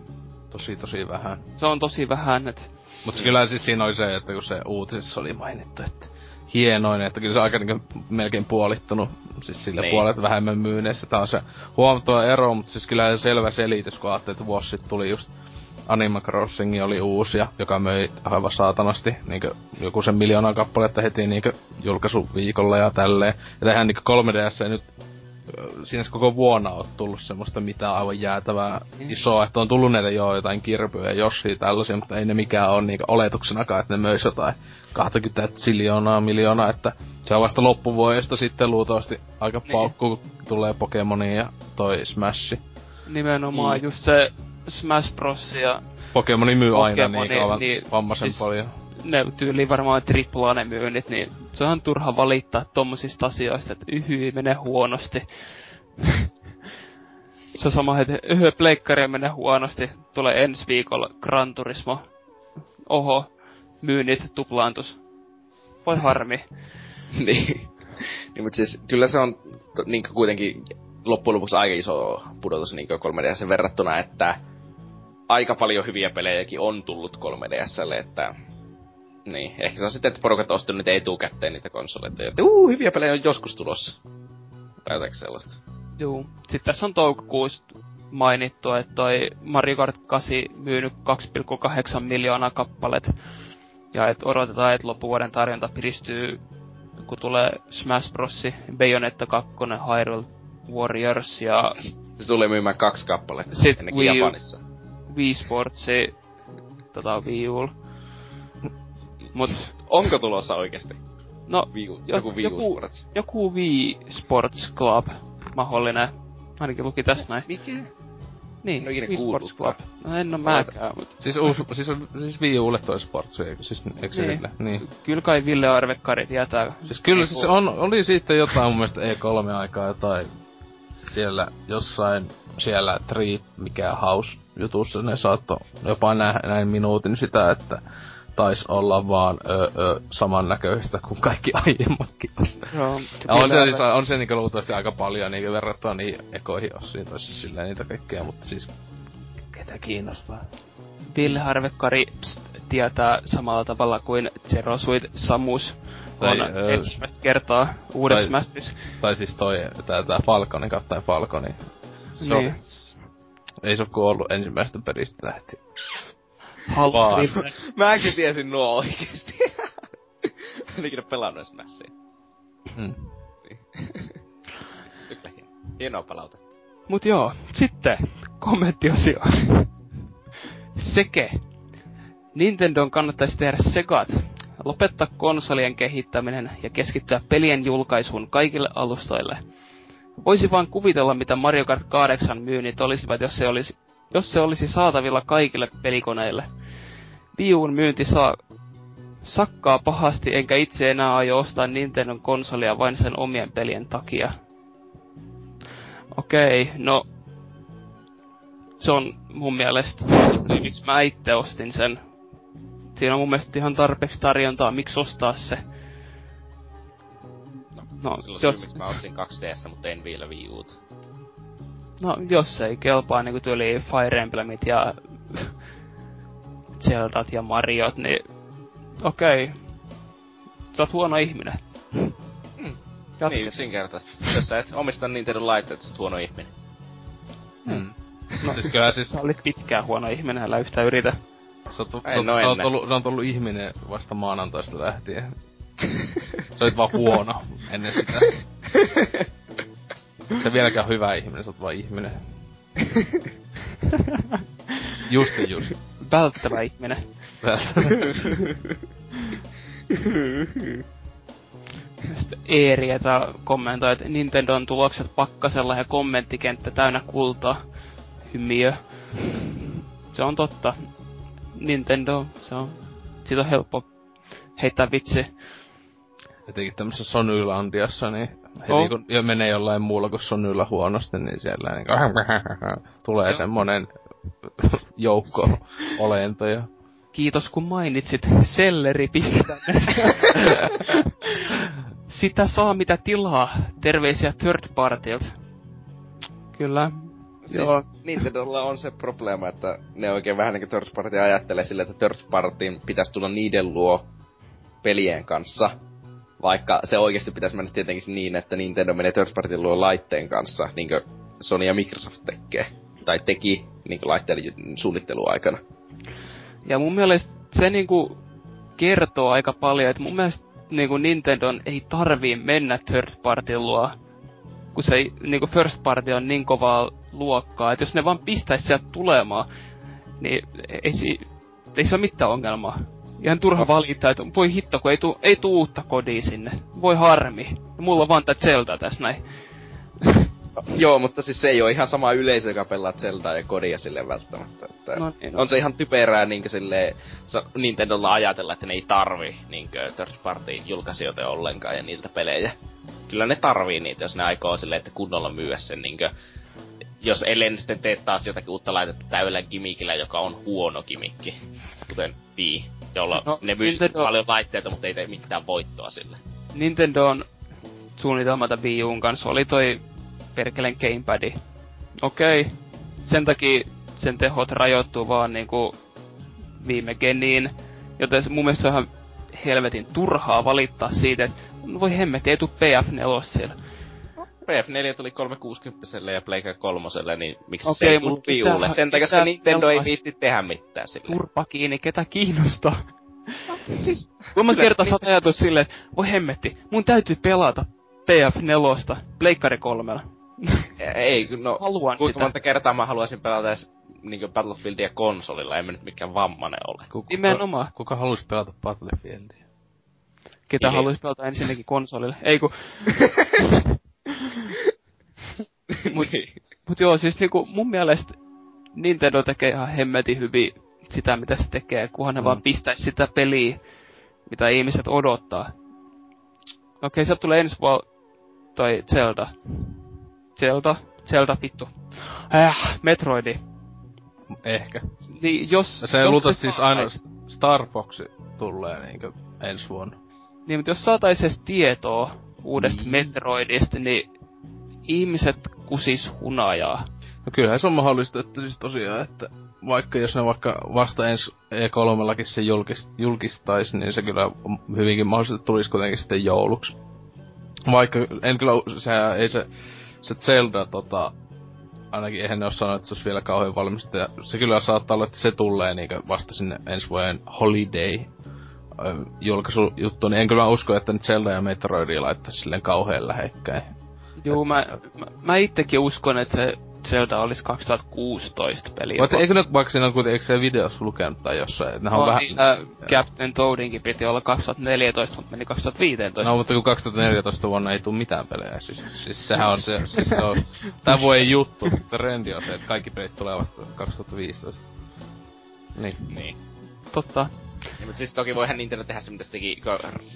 Tosi tosi vähän. se on tosi vähän, et Mutta kyllä siis siinä oli se, että kun se uutisessa oli mainittu, että hienoin, että kyllä se aika niin melkein puolittunut, siis sillä Niin. puolet vähemmän myyneissä. Tää on se huomattava ero, mutta siis kyllä se selvä selitys, kun ajattelee, että vuosi sitten tuli just Animal Crossing oli uusi, joka möi aivan saatanasti niin joku sen miljoonaa kappaletta heti niin julkaisuviikolla ja tälleen. Ja tähän niin 3DS ei nyt siinä koko vuonna on tullut semmoista mitään aivan jäätävää Niin. isoa, että on tullut näitä joo jotain kirpyjä jossia tällaisia, mutta ei ne mikään ole niinku oletuksenakaan, että ne möis jotain 20 siljoonaa miljoonaa, että se on vasta loppuvuodesta sitten luultavasti aika Niin. paukku, kun tulee Pokemoni ja toi Smash. nimenomaan Niin. just se Smash Bros. ja Pokemoni myy aina Pokemoni, niin kauan niin, vammaisen siis- paljon. ne tyyli varmaan triplaa ne myynnit, niin se on turha valittaa tommosista asioista, että yhy menee huonosti. se on sama, että yhy pleikkari menee huonosti, tulee ensi viikolla Gran Turismo. Oho, myynnit tuplaantus. Voi harmi. niin. niin mutta siis kyllä se on to, niin kuitenkin loppujen lopuksi aika iso pudotus niin 3DS verrattuna, että aika paljon hyviä pelejäkin on tullut 3DSlle, että niin, ehkä se on sitten, että porukat on ostanut niitä etukäteen niitä konsoleita, että uu, hyviä pelejä on joskus tulossa. Tai jotakin sellaista. Juu. Sitten tässä on toukokuussa mainittu, että toi Mario Kart 8 myynyt 2,8 miljoonaa kappalet. Ja että odotetaan, että loppuvuoden tarjonta piristyy, kun tulee Smash Bros. Bayonetta 2, Hyrule Warriors ja Se tulee myymään kaksi kappaletta Sit ennenkin Wii U. Japanissa. Wii Sports tota Wii U. Mut, Onko tulossa oikeesti? no, Wii joku Wii joku- Sports. joku Wii Sports Club mahdollinen. Ainakin luki tässä näin. Mikä? Niin, ikinä Wii Sports Club. No en oo mäkään, mut Siis, uusi, siis, siis Wii Ulle toi Sportsi, eikö, siis, eikö Niin. Ville? Niin. kyllä kai Ville Arvekkari tietää. Siis kyllä siis on, oli sitten jotain mun mielestä E3-aikaa jotain siellä jossain siellä Tree, mikä House jutussa ne saatto jopa nä, näin minuutin sitä, että tais olla vaan ö, ö, samannäköistä kuin kaikki aiemmatkin. Joo. Ja on se, siis, on se niinku luultavasti aika paljon niinku verrattuna niihin ekoihin ossiin, tai siis silleen niitä kaikkea, mutta siis ketä kiinnostaa. Ville Harvekkari pst, tietää samalla tavalla kuin Zero Suit Samus Tai, on ensimmäistä kertaa uudessa tai- Smashissa. Tai siis toi, tää, tää Falconi kautta Falconi. Se on, Niin. ei se oo kuollut ensimmäisestä pelistä lähtien. Half Vaan. Mäkin tiesin nuo oikeesti. en ikinä pelannut edes Smashia. Mm. Kyllä hieno. Hienoa palautetta. Mut joo, sitten kommenttiosio. Seke. Nintendon kannattaisi tehdä segat. Lopettaa konsolien kehittäminen ja keskittyä pelien julkaisuun kaikille alustoille. Voisi vaan kuvitella, mitä Mario Kart 8 myynnit olisivat, jos se olisi, jos se olisi saatavilla kaikille pelikoneille. Wii Uun myynti saa sakkaa pahasti, enkä itse enää aio ostaa Nintendon konsolia vain sen omien pelien takia. Okei, no... Se on mun mielestä syy, miksi mä itse ostin sen. Siinä on mun mielestä ihan tarpeeksi tarjontaa, miksi ostaa se. No, Silloin jos, syy, miksi mä ostin 2DS, mutta en vielä Wii Uta. no, jos ei kelpaa niinku tyyli Fire Emblemit ja Zeldat ja Mariot, niin okei. Sä oot huono ihminen. Jatka. Niin yksinkertaisesti. Jos sä et omista Nintendo laitteet, sä oot huono ihminen. Mm. No, siis kyllä siis Sä olit pitkään huono ihminen, älä yhtään yritä. Sä oot, Ei, sä, no sä, oot ennen. ollut, sä oot ollut ihminen vasta maanantaista lähtien. sä olit vaan huono ennen sitä. Sä vieläkään hyvä ihminen, sä oot vaan ihminen. Just ja just. Välttävä ihminen. Sitten Eerieta kommentoi, että Nintendon tulokset pakkasella ja kommenttikenttä täynnä kultaa. Hymiö. Se on totta. Nintendo, se on... Siitä on helppo heittää vitsi. Etenkin tämmöisessä Sonylandiassa, niin heti Oh. kun jo menee jollain muulla kuin Sonylla huonosti, niin siellä niin tulee semmonen joukko olentoja. Kiitos kun mainitsit selleripistämme. Sitä saa mitä tilaa. Terveisiä third partylta. Kyllä. Siis Joo. Nintendolla on se probleema, että ne oikein vähän niinku third party ajattelee sille, että third partyn pitäisi tulla niiden luo pelien kanssa. Vaikka se oikeasti pitäisi mennä tietenkin niin, että Nintendo menee third party luo laitteen kanssa, niin kuin Sony ja Microsoft tekee. Tai teki niin laitteiden suunnitteluaikana. Ja mun mielestä se niinku kertoo aika paljon, että mun mielestä niinku Nintendon ei tarvii mennä third party luo, kun se niinku first party on niin kovaa luokkaa, että jos ne vaan pistäis sieltä tulemaan, niin ei, si, ei se ole mitään ongelmaa. Ihan turha valita, että voi hitto, kun ei tuu, ei tuu uutta kodia sinne. Voi harmi. Mulla on vaan tää Zelda tässä näin. Joo, mutta siis se ei ole ihan sama yleisö, joka pelaa Zeldaa ja kodia sille välttämättä. Että no, niin, on se ihan typerää niinkö sille Nintendolla ajatella, että ne ei tarvi niinkö third party julkaisijoita ollenkaan ja niiltä pelejä. Kyllä ne tarvii niitä, jos ne aikoo silleen, että kunnolla myyä sen niinkö jos ellen sitten tee taas jotakin uutta laitetta täydellä gimikillä, joka on huono gimikki. Kuten Wii, jolla no, ne myy Nintendo... paljon laitteita, mutta ei tee mitään voittoa sille. Nintendo on suunnitelmata Wii Uun kanssa oli toi perkelen gamepadi. Okei, okay. sen takia sen tehot rajoittuu vaan niinku viime geniin, joten mun mielestä on ihan helvetin turhaa valittaa siitä, että voi hemmet, ei tuu PF4 siellä. PF4 tuli 360 ja Playka 3, niin miksi okay, se ei tullut Wii Sen takia, koska Nintendo ei viitti tehdä mitään sille. Turpa kiinni, ketä kiinnostaa? No, siis, Kun kerta sä ajatus silleen, että voi hemmetti, mun täytyy pelata PF4 Pleikkari 3. ei, no, Haluan kuinka sitä. monta kertaa mä haluaisin pelata edes niin Battlefieldia konsolilla, ei nyt mikään vammanen ole. Kuka, Nimenomaan. Kuka halusi pelata Battlefieldia? Ketä haluaisi pelata ensinnäkin konsolille? Ei ku... mut, mut joo, siis niinku mun mielestä Nintendo tekee ihan hemmetin hyvin sitä, mitä se tekee, kunhan ne mm. vaan pistäisi sitä peliä, mitä ihmiset odottaa. Okei, okay, se tulee ensi vuonna toi Zelda. Zelda? Zelda vittu. Äh, Metroidi. Ehkä. Niin, jos... Se ei luulta siis aina Star Fox tulee niinkö ensi vuonna. Niin, mutta jos saatais tietoa uudesta niin. Metroidista, niin ihmiset kusis hunajaa. No kyllähän se on mahdollista, että siis tosiaan, että vaikka jos ne vaikka vasta ensi E3-lakin se julkist, julkistaisi, niin se kyllä hyvinkin mahdollisesti tulisi kuitenkin sitten jouluksi. Vaikka en kyllä, se ei se, se Zelda tota, ainakin eihän ne ole sanonut, että se olisi vielä kauhean valmista. Ja se kyllä saattaa olla, että se tulee niinku vasta sinne ensi vuoden holiday julkaisujuttu, niin en kyllä usko, että nyt Zelda ja Metroidia laittaisi silleen kauhean lähekkäin. Juu, mä, mä, mä itsekin uskon, että se Zelda olisi 2016 peli. Mutta eikö nyt vaikka siinä on kuitenkin, se videossa lukenut tai jossain? Että on, on vähän... Niin, äh, Captain Toadinkin piti olla 2014, mutta meni 2015. No, mutta kun 2014 vuonna ei tule mitään pelejä, siis, siis sehän on se, siis se on tämän vuoden juttu, trendi on se, että kaikki pelit tulee vasta 2015. Niin. Niin. Totta. Niin, mutta siis toki voihan Nintendo tehdä se, mitä se teki,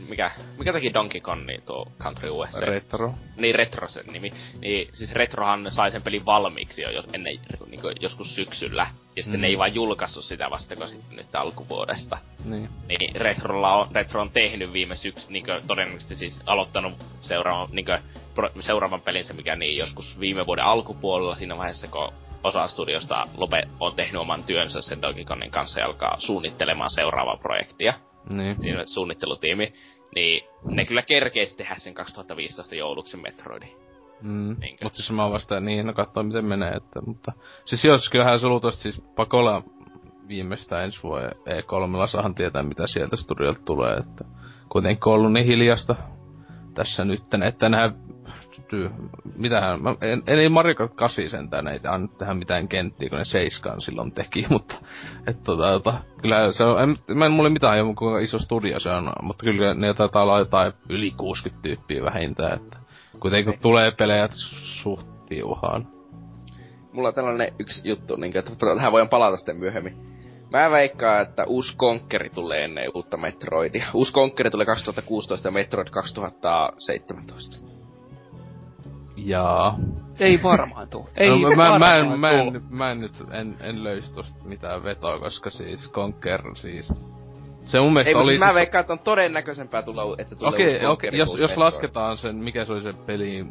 mikä, mikä teki Donkey Kong, niin tuo Country USA. Retro. Niin, Retro sen nimi. Niin, siis Retrohan sai sen pelin valmiiksi jo ennen, niin kuin joskus syksyllä. Ja sitten mm. ne ei vaan julkaissut sitä vasta, kun sitten nyt alkuvuodesta. Niin. Niin Retrolla on, Retro on tehnyt viime syksy, niin kuin, todennäköisesti siis aloittanut seuraavan, niin kuin, seuraavan pelinsä, mikä niin joskus viime vuoden alkupuolella siinä vaiheessa, kun osa studiosta Lope on tehnyt oman työnsä sen Donkey Kongin kanssa ja alkaa suunnittelemaan seuraavaa projektia. Niin. Siinä on suunnittelutiimi. Niin ne kyllä kerkeisi tehdä sen 2015 jouluksen Metroidin. Mm. Mutta siis mä vasta niin, no katsoo miten menee, että, mutta... Siis jos kyllähän se luultavasti siis pakolla viimeistään ensi vuoden E3 saahan tietää mitä sieltä studiolta tulee, että kuitenkin ollut niin hiljasta tässä nyt, että nämä pystyy, mitähän, mä, en, ei Mario Kart 8 sentään ei anna tähän mitään kenttiä, kun ne seiskaan silloin teki, mutta et tota, tota kyllä se on, en, mä en mulle mitään kuinka iso studio se on, mutta kyllä ne taitaa olla jotain yli 60 tyyppiä vähintään, että kuitenkin kun tulee pelejä suht tiuhaan. Mulla on tällainen yksi juttu, niin että tähän voidaan palata sitten myöhemmin. Mä veikkaan, että uusi Conqueri tulee ennen uutta Metroidia. Uusi Conqueri tulee 2016 ja Metroid 2017. Jaa. Ei varmaan tuu. Ei no, mä, varmaan mä, en, mä, en, mä en nyt en, en löysi tosta mitään vetoa, koska siis Conquer siis... Se mun mielestä Ei, oli... Siis mä veikkaan, että on todennäköisempää tulla, että tulee Okei, okay, okay, jos, jos lasketaan sen, mikä se oli se peli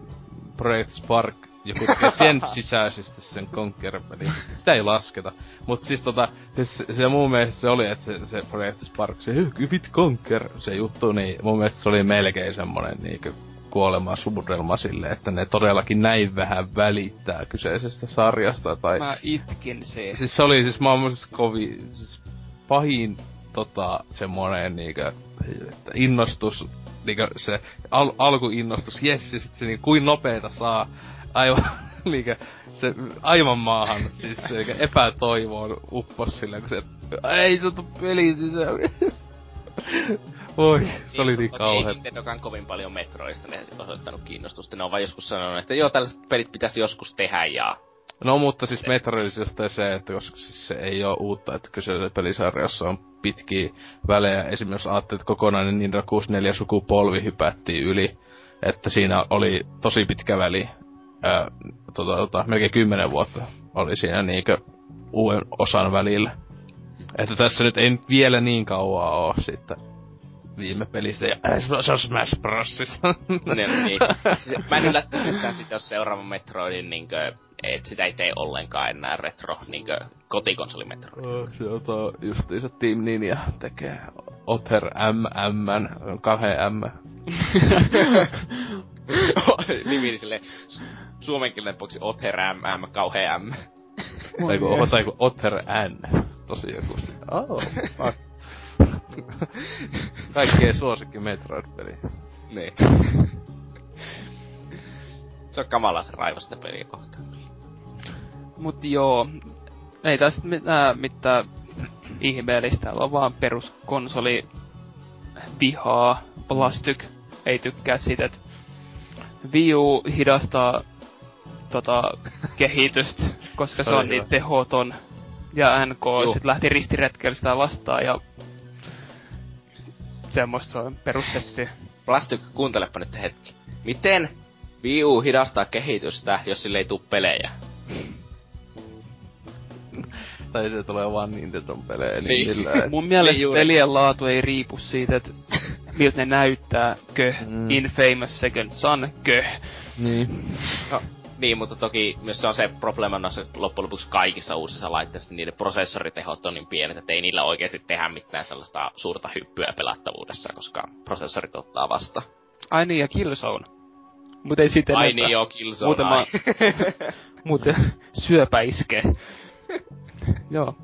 Project Spark joku sen sisäisesti sen Conquer-pelin. Sitä ei lasketa. Mut siis tota, siis se mun mielestä se oli, että se, se Project Spark, se hyvit Conquer, se juttu, niin mun mielestä se oli melkein semmonen niinkö kuolema suudelma sille, että ne todellakin näin vähän välittää kyseisestä sarjasta. Tai... Mä itkin se. Siis se oli siis maailman siis kovin, siis pahin tota semmonen niinkö, että innostus, niinkö se al- alkuinnostus, jes, sit se niin kuin nopeeta saa aivan niinkö, se aivan maahan, siis se epätoivoon uppos silleen, kun se, ei se peli sisään. Oi, se oli niin kauhean. Ei Nintendokaan kovin paljon Metroista ne osoittanut kiinnostusta. Ne on vain joskus sanonut, että joo, tällaiset pelit pitäisi joskus tehdä ja... No mutta siis Metroidista se, että koska siis se ei ole uutta, että kyseisessä pelisarjassa on pitkiä välejä. Esimerkiksi ajattelet, että kokonainen Nintendo 64 sukupolvi hypättiin yli. Että siinä oli tosi pitkä väli. Ää, tota, tota, melkein kymmenen vuotta oli siinä niinkö uuden osan välillä. Että tässä nyt ei nyt vielä niin kauaa oo sitten viime pelistä ja se on Smash Brosissa. niin, niin. Siis, mä en yllättäisi yhtään sit, jos seuraava Metroidin niinkö, et sitä ei tee ollenkaan enää retro niinkö kotikonsoli Metroid. Oh, se on tuo justiinsa Team Ninja tekee Otter MM, kahden M. Nimi silleen suomenkielinen boksi Otter MM, kauhea M. tai kuin Otter N. Tosi joku. Oh, fuck. Kaikkien suosikki Metroid-peli. Niin. se on kamala se raivasta peliä kohtaan. Mut joo, ei tässä mitään, mitään ihmeellistä, on vaan peruskonsoli vihaa. Plastic ei tykkää siitä, että Wii U hidastaa tota, kehitystä, koska se on niin tehoton. Ja NK sit lähti ristiretkellä sitä vastaan ja semmoista se on perussetti. Plastic, kuuntelepa nyt hetki. Miten Wii U hidastaa kehitystä, jos sille ei tuu pelejä? tai se tulee vaan Nintendon pelejä, eli niin. Millä, Mun mielestä niin pelien laatu ei riipu siitä, että miltä ne näyttää, kö, mm. Infamous Second Son, kö. Niin. No, niin, mutta toki myös se on se probleema noissa loppujen lopuksi kaikissa uusissa laitteissa, niiden prosessoritehot on niin pienet, että ei niillä oikeasti tehdä mitään sellaista suurta hyppyä pelattavuudessa, koska prosessorit ottaa vasta. Ai niin, ja Killzone. Mutta ei sitten Ai niin, joo, Killzone. Muutama, muuten syöpä iskee. joo.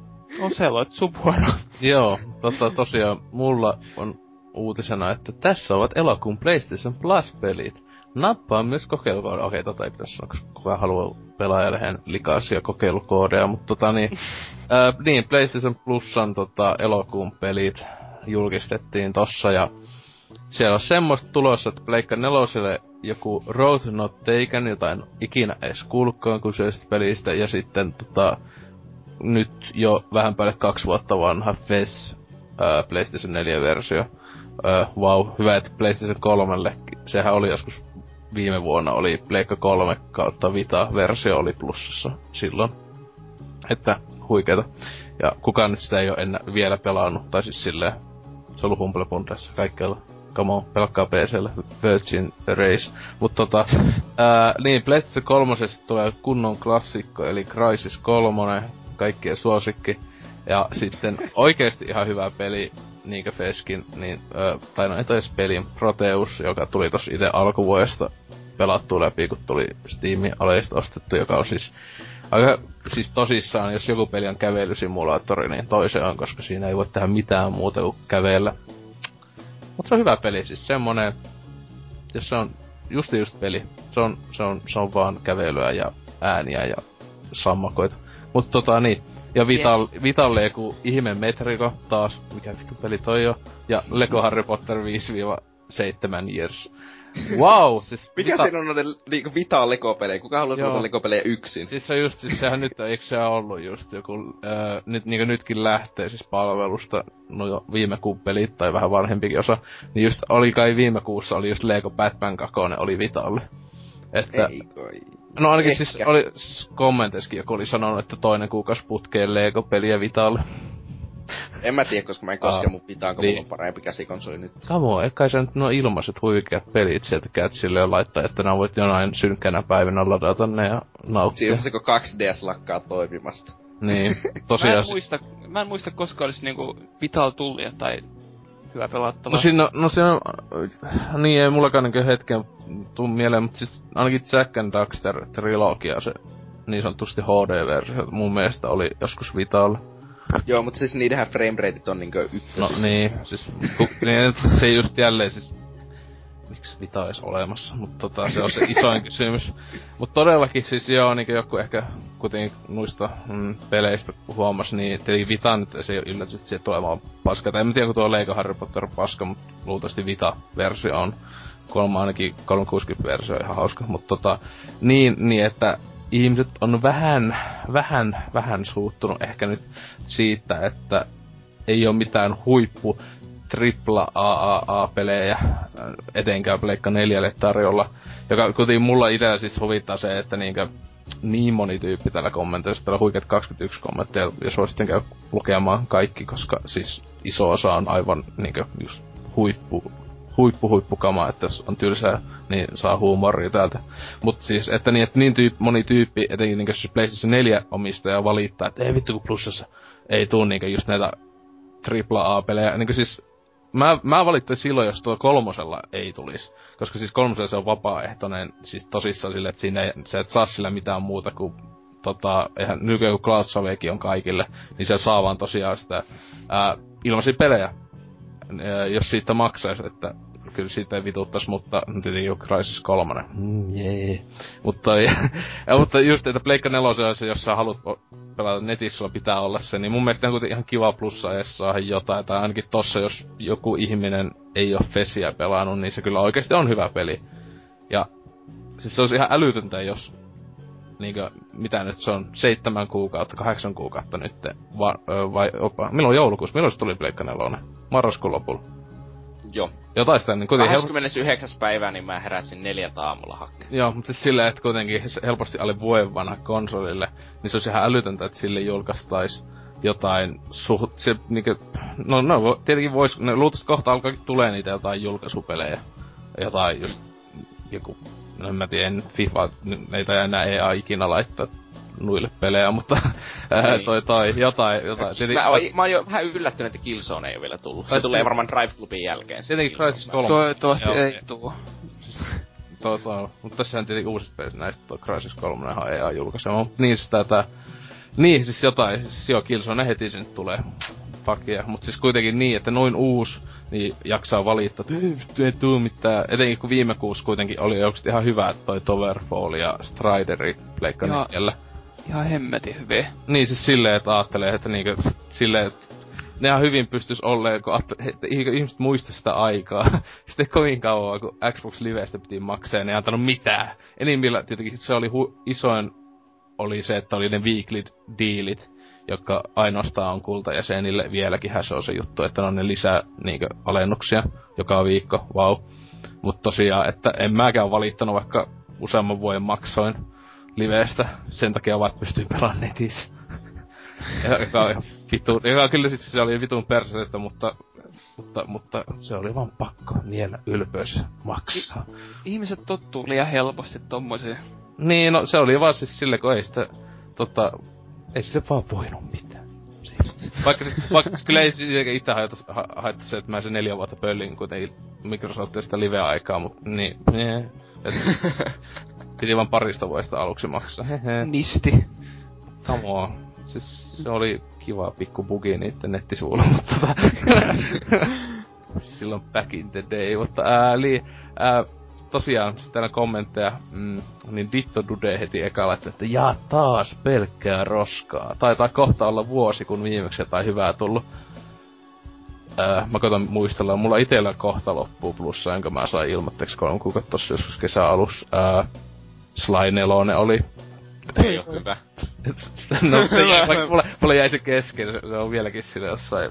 Oselot, sun vuoro. joo, totta, tosiaan mulla on uutisena, että tässä ovat elokuun PlayStation Plus-pelit. Nappaa myös kokeilukoodeja. Okei, tota ei pitäisi sanoa, koska kukaan haluaa pelaajalehen likaisia kokeilukoodeja, mutta tota niin... ää, niin, PlayStation Plusan tota, elokuun pelit julkistettiin tossa ja siellä on semmoista tulossa, että Pleikka neloselle joku Road Not Taken, jota en ikinä edes kuullutkaan kyseisestä pelistä, ja sitten tota, nyt jo vähän päälle kaksi vuotta vanha FES ää, PlayStation 4-versio. Ää, wow, hyvä, että PlayStation 3 sehän oli joskus viime vuonna oli Pleikka 3 kautta Vita-versio oli plussassa silloin. Että huikeeta. Ja kukaan nyt sitä ei ole enää vielä pelannut, tai siis silleen, se on ollut Humble kaikkialla. Come on, pelkkaa PCllä, Virgin Race. Mutta tota, ää, niin, PlayStation 3 tulee kunnon klassikko, eli Crysis 3, kaikkien suosikki. Ja sitten oikeesti ihan hyvä peli, niinkö Feskin, niin, ö, tai no ei pelin Proteus, joka tuli tossa itse alkuvuodesta pelattu läpi, kun tuli Steamin aleista ostettu, joka on siis aika siis tosissaan, jos joku peli on kävelysimulaattori, niin toisen on, koska siinä ei voi tehdä mitään muuta kuin kävellä. Mutta se on hyvä peli, siis semmonen, jos se on just just peli, se on, se on, se on vaan kävelyä ja ääniä ja sammakoita. Mutta tota niin, ja Vital, yes. Vitalle joku ihme metriko taas, mikä vittu peli toi on. Ja Lego Harry Potter 5-7 years. Wow! Siis Mikä Vita... siinä on noiden niinku Vital Lego-pelejä? Kuka haluaa noita Lego-pelejä yksin? Siis se just, siis sehän nyt, eikö se ollut just joku, äh, nyt niinku nytkin lähtee siis palvelusta, no jo viime kuun pelit tai vähän vanhempikin osa, niin just oli kai viime kuussa oli just Lego Batman 2 oli Vitalle. Että, Ei kai. No ainakin Ehkä. siis oli siis kommenteissakin joku oli sanonut, että toinen kuukausi putkeen Lego-peliä Vitalle. En mä tiedä, koska mä en koske Aa, mun pitaan, kun niin. mulla on parempi käsikonsoli nyt. Kamo, eikä se nyt nuo ilmaiset huikeat pelit sieltä kätsille ja laittaa, että nämä voit jonain synkkänä päivänä ladata ne ja nauttia. Siinä se, kun 2DS lakkaa toimimasta. Niin, Mä en, tosiaan muista, mä en muista koska olisi niinku Vital Tullia tai hyvä pelattava. No siinä, no siinä, niin ei mullakaan niinku hetken tuu mieleen, mutta siis ainakin Jack and Daxter trilogia se niin sanotusti HD-versio mun mielestä oli joskus Vitalla. Joo, mutta siis niidenhän framerateit on niinkö No ykkösissä. niin, siis, ku, niin, se just jälleen siis, miksi Vita edes olemassa, mutta tota, se on se isoin kysymys. Mutta todellakin siis joo, niin joku ehkä kuitenkin noista mm, peleistä huomas, niin tietenkin Vita nyt se ei ole yllätys, että sieltä tulee vaan paska. Tai en tiedä, kun tuo Lego Harry Potter paska, mutta luultavasti Vita-versio on. Kolma ainakin 360-versio on ihan hauska, mutta tota, niin, niin että ihmiset on vähän, vähän, vähän suuttunut ehkä nyt siitä, että ei ole mitään huippu tripla AAA-pelejä etenkään Pleikka 4 tarjolla. Joka kuitenkin mulla itellä siis huvittaa se, että niinkö niin moni tyyppi täällä kommentoissa, täällä huikeat 21 kommentteja, ja suosittelen käy lukemaan kaikki, koska siis iso osa on aivan niinkö just huippu, huippu huippukama, että jos on tylsää, niin saa huumoria täältä. Mut siis, että niin, että niin tyyp, moni tyyppi, etenkin niinkö se PlayStation 4 omistaja valittaa, että ei vittu kun plussassa ei tuu niinkö just näitä tripla A-pelejä. Niin siis, mä, mä valittain silloin, jos tuo kolmosella ei tulisi. Koska siis kolmosella se on vapaaehtoinen, siis tosissaan sille, että siinä ei, sä et saa sillä mitään muuta kuin tota, eihän nykyään kun Cloud Savekin on kaikille, niin se saa vaan tosiaan sitä ää, ilmaisia pelejä, ää, jos siitä maksaisi, että kyllä siitä ei vituttais, mutta tietenkin jo Crysis 3. Mm, jee. Mutta, ja, mutta just, että Pleikka 4 on se, jos sä haluat pelata netissä, sulla pitää olla se, niin mun mielestä on kuitenkin ihan kiva plussa edes saada jotain, tai ainakin tossa, jos joku ihminen ei ole Fesiä pelannut, niin se kyllä oikeasti on hyvä peli. Ja siis se olisi ihan älytöntä, jos niinkö, mitä nyt se on, seitsemän kuukautta, kahdeksan kuukautta nyt, va, vai opa, milloin joulukuussa, milloin se tuli Pleikka 4? Marraskuun lopulla. Joo. Jotain sitä, niin kuitenkin help- 29. päivää, niin mä heräsin neljältä aamulla hakkeen. Joo, mutta siis silleen, että kuitenkin helposti alle vuoden vanha konsolille, niin se olisi ihan älytöntä, että sille julkaistais jotain suht... Se, niinkö, no, no, tietenkin vois, no, luultavasti kohta alkaakin tulee niitä jotain julkaisupelejä. Jotain just, joku, no en mä tiedä, en FIFA, n- ei enää EA ikinä laittaa nuille pelejä, mutta ää, Niin. toi, toi, jotain, jotain. Tietenkin, Mä, oon, mä oon jo vähän yllättynyt, että Killzone ei ole vielä tullut. Se tulee varmaan Drive Clubin jälkeen. Tietenkin. Crysis 3. Toivottavasti ei tuu. Toi, toi. Mutta tässähän tietenkin uusista pelistä näistä tuo Crysis 3 ihan EA julkaisema. Mut niin siis tätä... Niin, siis jotain, siis joo, Killzone heti sen tulee. Fuck yeah. Mut siis kuitenkin niin, että noin uusi, niin jaksaa valittaa, että ei tuu mitään. Etenkin kun viime kuussa kuitenkin oli oikeesti ihan hyvä, että toi Towerfall ja Strideri Pleikka. Ihan hemmetin hyviä. Niin siis silleen, että ajattelee, että niinkö silleen, että ne ihan hyvin pystys olleen, kun ihmiset muista sitä aikaa. Sitten kovin kauan, kun Xbox Livestä piti maksaa, ne ei antanut mitään. Enimmillä tietenkin se oli hu- isoin oli se, että oli ne weekly dealit, jotka ainoastaan on kultajäsenille. Vieläkin se on se juttu, että ne on ne lisää niinkö, alennuksia joka viikko, wow. Mutta tosiaan, että en mäkään valittanut, vaikka useamman vuoden maksoin livestä. Sen takia vaan, pystyy pelaamaan netissä. Joka on ihan vitu, joka kyllä siis se oli vitun perseestä, mutta, mutta, mutta se oli vaan pakko niellä ylpeys maksaa. Ihmiset tottuu liian helposti tommoseen. Niin, no se oli vaan siis sille, kun ei sitä, tota, ei se vaan voinut mitään. Siis. Vaikka siis, vaikka siis kyllä ei itse haittaa, ha, haittaa se, että mä sen neljä vuotta pöllin kuitenkin Microsoftista live-aikaa, mutta niin, nee. Piti vaan parista vuodesta aluksi maksaa. Hehe. Nisti. Come on. Siis se oli kiva pikku bugi niitten nettisivuilla, mutta tota... Silloin back in the day, mutta ää, li, ää, tosiaan, sitten täällä kommentteja, mm, niin Ditto Dude heti eka laittoi, että jaa taas pelkkää roskaa. Taitaa kohta olla vuosi, kun viimeksi jotain hyvää tullut. Ää, mä koitan muistella, mulla itellä kohta loppuu plussa, jonka mä sain ilmoitteeksi kolme kuukautta tossa joskus kesäalus. Ää, Sly 4 oli Ei oo hyvä. no, se jäi, vaikka mulle, mulle jäi se kesken, se, se on vieläkin sille jossain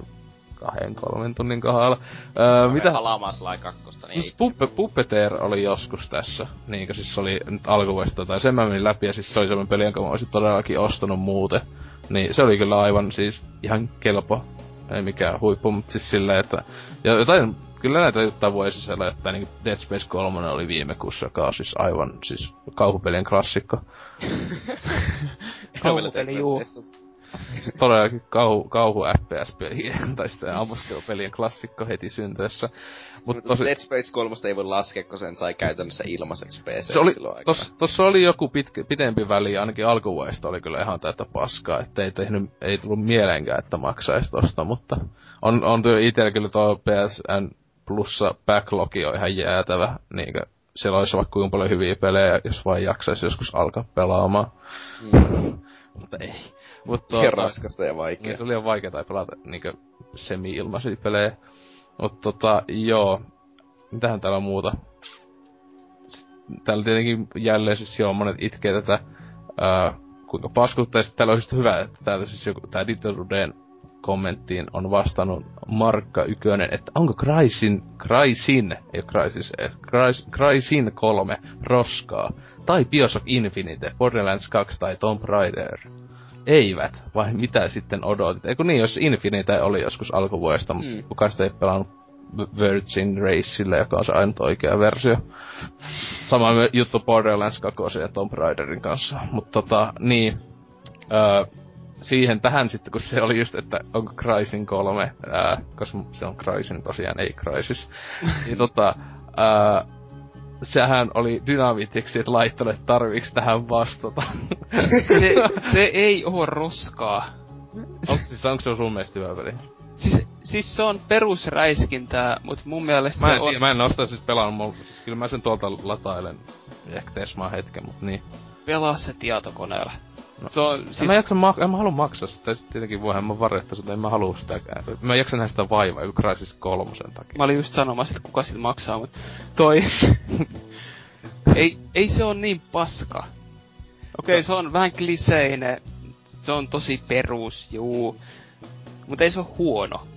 kahden, kolmen tunnin kohdalla. Öö, mitä? Halaamaan Sly 2, niin No, Puppe, Puppeteer oli joskus tässä, niinkö siis se oli nyt alkuvuodesta, tai sen mä menin läpi, ja siis se oli semmonen peli, jonka mä olisin todellakin ostanut muuten. Niin se oli kyllä aivan siis ihan kelpo. ei mikään huippu, mutta siis silleen, että... Ja jotain, kyllä näitä juttuja voi sisällä, että niin Dead Space 3 oli viime kuussa, joka on siis aivan siis kauhupelien klassikko. Kauhupeli, juu. Todellakin kauhu, kauhu FPS-pelien tai sitten ammuskelupelien klassikko heti syntyessä. Mut tosi... Dead Space 3 ei voi laskea, kun sen sai käytännössä ilmaiseksi PC se oli, tos, tossa oli joku pitkä, pitempi väli, ainakin alkuvuodesta oli kyllä ihan täyttä paskaa, että ei, tehnyt, ei tullut mieleenkään, että maksaisi tosta, mutta on, on työ itellä kyllä tuo PSN plussa backlogi on ihan jäätävä, niinkö siellä olisi vaikka kuinka paljon hyviä pelejä, jos vain jaksaisi joskus alkaa pelaamaan. Mm. mutta ei. Mutta tuota, raskasta ja vaikeaa. Niin se oli liian vaikeaa pelata niinkö semi-ilmaisia pelejä. Mutta tota, joo. Mitähän täällä on muuta? Täällä tietenkin jälleen siis joo, monet itkee tätä, ää, kuinka paskuttaa. Ja täällä on hyvä, että täällä siis joku, tää Dittleruden kommenttiin on vastannut Markka Ykönen, että onko Crysin, Crysin, ei Crysis, Crys, Crysin kolme roskaa, tai Bioshock Infinite, Borderlands 2 tai Tomb Raider eivät, vai mitä sitten odotit? Eikö niin, jos Infinite oli joskus alkuvuodesta, mm. kukaan sitä ei pelannut Virgin Raceille, joka on se ainut oikea versio. Sama juttu Borderlands 2 ja Tomb Raiderin kanssa. Mutta tota, niin, öö, siihen tähän sitten, kun se oli just, että onko Crysin kolme, ää, koska se on Crysin tosiaan, ei Crysis. niin tota, ää, sehän oli dynamiitiksi, että että tarviiks tähän vastata. se, se ei oo roskaa. Onko, siis, onko se sun mielestä hyvä peli? Siis, siis se on perusräiskintää, mut mun mielestä mä en, se on... Mä en osta siis pelannut, siis kyllä mä sen tuolta latailen. Ehkä tesmaa hetken, mut niin. Pelaa se tietokoneella. No, se on, siis... En mä, jaksa mak- en mä halua maksaa sitä, sitten tietenkin voihan mä varjoittaa sitä, en mä halua sitäkään. Mä jaksan nähdä sitä vaivaa, joku Crysis kolmosen takia. Mä olin just sanomassa, että kuka sillä maksaa, mut toi... ei, ei se on niin paska. Okei, okay, no. se on vähän kliseinen, se on tosi perus, juu. Mut ei se on huono.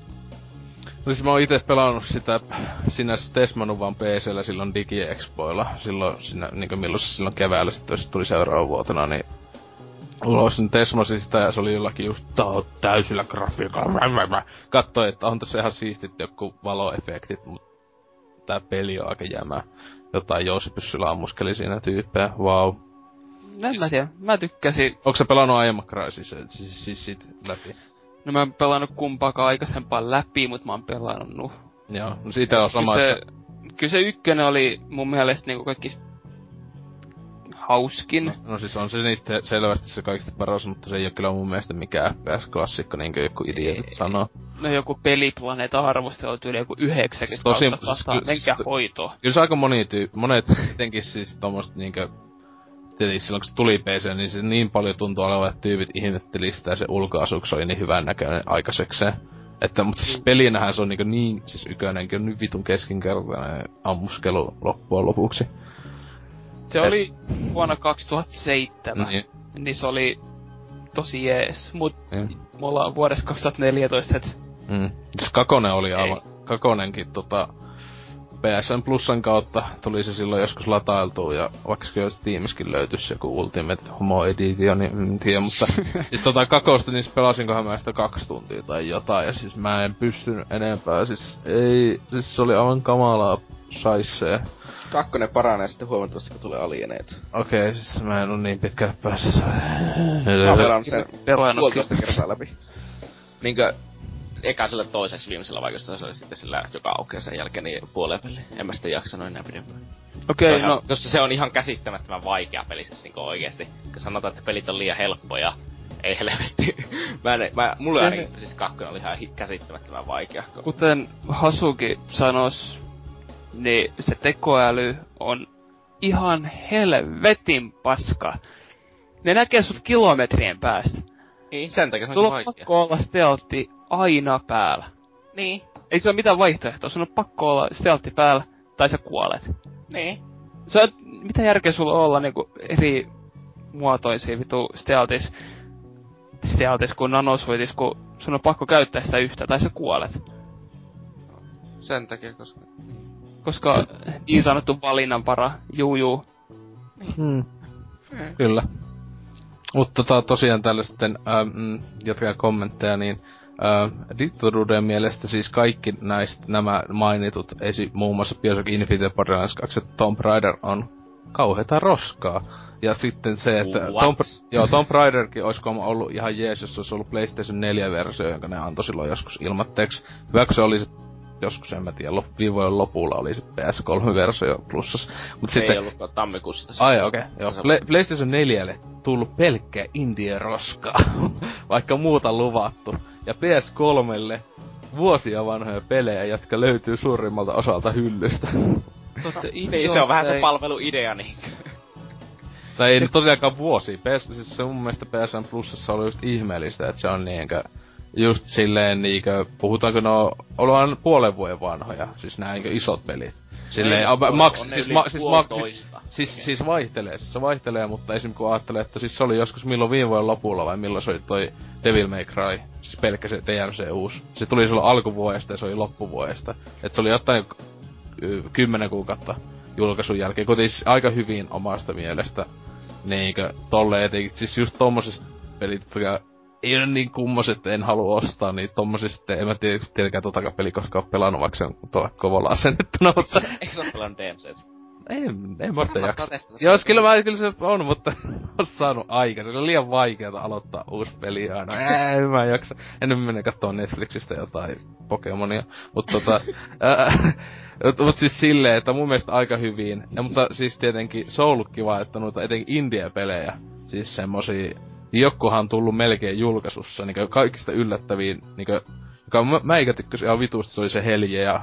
No siis mä oon ite pelannut sitä sinä Tesmanuvan PCllä silloin DigiExpoilla, silloin siinä, niinku milloin se silloin keväällä sitten tuli seuraava vuotena, niin ulos Tesmosista ja se oli jollakin just täysillä grafiikalla. Katsoi, että on tässä ihan siistit joku valoefektit, mutta tää peli on aika jämä. Jotain Joosipyssyllä ammuskeli siinä tyyppejä, wow. En mä tiedä, mä tykkäsin. Onko se pelannut aiemman Crysis, siis, siis, siis sit läpi? No mä oon pelannut kumpaakaan aikaisempaa läpi, mutta mä oon pelannut. Joo, no siitä on sama. Kyllä se, kyllä se ykkönen oli mun mielestä niinku kaikista hauskin. No, no siis on se niistä selvästi se kaikista paras, mutta se ei ole kyllä mun mielestä mikään FPS-klassikko, niin kuin joku idiotit sanoo. No joku peliplaneeta arvostelu yli joku 90 Tosi, siis, menkää hoitoa. Kyllä se aika moni tyy, monet jotenkin siis tommoset niinkö tietenkin silloin kun se tuli PC, niin se niin paljon tuntuu olevan, että tyypit ihmetteli sitä ja se ulkoasuks oli niin hyvän näköinen aikaisekseen. Että, mutta siis pelinähän se on niin, niin siis ykönenkin on niin vitun keskinkertainen ammuskelu loppujen lopuksi. Se Et... oli vuonna 2007, niin. niin se oli tosi jees, mut mm. mulla on vuodessa 2014, et... Mm. Siis Kakone oli aivan, Kakonenkin tota, PSN Plusan kautta tuli se silloin joskus latailtua ja vaikka kyllä Steamiskin löytyisi joku Ultimate Homo Edition, niin en tiedä, mutta siis tota kakosta, niin pelasinkohan mä sitä kaksi tuntia tai jotain ja siis mä en pystynyt enempää, siis ei, siis se oli aivan kamalaa saissee. Kakkonen paranee sitten huomattavasti, kun tulee alieneet. Okei, okay, siis mä en oo niin pitkälle päässä. Mä oon pelannut sen puolitoista kertaa läpi. Niinkö sille toiseksi viimeisellä vaikeudella se oli sitten sillä, joka aukeaa sen jälkeen niin puoleen peli. En mä sitten jaksanut enää pidempään. Okei, okay, no... Koska se on ihan käsittämättömän vaikea pelissä siis niin oikeesti. Kun sanotaan, että pelit on liian helppoja, ei helvetti. mä en, mä, mulle se... ainakin siis kakkonen oli ihan käsittämättömän vaikea. Kuten Hasuki sanos, niin se tekoäly on ihan helvetin paska. Ne näkee sut kilometrien päästä. Niin, sen takia se Sulla on pakko olla stealthi aina päällä. Niin. Ei se ole mitään vaihtoehtoa, sun on pakko olla stealthi päällä, tai sä kuolet. Niin. Se on, mitä järkeä sulla olla niinku eri muotoisia vitu stealthis, stealthis kuin nanosuitis, kun sun on pakko käyttää sitä yhtä, tai sä kuolet. Sen takia, koska... Koska niin sanottu valinnanvara, juu juu. Hmm. Hmm. Kyllä. Mutta tota, tosiaan täällä sitten, ähm, jatkaa kommentteja, niin Äh, Dittoruden mielestä siis kaikki näistä nämä mainitut, esi, muun muassa Bioshock Infinite, Borderlands 2 ja Tomb Raider on kauheita roskaa. Ja sitten se, että Tomb, joo, Tomb Raiderkin olisiko ollut ihan jees, jos olisi ollut PlayStation 4-versio, jonka ne antoi silloin joskus ilmatteeksi. Hyvä, se oli se joskus en mä tiedä, viivojen lopulla oli se PS3-versio plussas. Mut se sitten... ei ollutkaan tammikuussa. Ai okei, okay, joo. Play- PlayStation 4 tullut pelkkä indie roskaa, vaikka muuta luvattu. Ja PS3 vuosia vanhoja pelejä, jotka löytyy suurimmalta osalta hyllystä. Totta, niin, se on vähän se palveluidea niin. Tai ei se... tosiaankaan vuosi. PS, siis se mun mielestä PSN Plusassa oli just ihmeellistä, että se on niinkö just silleen niinkö, puhutaanko no, ollaan puolen vuoden vanhoja, siis nää niinkö isot pelit. Silleen, a, maks, siis, ma, siis, ma, siis, siis, siis, vaihtelee, siis se vaihtelee, mutta esim. kun ajattelee, että siis se oli joskus milloin viime vuoden lopulla vai milloin se oli toi Devil May Cry, siis pelkkä se DMC uusi. Se tuli silloin alkuvuodesta ja se oli loppuvuodesta. Et se oli jotain kymmenen kuukautta julkaisun jälkeen, kuitenkin siis aika hyvin omasta mielestä. Niinkö tolleen etenkin, siis just tommosesta pelit, jotka ei ole niin kummoset, että en halua ostaa niin tommosista, en mä tiedä, tietenkään tota peli koska on pelannut, vaikka se on tuolla kovalla asennettuna, mutta... Eikö se ole pelannut DMC? En, en mä sitä jaksa. Joo, kyllä, mä, kyllä se on, mutta on saanut aika. Se on liian vaikeaa aloittaa uusi peli aina. En mä jaksa. En nyt mene kattoo Netflixistä jotain Pokemonia. Mutta tota... Mut siis silleen, että mun mielestä aika hyvin. Ja, mutta siis tietenkin se on ollut kiva, että noita etenkin India-pelejä, siis semmosia Jokkohan on tullut melkein julkaisussa, niin kaikista yllättäviin, niin kuin, joka mä, mä eikä tykkäsin ihan vitusti, se oli se Helje ja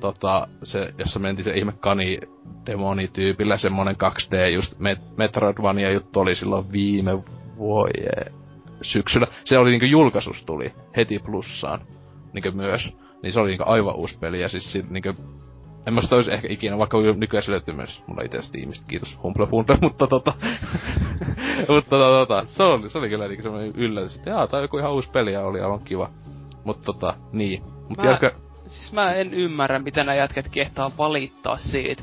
tota, se, jossa mentiin se ihme kani demonityypillä, semmonen 2D just Met- Metroidvania juttu oli silloin viime vuoden syksyllä. Se oli niinku julkaisus tuli heti plussaan, niinku myös. Niin se oli niinku aivan uusi peli ja siis niinku en mä sitä olisi ehkä ikinä, vaikka nykyään se löytyy myös mulla itse Steamista, kiitos Humble Bundle, mutta tota... mutta tota, tota, se oli, se oli kyllä niinku semmonen yllätys, että jaa, tää on joku ihan uusi peli ja oli aivan kiva. Mutta tota, niin. Mut mä, jälkeen... Siis mä en ymmärrä, miten nämä jätket kehtaa valittaa siitä,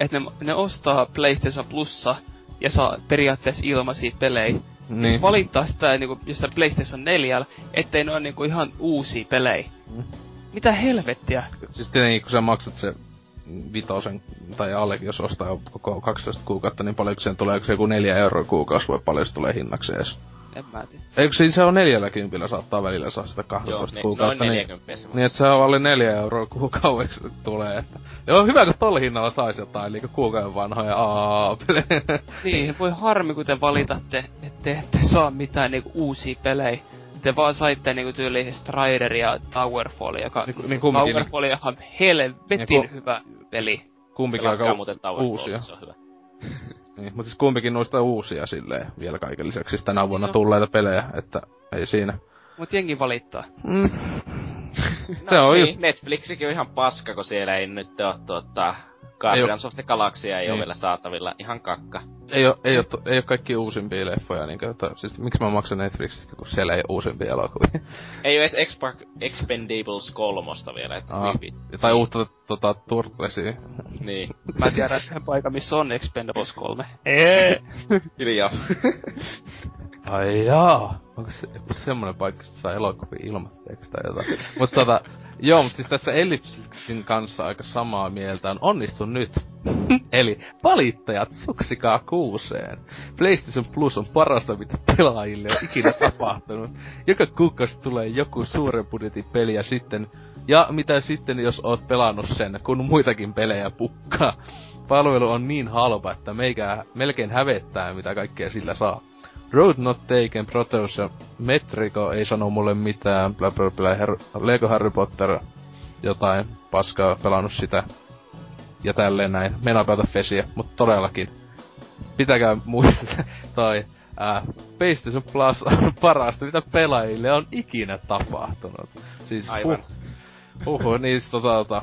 että ne, ne ostaa PlayStation Plussa ja saa periaatteessa ilmaisia pelejä. Niin. Valittaa sitä niinku, jossain PlayStation 4, ettei ne ole niinku ihan uusia pelejä. Mm. Mitä helvettiä? Siis tietenkin kun sä maksat se vitosen tai allekin, jos ostaa koko 12 kuukautta, niin paljonko sen tulee, se joku 4 euroa kuukausi voi paljon se tulee hinnaksi edes. En mä tiedä. Eikö siis se on 40 saattaa välillä saa sitä 12 Joo, kuukautta. Noin 40 niin, niin, että se on alle 4 euroa kuukaudeksi tulee. Että. Joo, hyvä kun tolla hinnalla saisi jotain, eli kuukauden vanhoja aa Niin, voi harmi kun te valitatte, että te ette saa mitään niinku uusia pelejä te vaan saitte niinku tyyli Strider ja Towerfall, joka niin, niin Towerfall on ihan helvetin ku... hyvä peli. Kumpikin aika muuten uusia. Se on hyvä. niin, mutta siis kumpikin noista uusia silleen vielä kaiken lisäksi siis tänä vuonna no. tulleita pelejä, että ei siinä. Mut jengi valittaa. Mm. se no, on niin, just... Netflixikin on ihan paska, kun siellä ei nyt oo tuota, Guardians of the Galaxia ei, ei ole vielä saatavilla. Ihan kakka. Ei oo, ei oo, ei oo kaikki uusimpia leffoja, niin että, siis miksi mä maksan Netflixistä, kun siellä ei oo uusimpia elokuvia. ei oo edes Expendables kolmosta vielä, että Aa, niin, Tai uutta tota, Turtlesia. niin. mä tiedän sen paikan, missä on Expendables 3. Eee! Hiljaa. Ai jaa. Onko se semmonen paikka, että saa elokuvia ilmatteeksi tai jotain. Mutta tota, joo, mutta siis tässä Ellipsin kanssa aika samaa mieltä on onnistu nyt. Eli valittajat suksikaa kuuseen. PlayStation Plus on parasta, mitä pelaajille on ikinä tapahtunut. Joka kuukausi tulee joku suuren budjetin peli ja sitten... Ja mitä sitten, jos oot pelannut sen, kun muitakin pelejä pukkaa. Palvelu on niin halpa, että meikä melkein hävettää, mitä kaikkea sillä saa. Road Not Taken, Proteus ja Metrico ei sano mulle mitään, bla bla bla, Her- Lego Harry Potter, jotain paskaa, pelannut sitä. Ja tälleen näin, meinaa pelata Fesiä, mutta todellakin. Pitäkää muistaa, toi ää, PlayStation Plus on parasta, mitä pelaajille on ikinä tapahtunut. Siis, Aivan. Uh, uh niin siis tota, tota,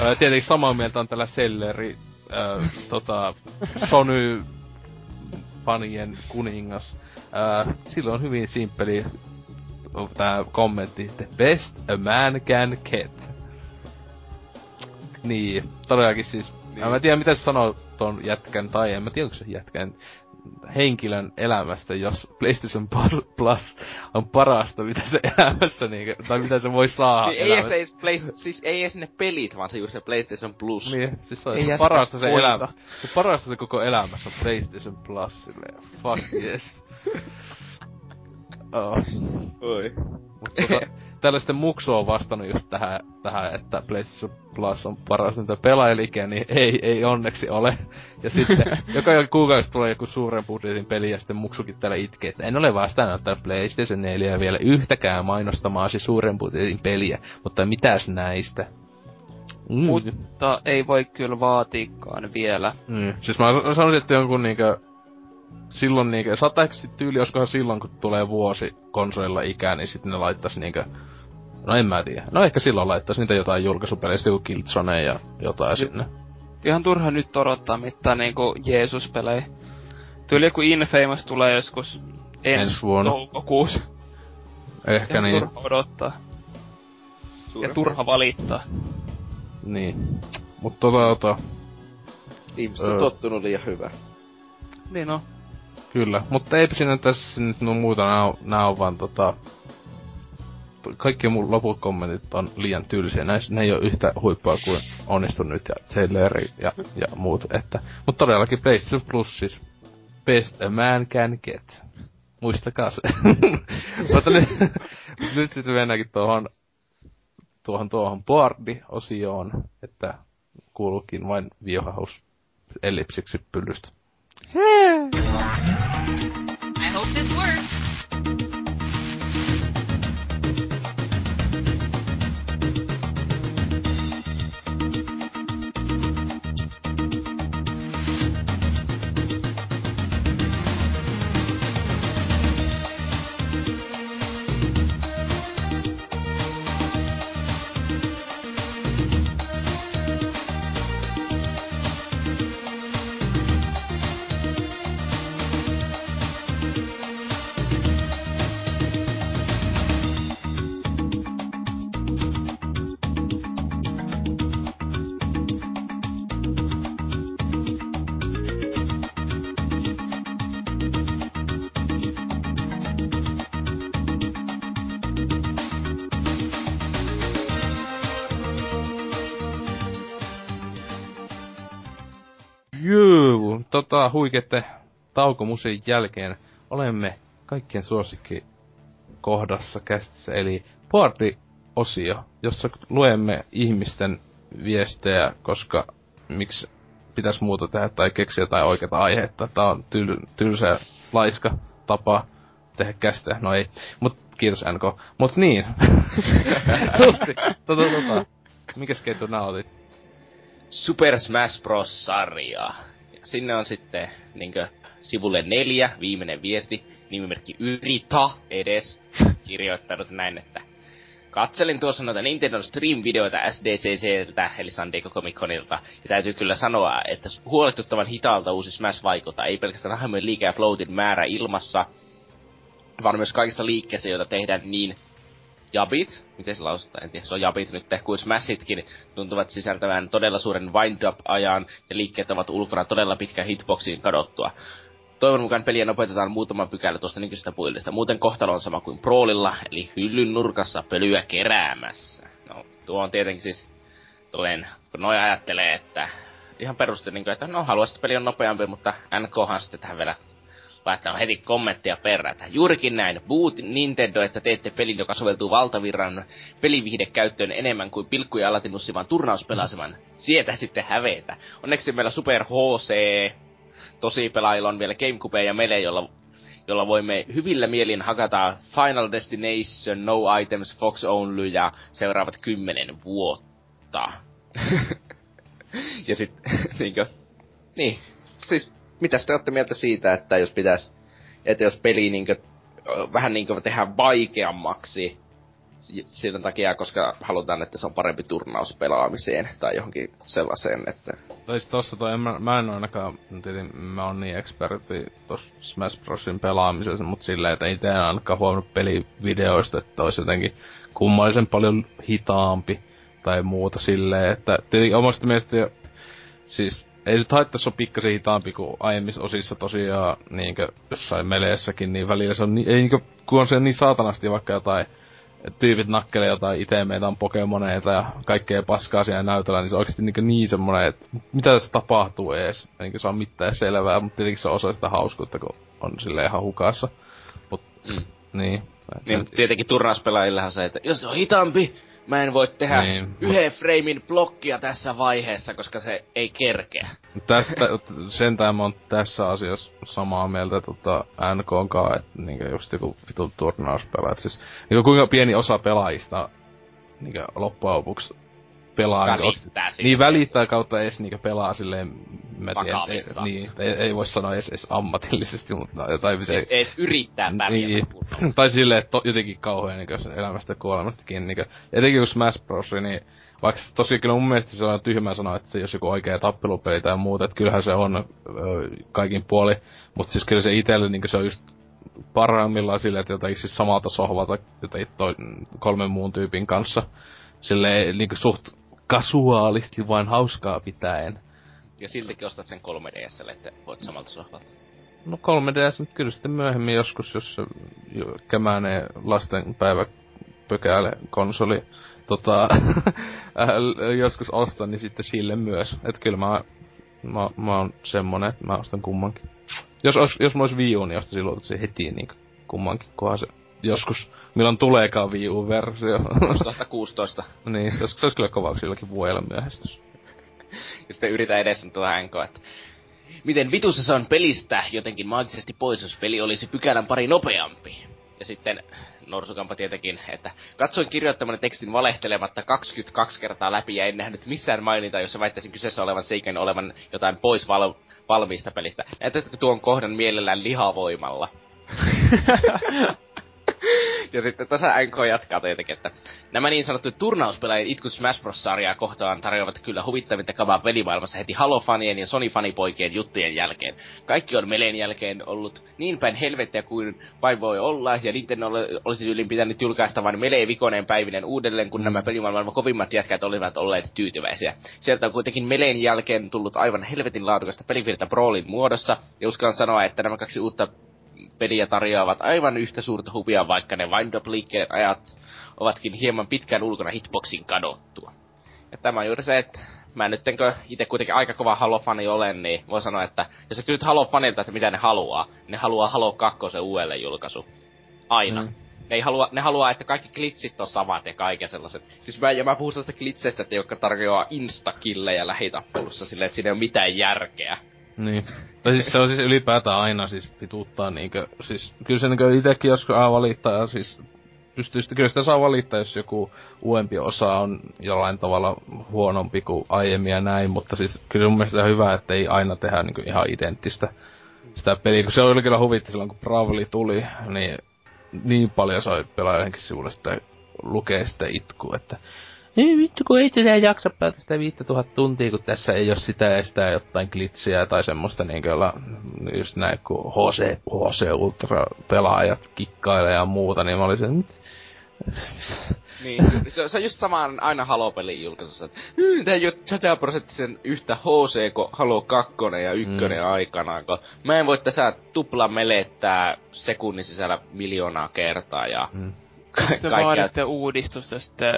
ää, tietenkin samaa mieltä on tällä Selleri, ää, tota, Sony fanien kuningas. Ää, silloin on hyvin simppeli tää kommentti, the best a man can get. Niin, todellakin siis, niin. mä en tiedä mitä se sanoo ton jätkän, tai en mä tiedä onko se jätkän, henkilön elämästä, jos PlayStation Plus, on parasta, mitä se elämässä niinku, tai mitä se voi saada niin ei edes, play, siis ei edes ne pelit, vaan se just se PlayStation Plus. Niin, siis se on ei parasta se elämä. Se parasta se koko elämässä on PlayStation Plus, silleen, fuck yes. oh. Oi. Mutta tota, tällaista muksu on vastannut just tähän, tähän että PlayStation Plus on paras niitä pelaajaliikeä, niin ei, ei onneksi ole. Ja sitten joka kuukausi tulee joku suuren budjetin peli ja sitten muksukin täällä itkee, että en ole vastaanottanut PlayStation 4 vielä yhtäkään mainostamaasi suuren budjetin peliä, mutta mitäs näistä? Mm. Mutta ei voi kyllä vaatiikaan vielä. Mm. Siis mä sanoisin, että jonkun niinkö silloin niinkö, saattaisi tyyli, olisikohan silloin, kun tulee vuosi konsolilla ikään, niin sitten ne laittaisi niinkö No en mä tiedä. No ehkä silloin laittaisi niitä jotain julkaisupeleistä, joku Killzone ja jotain y- sinne. Ihan turha nyt odottaa mitään niinku Jeesus-pelejä. Tyyli joku Infamous tulee joskus ensi Ens vuonna. toukokuussa. Ehkä Ihan niin. turha odottaa. Turha. Ja turha valittaa. Niin. Mutta tota, tota... Ihmiset on tottunut liian hyvä. Niin on. Kyllä, mutta eipä siinä tässä nyt muuta, nää nää on vaan tota kaikki mun loput kommentit on liian tylsiä. Näis, ne ei ole yhtä huippua kuin Onnistun nyt ja Taylor ja, ja muut. Että, mutta todellakin PlayStation Plus siis best a man can get. Muistakaa se. mutta nyt, nyt sitten mennäänkin tuohon tuohon tuohon boardi-osioon, että kuuluukin vain viohaus ellipsiksi pyllystä. I hope this works. Huikette taukomusiin jälkeen olemme kaikkien suosikki kohdassa kästissä, eli Boardi-osio, jossa luemme ihmisten viestejä, koska miksi pitäisi muuta tehdä tai keksiä jotain oikeata aihetta. Tää on tyl- tylsä laiska tapa tehdä kästä. No ei. Mut kiitos NK. Mut niin. Tutsi. Tota, tota. Mikäs keitto nautit? Super Smash Bros. sarja sinne on sitten niinkö sivulle neljä, viimeinen viesti, nimimerkki Yrita edes, kirjoittanut näin, että Katselin tuossa noita Nintendo Stream-videoita SDCCltä, eli San Diego Comic Conilta, ja täytyy kyllä sanoa, että huolestuttavan hitaalta uusi Smash vaikuttaa. Ei pelkästään hahmojen liike- ja floatin määrä ilmassa, vaan myös kaikissa liikkeissä, joita tehdään niin jabit, miten se lausutaan, en tiedä, se on jabit nyt, kuin smashitkin tuntuvat sisältävän todella suuren wind-up-ajan, ja liikkeet ovat ulkona todella pitkän hitboxiin kadottua. Toivon mukaan peliä nopeutetaan muutama pykälä tuosta nykyisestä puolesta. Muuten kohtalo on sama kuin Proolilla, eli hyllyn nurkassa pölyä keräämässä. No, tuo on tietenkin siis, tulen, kun noin ajattelee, että ihan perusti, niin kuin, että no haluaisit peli on nopeampi, mutta NKhan sitten tähän vielä laittanut heti kommenttia perätä. Juurikin näin. Boot Nintendo, että teette pelin, joka soveltuu valtavirran käyttöön enemmän kuin pilkkuja alatinussivan turnauspelaseman. Sieltä sitten hävetä. Onneksi meillä Super HC tosi pelaajilla on vielä Gamecube ja Mele, jolla jolla voimme hyvillä mielin hakata Final Destination, No Items, Fox Only ja seuraavat kymmenen vuotta. ja sitten, niinkö, niin, siis mitä te olette mieltä siitä, että jos pitäisi, että jos peli niinkö, vähän niinkö tehdään vaikeammaksi siitä takia, koska halutaan, että se on parempi turnaus pelaamiseen tai johonkin sellaiseen, että... Tai siis tossa toi, mä, mä en ainakaan, tietenkin mä oon niin ekspertti tossa Smash Brosin pelaamisessa, mutta silleen, että itse en ainakaan huomannut pelivideoista, että olisi jotenkin kummallisen paljon hitaampi tai muuta silleen, että tietenkin omasta mielestä siis ei se haittaisi ole pikkasen hitaampi kuin aiemmissa osissa tosiaan niinkö jossain meleessäkin, niin välillä se on niin, ei niinkö, kun on se niin saatanasti vaikka jotain tyypit nakkelee jotain itemeitä on pokemoneita ja kaikkea paskaa siellä näytöllä, niin se on oikeesti niin, niin semmonen, että mitä tässä tapahtuu ees. Eikä saa mitään selvää, mutta tietenkin se osa sitä hauskuutta, kun on sille ihan hukassa. Mut, mm. niin. Niin, tietenkin turnauspelaajilla on se, että jos se on hitaampi, mä en voi tehdä niin. yhden framein blokkia tässä vaiheessa, koska se ei kerkeä. Tästä, sentään mä oon tässä asiassa samaa mieltä tota NKK, että niinkö just joku vitun turnauspelaajat. Siis niin kuinka pieni osa pelaajista niinkö loppujen lopuksi pelaa. Välittää niin, niin välittää kautta edes niinku pelaa silleen, mä tiedän, ei, niin, ei, ei voi sanoa edes, edes ammatillisesti, mutta jotain siis se, edes yrittää pärjätä niin, Tai silleen, että jotenkin kauhean niin sen elämästä ja kuolemastakin. Niin, etenkin kun Smash Bros. niin vaikka tosiaan kyllä mun mielestä se on tyhmä sanoa, että se jos joku oikea tappelupeli tai muuta, että kyllähän se on ö, kaikin puoli. Mutta siis kyllä se itelle niin se on just parhaimmillaan silleen, että jotenkin siis samalta sohvalta jotenkin toi, kolmen muun tyypin kanssa. Silleen niin suht kasuaalisti vain hauskaa pitäen. Ja siltikin ostat sen 3DSlle, että voit samalta sohvalta. No 3DS nyt kyllä sitten myöhemmin joskus, jos se kämänee lasten päivä pökäälle konsoli tota, äh, joskus ostan, niin sitten sille myös. Että kyllä mä, mä, mä oon semmonen, että mä ostan kummankin. Jos, jos, jos mä ois Wii U, niin ostaisin silloin se heti niin kummankin, kunhan se joskus, milloin tuleekaan Wii U-versio. 2016. niin, se olisi, se olisi kyllä kova, silläkin vuodella myöhästys. ja sitten yritä edes tuota NK, että miten vitussa se on pelistä jotenkin maagisesti pois, jos peli olisi pykälän pari nopeampi. Ja sitten Norsukampa tietenkin, että katsoin kirjoittamani tekstin valehtelematta 22 kertaa läpi ja en nähnyt missään mainintaa, jossa väittäisin kyseessä olevan seikan olevan jotain pois val- valmiista pelistä. Näetätkö tuon kohdan mielellään lihavoimalla? ja sitten tässä NK jatkaa tietenkin, että nämä niin sanottu turnauspelaajien itkut Smash Bros-sarjaa kohtaan tarjoavat kyllä huvittavinta kavaa pelimaailmassa heti Halo-fanien ja Sony-fanipoikien juttujen jälkeen. Kaikki on meleen jälkeen ollut niin päin helvettiä kuin vain voi olla, ja Nintendo olisi yllin pitänyt julkaista vain melee vikoneen päivinen uudelleen, kun nämä pelimaailman kovimmat jätkät olivat olleet tyytyväisiä. Sieltä on kuitenkin meleen jälkeen tullut aivan helvetin laadukasta pelivirta Brawlin muodossa, ja uskallan sanoa, että nämä kaksi uutta peliä tarjoavat aivan yhtä suurta hupia, vaikka ne wind up ajat ovatkin hieman pitkään ulkona hitboxin kadottua. Ja tämä on juuri se, että mä nyt itse kuitenkin aika kova Halo-fani olen, niin voi sanoa, että jos sä kysyt Halo-fanilta, että mitä ne haluaa, ne haluaa Halo 2 uudelleen julkaisu. Aina. Mm. Ne, ei halua, ne haluaa, että kaikki klitsit on samat ja kaiken sellaiset. Siis mä, ja mä puhun sellaista klitseistä, että jotka tarjoaa instakillejä lähitappelussa silleen, että siinä ei ole mitään järkeä. Niin. Tai siis se on siis ylipäätään aina siis pituuttaa niinkö, siis kyllä se niinkö itekin joskus aina valittaa siis pystyy sitten, kyllä sitä saa valittaa, jos joku uempi osa on jollain tavalla huonompi kuin aiemmin ja näin, mutta siis kyllä mun mielestä hyvä, että ei aina tehdä niinku ihan identtistä sitä peliä, kun se oli kyllä huvitti silloin, kun Bravely tuli, niin niin paljon sai pelaa johonkin sivulle sitä lukee sitä itku, että ei vittu, kun ei tätä jaksa pelata sitä 5000 tuntia, kun tässä ei ole sitä ja sitä jotain glitsiä tai semmoista niin kyllä just näin, kun HC, HC Ultra pelaajat kikkailee ja muuta, niin mä olisin, että niin, se, se on just samaan aina Halo-pelin julkaisussa, että tämä ei ole 100 prosenttisen yhtä HC kuin Halo 2 ja 1 mm. aikanaan, kun mä en voi tässä tupla melettää sekunnin sisällä miljoonaa kertaa ja mm. ka- Sitten vaaditte uudistusta sitten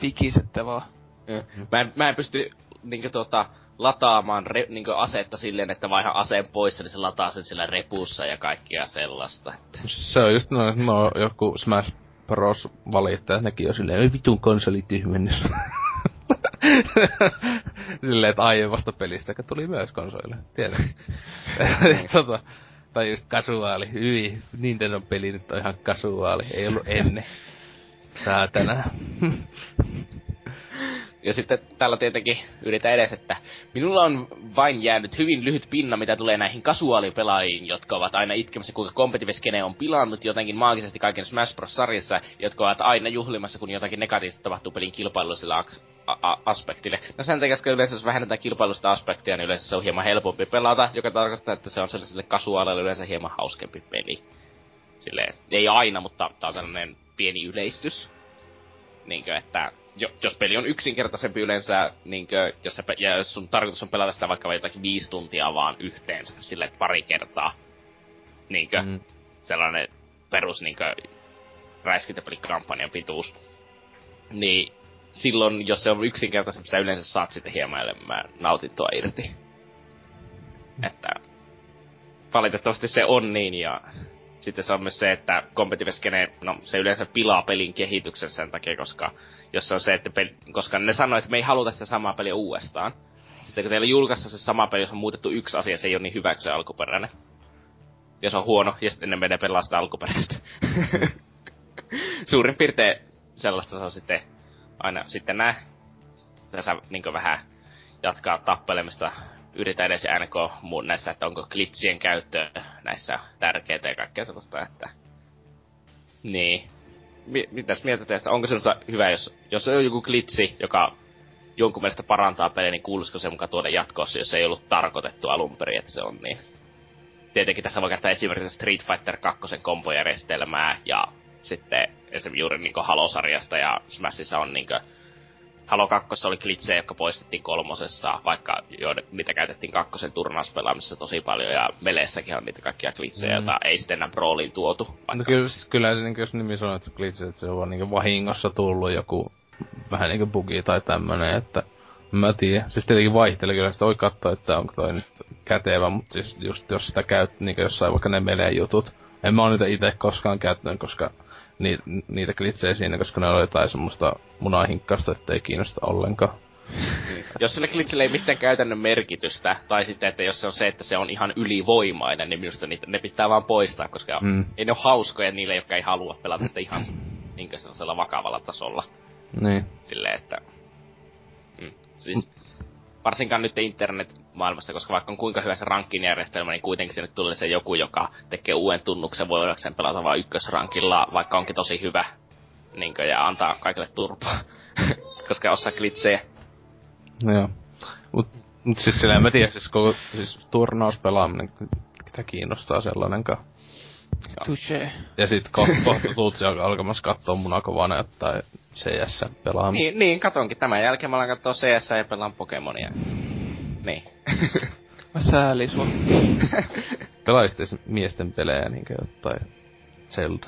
fikisette vaan. Mm. Mä, en, mä en pysty niinkö tota, lataamaan re, niinkö asetta silleen, että vaihan aseen pois, niin se lataa sen sillä repussa ja kaikkea sellaista. Että. Se on just no, no joku Smash Bros valittajat, nekin on silleen, ei vitun konsolityhmennys. silleen, että aiemmasta pelistä, joka tuli myös konsolille, tiedän. tota, tai just kasuaali, hyi, Nintendo peli nyt on ihan kasuaali, ei ollut ennen. Saatana. Ja sitten täällä tietenkin yritän edes, että minulla on vain jäänyt hyvin lyhyt pinna, mitä tulee näihin kasuaalipelaajiin, jotka ovat aina itkemässä, kuinka competitive on pilannut jotenkin maagisesti kaiken Smash Bros-sarjassa, jotka ovat aina juhlimassa, kun jotakin negatiivista tapahtuu pelin kilpailullisella aspektille. No sen takia, koska yleensä jos vähennetään kilpailusta aspektia, niin yleensä se on hieman helpompi pelata, joka tarkoittaa, että se on sellaiselle kasuaalille yleensä hieman hauskempi peli. Silleen, ei aina, mutta tää on tällainen pieni yleistys. Niinkö, että jo, jos peli on yksinkertaisempi yleensä, niinkö, jos, sä, ja jos sun tarkoitus on pelata sitä vaikka jotakin viisi tuntia vaan yhteensä, sille pari kertaa, niinkö, mm. sellainen perus niinkö räiskintäpelikampanjan pituus, niin silloin, jos se on yksinkertaisempi, sä yleensä saat sitten hieman enemmän nautintoa irti. Että valitettavasti se on niin, ja sitten se on myös se, että competitive skene, no se yleensä pilaa pelin kehityksen sen takia, koska jos on se, että peli, koska ne sanoo, että me ei haluta sitä samaa peliä uudestaan. Sitten kun teillä julkaissa se sama peli, jos on muutettu yksi asia, se ei ole niin hyvä kuin se alkuperäinen. Ja se on huono, ja sitten ne menee pelaa sitä alkuperäistä. Suurin piirtein sellaista se on sitten aina sitten nää. Tässä niin vähän jatkaa tappelemista yritä edes NK muun näissä, että onko glitsien käyttö näissä tärkeää ja kaikkea sellaista, että... Niin. M- mitäs mieltä teistä? Onko sellaista hyvä, jos, jos on joku glitsi, joka jonkun mielestä parantaa peliä, niin kuulisiko se mukaan tuoda jatkossa, jos ei ollut tarkoitettu alun perin, että se on niin. Tietenkin tässä voi käyttää esimerkiksi Street Fighter 2 kombojärjestelmää ja sitten esimerkiksi juuri niin Halo-sarjasta ja Smashissa on niin Halo 2 oli glitsejä, jotka poistettiin kolmosessa, vaikka jo, mitä käytettiin kakkosen turnauspelaamisessa tosi paljon, ja Meleessäkin on niitä kaikkia glitsejä, mm. joita ei sitten enää Brawliin tuotu. Vaikka... No kyllä, kyllä se, niin, jos nimi sanoo, että glitch, että se on vaan niin vahingossa tullut joku vähän niinku bugi tai tämmönen, että mä tiedän. Siis tietenkin vaihtelee kyllä, sitä voi katsoa, että onko toi nyt kätevä, mutta siis just jos sitä käyt niin jossain vaikka ne melee jutut. En mä oo niitä itse koskaan käyttänyt, koska ni, niitä glitsejä siinä, koska ne oli jotain semmoista munahinkkasta, ettei kiinnosta ollenkaan. Niin. Jos sillä glitchillä ei mitään käytännön merkitystä, tai sitten, että jos se on se, että se on ihan ylivoimainen, niin minusta niitä, ne pitää vaan poistaa, koska mm. ei ne ole hauskoja niille, jotka ei halua pelata sitä ihan niin sellaisella vakavalla tasolla. Niin. Silleen, että... Mm. Siis, varsinkaan nyt internet-maailmassa, koska vaikka on kuinka hyvä se rankin järjestelmä, niin kuitenkin sinne tulee se joku, joka tekee uuden tunnuksen voidakseen pelata vain ykkösrankilla, vaikka onkin tosi hyvä, niin kuin, ja antaa kaikille turpaa, koska osaa glitsejä. No joo. Mut, mut siis silleen mä tiedän, siis koko siis turnauspelaaminen, ketä kiinnostaa sellainenkaan. Touché. Ja sit ko- kohta tuut alkamassa kattoo munakovana tai CS pelaamista. Niin, niin, katonkin. Tämän jälkeen mä alan kattoo CS ja pelaan Pokemonia. Niin. mä säälin sua. Pelaisitte miesten pelejä niinkö jotain Zelda.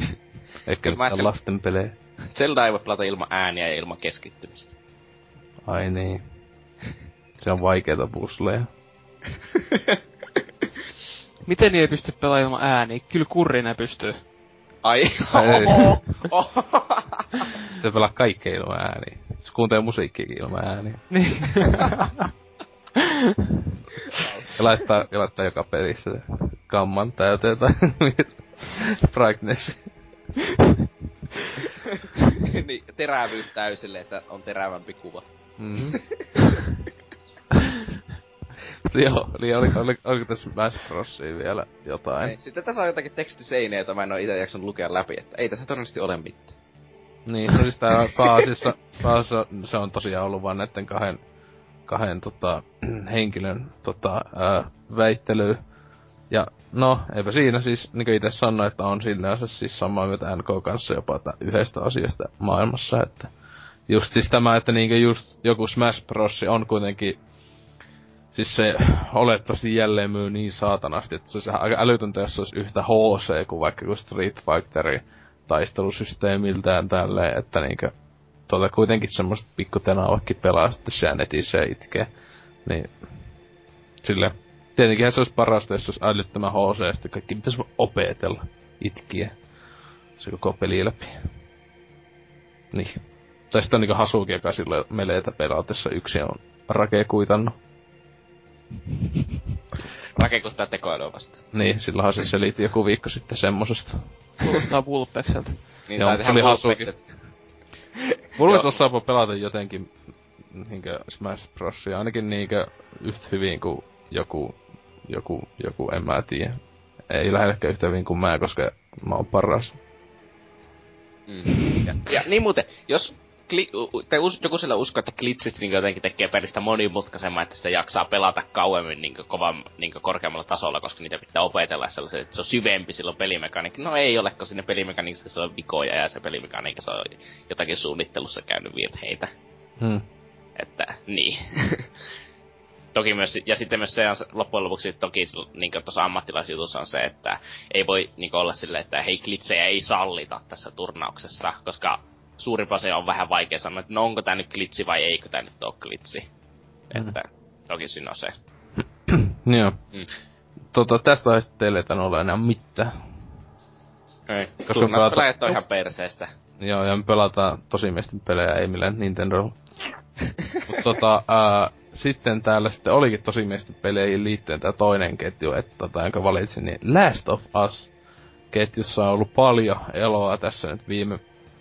Eikä nyt lasten pelejä. Zelda ei voi pelata ilman ääniä ja ilman keskittymistä. Ai niin. Se on vaikeeta pusleja. Miten ei pysty pelaamaan ilman ääniä? Kyllä kurrinen pystyy. Ai. Sitten pelaa kaikkea ilman ääniä. Se kuuntelee musiikkiakin ilman ääniä. Niin. Ja laittaa, ja laittaa joka pelissä kamman täyteen tai brightness. niin, terävyys täysille, että on terävämpi kuva. Mm-hmm. Joo, niin oli, oli, oliko tässä Smash Brosia vielä jotain? Ei, sitten tässä on jotakin tekstiseinejä, joita mä en oo ite jaksanut lukea läpi, että ei tässä todennäköisesti ole mitään. Niin, no siis tää Paasissa, Paasissa se on tosiaan ollut vaan näiden kahden, kahden tota, henkilön tota, ää, väittely. Ja no, eipä siinä siis, niin kuin itse sanoin, että on sinänsä siis samaa mieltä NK kanssa jopa yhdestä asiasta maailmassa, että just siis tämä, että niinku just joku Smash Bros. on kuitenkin Siis se olettavasti jälleen myy niin saatanasti, että se olisi aika älytöntä, jos se olisi yhtä HC kuin vaikka kuin Street Fighterin taistelusysteemiltään tälleen, että niinkö tuota kuitenkin semmoista pikku tenavakin pelaa sitten siellä netissä ja itkee. Niin sille tietenkin se olisi parasta, jos olisi älyttömän HC, ja sitten kaikki pitäisi opetella itkiä se koko peli läpi. Niin. Tai sitten on niinku Hasuki, joka silloin meleitä pelaatessa yksi on rake kuitannut. Rakekuttaa tekoälua vasta. Niin, silloinhan se selitti joku viikko sitten semmosesta. Kuulostaa Vulpekseltä. niin, Joo, se oli hasukin. Vulpes osaa pelata jotenkin niinkö Smash Brosia, ainakin niinkö yhtä hyvin kuin joku, joku, joku, en mä tiedä. Ei lähellekään yhtä hyvin kuin mä, koska mä oon paras. Mm. Ja, ja niin muuten, jos kli, te us, joku sillä usko, että glitchit niin jotenkin tekee pelistä monimutkaisemman, että sitä jaksaa pelata kauemmin niin kovan, niin korkeammalla tasolla, koska niitä pitää opetella sellaisen, että se on syvempi silloin pelimekaniikka. No ei ole, koska sinne pelimekaniikassa se on vikoja ja se pelimekaniikka se on jotakin suunnittelussa käynyt virheitä. Hmm. Että, niin. toki myös, ja sitten myös se on loppujen lopuksi toki niin tuossa ammattilaisjutussa on se, että ei voi niin olla silleen, että hei glitsejä ei sallita tässä turnauksessa, koska suurimpaa se on vähän vaikea sanoa, että no onko tämä nyt glitsi vai eikö tämä nyt ole glitsi. Mm. Että toki siinä on se. Joo. Mm. Tota, tästä aiheesta teille ei ole enää mitään. Ei, koska pelaajat on ihan perseestä. Joo, ja me pelataan tosimiesten pelejä, ei millään Nintendo. Mut tota, ää, sitten täällä sitten olikin tosimiesten peleihin liittyen tää toinen ketju, että tota, jonka valitsin, niin Last of Us ketjussa on ollut paljon eloa tässä nyt viime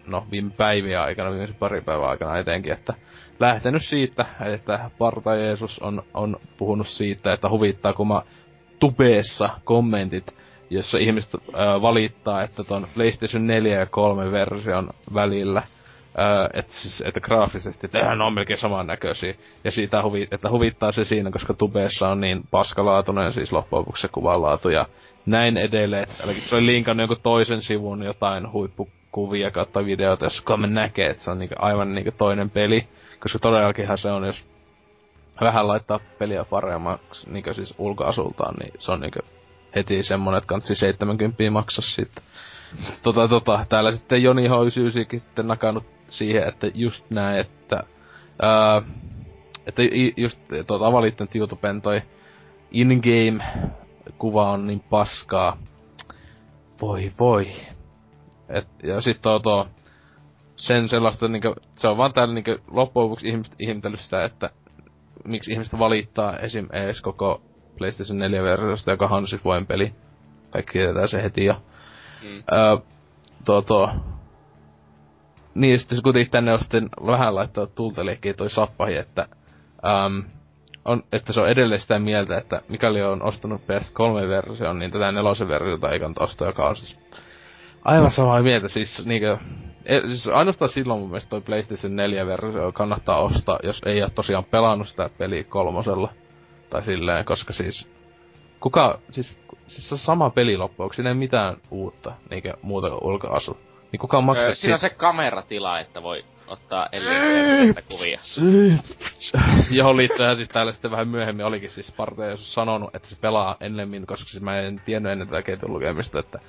no viime päivien aikana, viimeisen pari päivän aikana etenkin, että lähtenyt siitä, että Parta Jeesus on, on puhunut siitä, että huvittaa, kun mä tubeessa kommentit, jossa ihmiset äh, valittaa, että ton PlayStation 4 ja 3 version välillä, äh, että, siis, että graafisesti, että on melkein samannäköisiä. Ja siitä huvi, että huvittaa se siinä, koska tubeessa on niin paskalaatuinen siis loppujen lopuksi se kuvanlaatu ja näin edelleen. Eli se oli linkannut jonkun toisen sivun jotain huippu kuvia kautta videoita, jos me näkee, että se on niinku aivan niinku toinen peli. Koska todellakinhan se on, jos vähän laittaa peliä paremmaksi niinku siis ulkoasultaan, niin se on niinku heti semmonen, että kansi 70 maksaa sitten. Tota, tota, täällä sitten Joni H99 sitten nakannut siihen, että just näin, että ää, että just tuota, valittanut YouTuben toi in-game kuva on niin paskaa. Voi voi. Et, ja sit tuo, tuo sen sellaista, niinku, se on vaan täällä niinku, loppujen lopuksi ihmiset ihmetellyt sitä, että miksi ihmiset valittaa esim. ees koko PlayStation 4 versiosta, joka on siis voin peli. Kaikki tietää se heti jo. Mm. Öö, tuo, tuo, niin sitten kuitenkin tänne on sitten vähän laittaa tulteliekkiin toi sappahi, että, äm, on, että se on edelleen sitä mieltä, että mikäli on ostanut PS3-version, niin tätä nelosen versiota ei kannata ostaa, joka on siis Aivan samaa mieltä, siis niinkö... E, siis ainoastaan silloin mun mielestä toi PlayStation 4 versio kannattaa ostaa, jos ei ole tosiaan pelannut sitä peliä kolmosella. Tai silleen, koska siis... Kuka, siis, siis se on sama peli loppuun, siinä ei mitään uutta, niinkö muuta kuin ulkoasu. Niin kuka maksaa öö, Siinä on se kameratila, että voi ottaa Elliotista kuvia. Johon liittyen siis täällä sitten vähän myöhemmin olikin siis Parte, jos sanonut, että se pelaa ennemmin, koska siis mä en tiennyt ennen tätä ketjun lukemista, että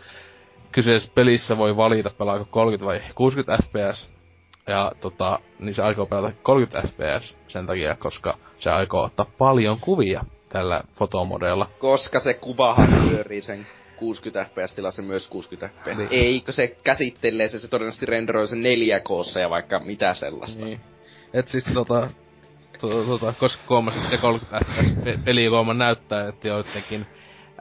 kyseisessä pelissä voi valita pelaako 30 vai 60 fps. Ja tota, niin se aikoo pelata 30 fps sen takia, koska se aikoo ottaa paljon kuvia tällä fotomodeella. Koska se kuvahan pyörii sen 60 fps tilassa myös 60 fps. Niin. Eikö se käsittelee se, se todennäköisesti renderoi sen 4 k ja vaikka mitä sellaista. Niin. Et siis tota, tota, koska kuomassa se 30 fps pelikooma näyttää, että joidenkin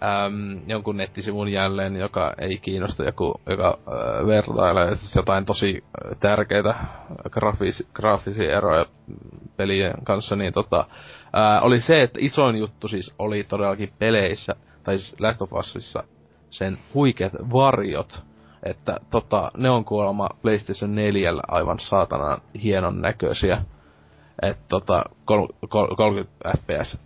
äm, jonkun nettisivun jälleen, joka ei kiinnosta, joku, joka äh, vertailee siis jotain tosi tärkeitä grafis, graafisia eroja pelien kanssa, niin tota, äh, oli se, että isoin juttu siis oli todellakin peleissä, tai siis Last of Usissa, sen huikeat varjot, että tota, ne on kuulemma PlayStation 4 aivan saatanan hienon näköisiä. Että tota, kol, kol, 30 fps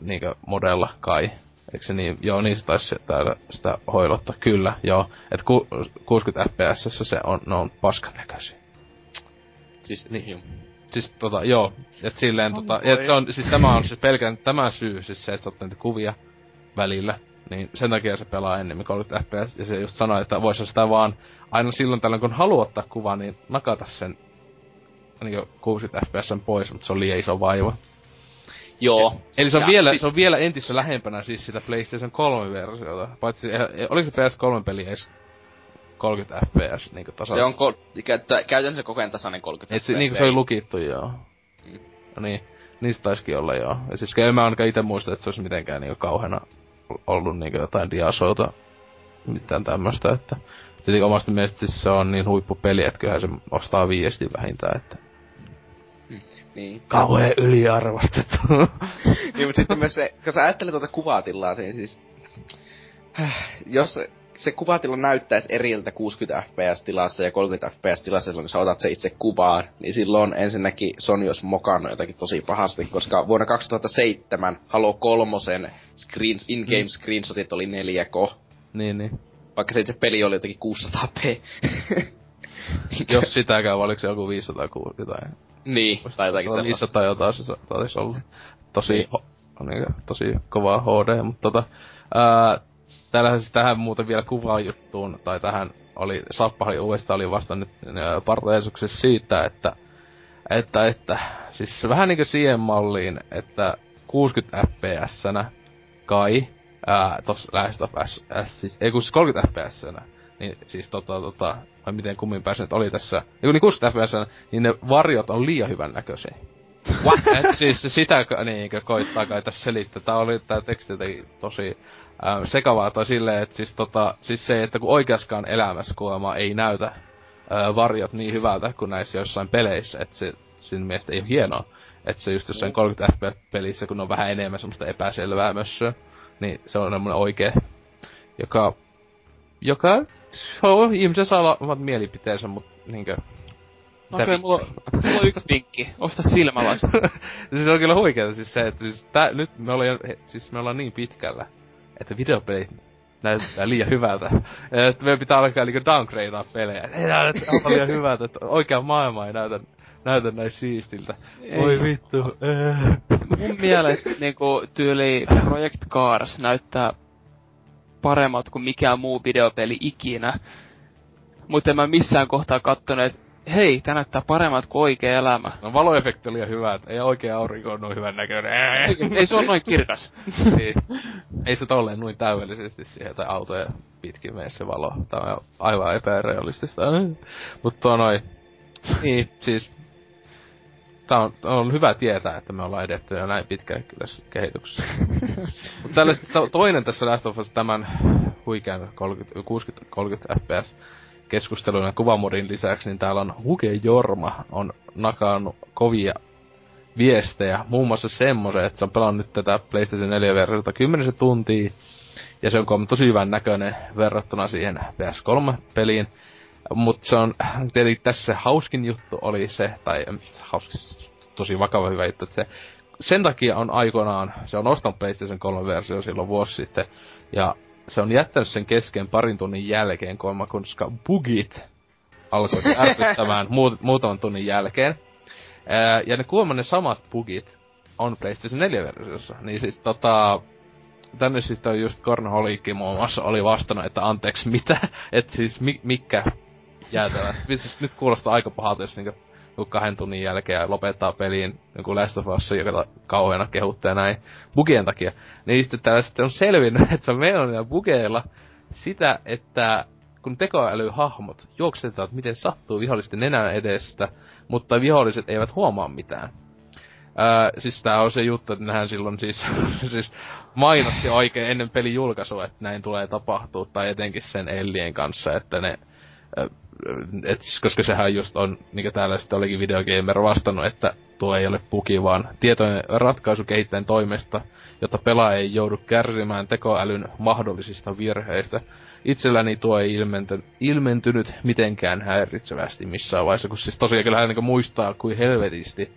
niinkö modella kai Eikö se niin? Joo, niin se taisi täällä sitä hoilottaa. Kyllä, joo. Et ku, 60 fps se on, ne on paskan näköisiä. Siis, niin, joo. Siis tota, joo. Et silleen oh, tota, et se on, siis tämä on siis pelkän tämä syy, siis se, että sä niitä kuvia välillä. Niin sen takia se pelaa enemmän 30 fps. Ja se just sanoi, että voisi sitä vaan aina silloin tällöin kun haluaa ottaa kuva, niin nakata sen niin 60 fps pois, mutta se on liian iso vaiva. Joo. Eli se on, vielä, siis... se on vielä entistä lähempänä siis sitä PlayStation 3-versiota. Paitsi, eh, oliko se PS3-peli edes 30 fps niinku tasaisesti? Se on kol- kä- käytännössä koko ajan tasainen 30 Et se, fps. Niinku se oli lukittu, joo. Mm. No niin, niistä taisikin olla joo. Ja siis en mä ainakaan ite muista, että se olisi mitenkään niinku kauheena ollut niinku jotain diasouta. Mitään tämmöstä, että... Tietenkin omasta mielestä siis se on niin huippupeli, että kyllähän se ostaa viesti vähintään, että niin. Kauheen yliarvostettu. niin, mutta sitten myös se, kun sä ajattelet tuota kuvatilaa, niin siis... Jos se kuvatila näyttäisi eriltä 60 fps-tilassa ja 30 fps-tilassa silloin, kun sä otat se itse kuvaan, niin silloin ensinnäkin Sony olisi mokannut jotakin tosi pahasti, koska vuonna 2007 Halo 3 screen, in-game mm. screenshotit oli 4K. Niin, niin. Vaikka se itse peli oli jotenkin 600p. Jos sitäkään, oliko se joku 500 jotain? Niin, tai jotakin sellaista. 500 jotain se taisi olla. Tosi, niin. ho, niin, tosi kovaa HD, mutta tota, ää, Täällähän siis tähän muuten vielä kuvajuttuun, tai tähän oli, Sappahali uudestaan oli vasta nyt siitä, että, että, että, siis vähän niinku siihen malliin, että 60 fps kai, ää, tos Last of Us, siis, ei kun siis 30 fps niin siis tota, tota, vai miten kummin pääsen oli tässä, niin, niin 60 fps niin ne varjot on liian hyvän näköisiä. What? Et siis sitä niinkö koittaa kai tässä selittää. Tää oli tää teksti tosi äh, sekavaa tai silleen, että siis, tota, siis se, että kun oikeaskaan elämässä kuolema ei näytä äh, varjot niin hyvältä kuin näissä jossain peleissä, että se siinä mielestä ei ole hienoa. Että se just jossain 30 FPS-pelissä, kun on vähän enemmän semmoista epäselvää mössöä, niin se on semmoinen oikee, joka, joka, oh, ihmiset saa omat mielipiteensä, mutta niinkö, Okei, okay, mulla, mulla on yksi vinkki. Osta silmälasit. siis on kyllä huikeeta siis se, että siis tää, nyt me ollaan, siis me ollaan niin pitkällä, että videopelit näyttää liian hyvältä. Että meidän pitää alkaa niinku downgradea pelejä. Ei näytä liian hyvältä, että oikea maailma ei näytä, näytä näin siistiltä. Ei. Oi vittu. Mun mielestä niinku tyyli Project Cars näyttää paremmat kuin mikään muu videopeli ikinä. Mutta en mä missään kohtaa kattonut, että hei, tää näyttää paremmat kuin oikea elämä. No valoefekti oli hyvä, että ei oikea aurinko ole noin hyvän näköinen. ei se ole noin kirkas. niin. Ei se tolleen noin täydellisesti siihen, tai autoja pitkin mene se valo. Tää on aivan epärealistista. Mutta noin. Niin, siis tää on, on hyvä tietää, että me ollaan edetty jo näin pitkälle kyllä kehityksessä. Mutta to, toinen tässä Last of Us tämän huikean 60-30 fps keskustelun ja kuvamodin lisäksi, niin täällä on Huge Jorma on nakannut kovia viestejä. Muun muassa semmoisen, että se on pelannut nyt tätä PlayStation 4 versiota 10 tuntia. Ja se on tosi hyvän näköinen verrattuna siihen PS3-peliin. Mutta se on tietenkin tässä hauskin juttu oli se, tai hauskin, tosi vakava hyvä juttu, että se sen takia on aikoinaan, se on ostanut PlayStation 3 versio silloin vuosi sitten, ja se on jättänyt sen kesken parin tunnin jälkeen, koska bugit alkoi ärsyttämään muut, muutaman tunnin jälkeen. Ää, ja ne kuulemma ne samat bugit on PlayStation 4-versiossa. Niin sit tota, tänne sitten just Kornholikki muun muassa oli vastannut, että anteeksi mitä, että siis mi, mikä jäätävät. Siis nyt kuulostaa aika pahalta, jos niinku kahden tunnin jälkeen lopettaa peliin joku Last of Us, joka kauheena kehuttaa näin bugien takia. Niin sitten täällä sitten on selvinnyt, että se on meillä bugeilla sitä, että kun tekoälyhahmot juoksetaan, miten sattuu vihollisten nenän edestä, mutta viholliset eivät huomaa mitään. Öö, siis tää on se juttu, että nehän silloin siis, siis mainosti oikein ennen pelin julkaisua, että näin tulee tapahtua, tai etenkin sen Ellien kanssa, että ne et, koska sehän just on, niin täällä sitten olikin videogamer vastannut, että tuo ei ole puki, vaan tietoinen ratkaisu kehittäjän toimesta, jotta pelaaja ei joudu kärsimään tekoälyn mahdollisista virheistä. Itselläni tuo ei ilmenty, ilmentynyt mitenkään häiritsevästi missään vaiheessa, kun siis tosiaan kyllähän niin muistaa kuin helvetisti,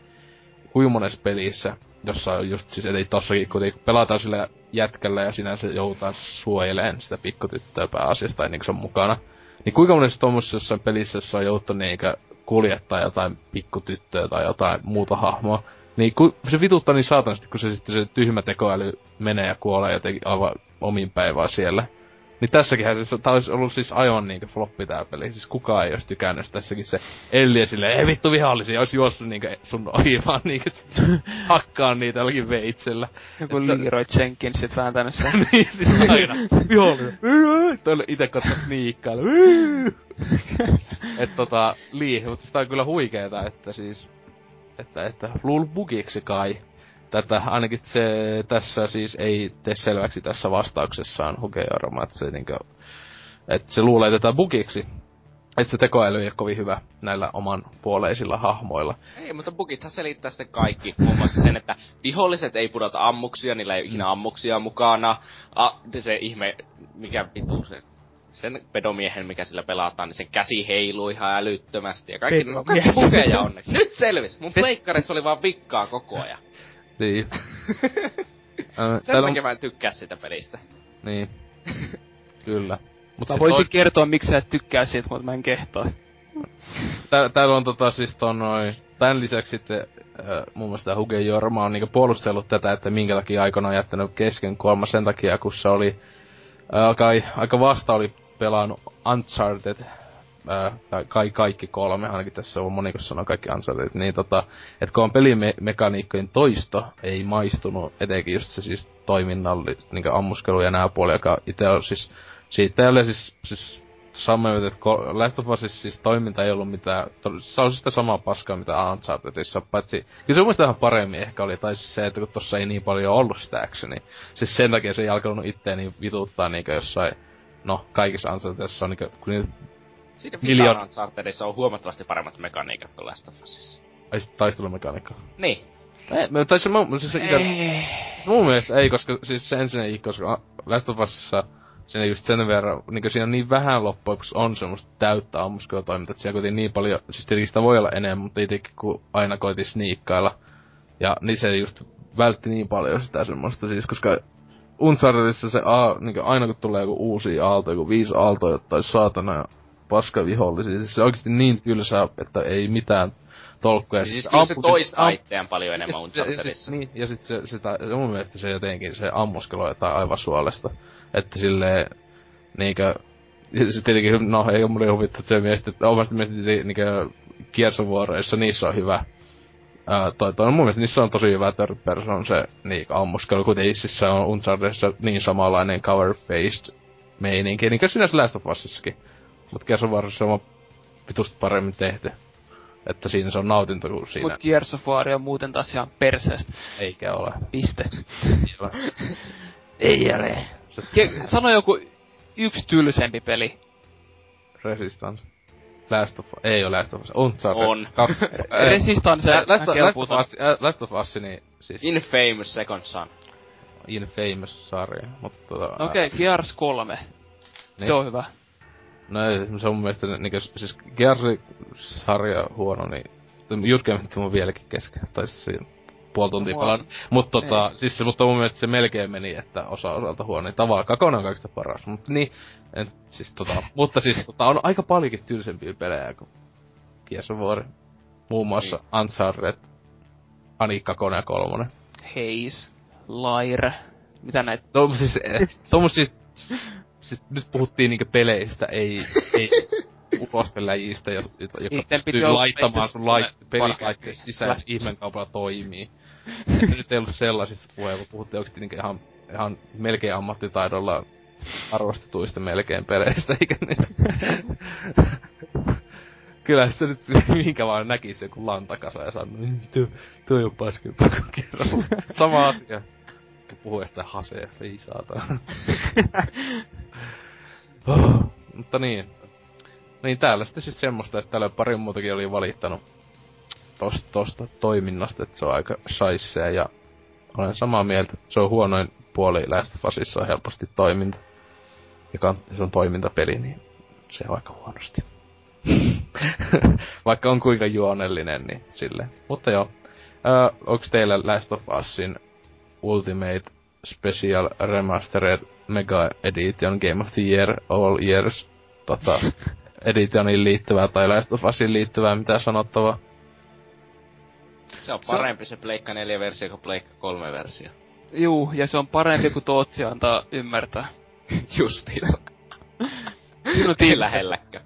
kuin monessa pelissä, jossa on just siis, ei tossakin, kun pelataan sillä jätkällä ja sinänsä joudutaan suojelemaan sitä pikkutyttöä pääasiasta, tai niin se on mukana niin kuinka monessa tuommoisessa pelissä, jossa on joutunut niinkö kuljettaa jotain pikkutyttöä tai jotain muuta hahmoa, niin ku, se vituttaa niin saatanasti, kun se sitten se tyhmä tekoäly menee ja kuolee jotenkin aivan omin päivää siellä. Niin tässäkin se, tää olisi ollut siis aivan niinkö floppi tää peli. Siis kukaan ei olisi tykännyt tässäkin se Ellie silleen, ei vittu vihollisia, olisi juossut niinkö sun ohi vaan niinkö hakkaa niitä jollakin veitsellä. Joku Leroy Jenkins sit vääntänyt sen. niin, siis aina. Vihollinen. Toille ite katso sniikkailu. Et tota, lii, mutta sitä on kyllä huikeeta, että siis, että, että luul bugiksi kai tätä, ainakin se tässä siis ei tee selväksi tässä vastauksessaan Hukejorma, että se niinkö, että se luulee tätä bugiksi. Että se tekoäly ei ole kovin hyvä näillä oman puoleisilla hahmoilla. Ei, mutta bugithan selittää sitten kaikki. Muun muassa sen, että viholliset ei pudota ammuksia, niillä ei ole ikinä mm. ammuksia mukana. A, se ihme, mikä vitu se sen pedomiehen, mikä sillä pelataan, niin sen käsi heiluu ihan älyttömästi. Ja kaikki, no, kaikki bugeja onneksi. Nyt selvis! Mun pleikkarissa oli vaan vikkaa koko ajan. Niin. Ö, Sen täällä on, takia mä en tykkää sitä pelistä. niin. Kyllä. Mutta voisin kertoa, miksi sä et tykkää siitä, mutta mä en kehtaa. Tää, täällä on tota siis ton noin, tän lisäksi sitten äh, muun muassa Huge Jorma on niinku puolustellut tätä, että minkä takia aikana on jättänyt kesken kolmas sen takia, kun se oli äh, kai, aika vasta oli pelannut Uncharted, tai kai kaikki kolme, ainakin tässä on moni, kun sanoo kaikki Uncharted, niin tota, että kun on pelimekaniikkojen toisto ei maistunut, etenkin just se siis toiminnalli, niinku ammuskelu ja nää puoli, joka itse on siis, siitä ei ole siis, siis samoin, että Last of Us siis toiminta ei ollut mitään, se on sitä samaa paskaa mitä Unchartedissa, paitsi, kyllä se mielestä ihan paremmin ehkä oli, tai siis se, että kun tossa ei niin paljon ollut sitä actionia, siis sen takia se ei alkanut itteeni vituttaa niinkö jossain, no, kaikissa Unchartedissa on niinkö, kun niitä, Siinä Miljoon-. Unchartedissa on huomattavasti paremmat mekaniikat kuin Last of Usissa. ai sit taistelumekaniikka. Niin. Ei, mä- tai se, mun, siis, se ite, siis mun mielestä ei, koska siis se ensinnäkin, koska Last of Usissa siinä just sen verran, niin siinä on niin vähän loppujen lopuksi on semmoista täyttä ammuskelutoimintaa, että siellä kuitenkin niin paljon, siis tietenkin sitä voi olla enemmän, mutta itsekin kun aina koitin sniikkailla, ja niin se just vältti niin paljon sitä semmoista, siis koska Unchartedissa se a, niin aina kun tulee joku uusi aalto, joku viisi aaltoa, tai saatana ja paska vihollisia, siis se on oikeesti niin tylsää, että ei mitään tolkkuja. Siis kyllä se am- itseään paljon enemmän Unchartedissa. sit- Niin, ja sit se, sitä, se mun mielestä se jotenkin, se ammuskelu jotain aivan suolesta. Että silleen, niinkö, se tietenkin, no ei mulle huvittu se mielestä, että omasta mielestä niinkö jossa niissä on hyvä. Ää, toi, toi, mun mielestä niissä on tosi hyvä third person se niinkö ammuskelu, siis se on Unchartedissa niin samanlainen cover-based meininki, niinkö sinänsä Last of Usissakin. Mut Gears of se on vitusti paremmin tehty. Että siinä se on nautinto, kun siinä Mut Gears of War on muuten taas ihan perseestä. eikä ole. Piste. Ei ole. Se Ke- sano joku yksi tylsempi peli. Resistance. Last of Ei ole Last of Us. Uncharted. On. Kaksi. Resistance, Ä, Last, Last, of. Us, Last of Us, niin siis Infamous Second Son. Infamous sarja, mutta tota... No Okei, okay, Gears 3. Niin. Se on hyvä. No ei, se on mun mielestä niinku, siis Gearsin sarja huono, niin just käymmetty mun vieläkin kesken, tai siis siinä puoli tuntia Mua- pelannut. Mut tota, Ei. siis se, mutta mun mielestä se melkein meni, että osa osalta huono, niin tavallaan kakona on kaikista paras. Mutta niin, en, siis tota, mutta siis tota, on aika paljonkin tylsempiä pelejä kuin Gears of War. Muun muassa niin. Uncharted, Ani kakona ja kolmonen. Haze, Lyre. Mitä näitä? No siis, eh, tommosia, siis nyt puhuttiin niinkö peleistä, ei, ei ulosteläjistä, jo- jotka Niitten pystyy laittamaan sun lait, parhaat. pelilaitteet sisään, Flash. ihmeenkaupalla toimii. Että nyt ei ollut sellaisista puheilla, puhuttiin oikeesti niinkö ihan, ihan melkein ammattitaidolla arvostetuista melkein peleistä, eikä niistä. Kyllä sitä nyt minkä vaan näkisi joku lantakasa ja sanoo, "Mm, tuo, tuo on paskempaa kuin kerralla. Sama asia. Kun puhuu sitä haseesta, ei saatana. oh, mutta niin. Niin täällä sitten sit semmoista, että täällä pari muutakin oli valittanut tosta, tosta toiminnasta, että se on aika shaissea ja olen samaa mieltä. Se on huonoin puoli Last of Usissa on helposti toiminta. Ja se on toimintapeli, niin se on aika huonosti. Vaikka on kuinka juonellinen, niin silleen. Mutta joo. Öö, onks teillä Last of Usin Ultimate Special Remastered Mega Edition Game of the Year All Years tota, editioniin liittyvää tai Last of Usiin liittyvää mitä sanottavaa? Se on Se on- parempi se Pleikka 4 versio kuin Pleikka 3 versio. Juu, ja se on parempi kuin Tootsi antaa ymmärtää. Justiinsa. Minun Ei lähelläkään.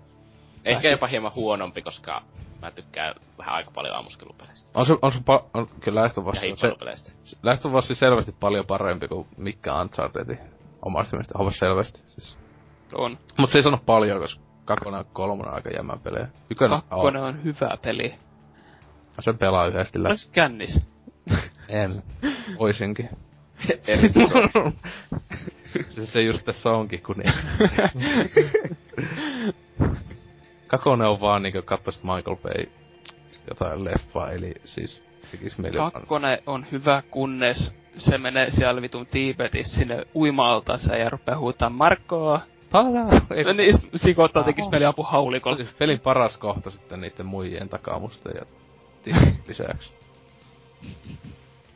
Ehkä jopa hieman huonompi, koska mä tykkään vähän aika paljon ammuskelupeleistä. On se, on se pa- on, kyllä Last of Us, on se. Last of Us on selvästi paljon parempi kuin mikä Uncharted. Omasta mielestä aivan selvästi. Siis. On. Mut se ei sano paljon, koska kolmonen on aika jämän pelejä. Ykkönen Kakkonen on hyvä peli. on. Sen pelaa yhdesti läpi. Olis kännis. En. Erityisesti. se, se just tässä onkin, kun niin. Kakone on vaan niinkö kattoisit Michael Bay jotain leffaa, eli siis tekis vaan- Kakkonen on hyvä, kunnes se menee siellä vitun Tiibetissä sinne uimaaltansa ja rupeaa huutaa Markkoa, Tada! Ei, No niin, sikottaa tekis peli apu haulikolla. Siis pelin paras kohta sitten niiden muijien takamusten ja lisäksi.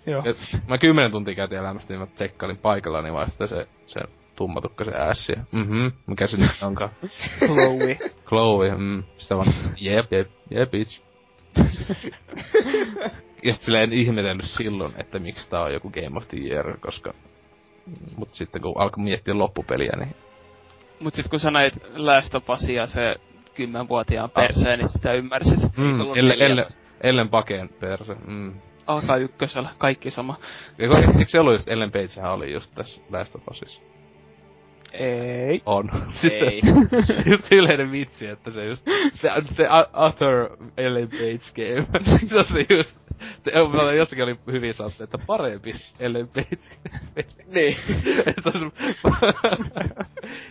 Joo. Et mä kymmenen tuntia käytin elämästä, niin mä tsekkailin paikalla, niin vaan sitten se, se tummatukka se ässi. Mhm, mikä se nyt onkaan? Chloe. Chloe, mm. Sitä vaan, jep, jep, jep, bitch. ja sit silleen ihmetellyt silloin, että miksi tää on joku Game of the Year, koska... Mut sitten kun alkoi miettiä loppupeliä, niin... Mut sit kun sä näit Last of Usia se kymmenvuotiaan perseen, niin sitä ymmärsit. Mm, elle, elle. Ellen Pakeen perse, mm. Alkaa ykkösellä, kaikki sama. Eikö, eikö se ollut just Ellen Pagehän oli just tässä Last of Usissa? Ei. On. Siis Ei. se, just yleinen vitsi, että se just, the, the other Ellen Page game. se on se just, te, mulla jossakin oli hyvin sanottu, että parempi Ellen Page. Niin. Et se olisi,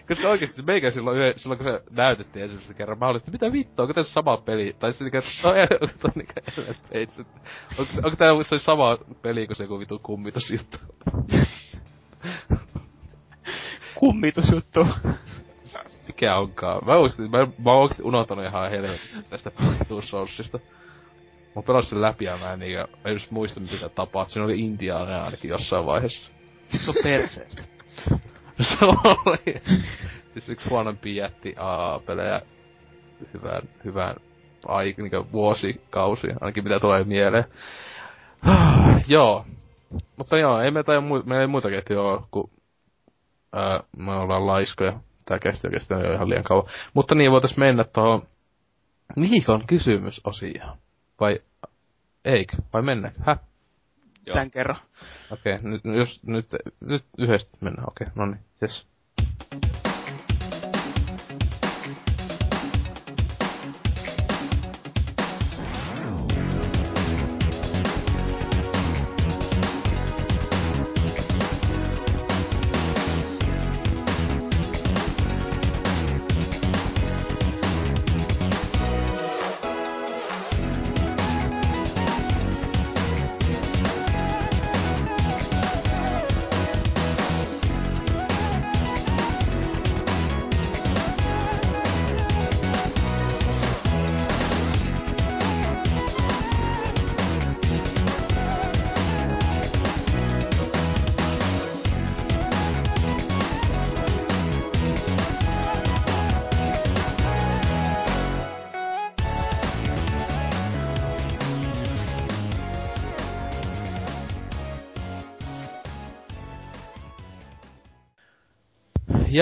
koska oikeesti meikä silloin, yhden, silloin kun se näytettiin ensimmäistä kerran, mä olin, että mitä vittua, onko tässä sama peli? Tai siis niinkö, no ei, onko niinkö Ellen Page, onko, onko tää se sama peli kuin se joku vitu kummitusjuttu? Kummitusjuttu. mikä onkaan. Mä oikeesti, mä, mä oon oikeesti unohtanut ihan helvetisti tästä Soulsista. Mä pelasin sen läpi ja mä en niinkö, en edes muista mitä tapaa. Siinä oli intiainen ainakin jossain vaiheessa. Se on perseestä. Se oli. siis yksi huonompia jätti AA-pelejä hyvään, hyvään aik, niinkö vuosikausi, ainakin mitä tulee mieleen. joo. Mutta joo, ei me tai muu, meillä ei muita ketjuja oo, kun ää, me ollaan laiskoja. Tää kesti oikeesti jo ihan liian kauan. Mutta niin, voitais mennä tohon viikon kysymysosioon. Vai eikö? Vai mennäänkö? Häh? Joo. Tän kerran. Okei, okay, nyt, jos, nyt, nyt yhdestä mennään, okei, okay, no niin, yes.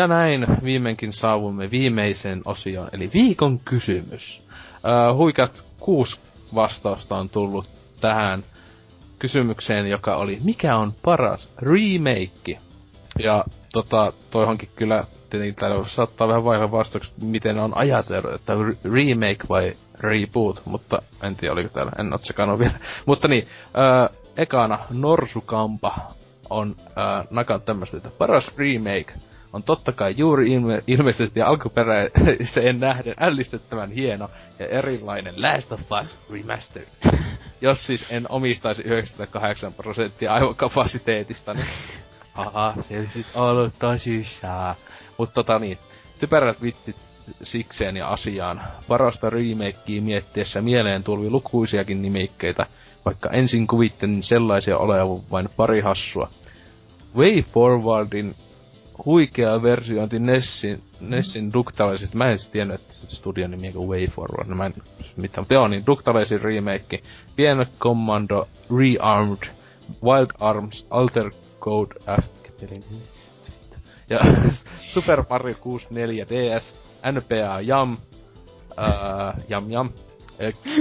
Näin viimeinkin saavumme viimeiseen osioon, eli viikon kysymys. Äh, huikat kuusi vastausta on tullut tähän kysymykseen, joka oli, mikä on paras remake? Ja tota, toihonkin kyllä tietenkin täällä saattaa vähän vaihtaa vastaukset, miten on ajatellut, että re- remake vai reboot, mutta en tiedä oliko täällä, en tsekannut vielä. mutta niin, äh, ekana Norsukampa on äh, nakannut tämmöistä, että paras remake on totta kai juuri ilme- ilmeisesti alkuperäiseen nähden ällistettävän hieno ja erilainen Last of Us Remastered. Jos siis en omistaisi 98 prosenttia aivokapasiteetista, niin haha, se olisi siis ollut tosissaan. Mut tota niin, typerät vitsit sikseen ja asiaan. Parasta remakea miettiessä mieleen tulvi lukuisiakin nimikkeitä, vaikka ensin kuvittelin sellaisia olevan vain pari hassua. Way Forwardin huikea versiointi Nessin, Nessin Ductalaisista. Mä en siis tiennyt, että se studion nimi on Way Forward. No mä en mitään. Mutta joo, niin Ductalaisin remake. Pien Commando Rearmed. Wild Arms Alter Code F. Nimi. Ja Super Mario 64 DS. NPA Jam. Ää, jam Jam.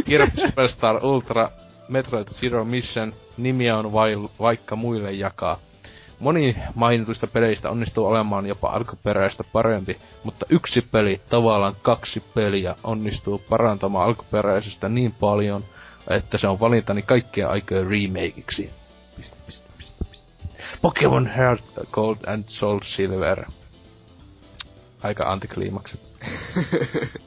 Kirby Superstar Ultra. Metroid Zero Mission. Nimiä on vail, vaikka muille jakaa. Moni mainituista peleistä onnistuu olemaan jopa alkuperäistä parempi, mutta yksi peli, tavallaan kaksi peliä, onnistuu parantamaan alkuperäisestä niin paljon, että se on valintani kaikkia aikojen remakeiksi. Piste, piste, piste, piste. Pokemon Heart Gold and Soul Silver. Aika antikliimaksi.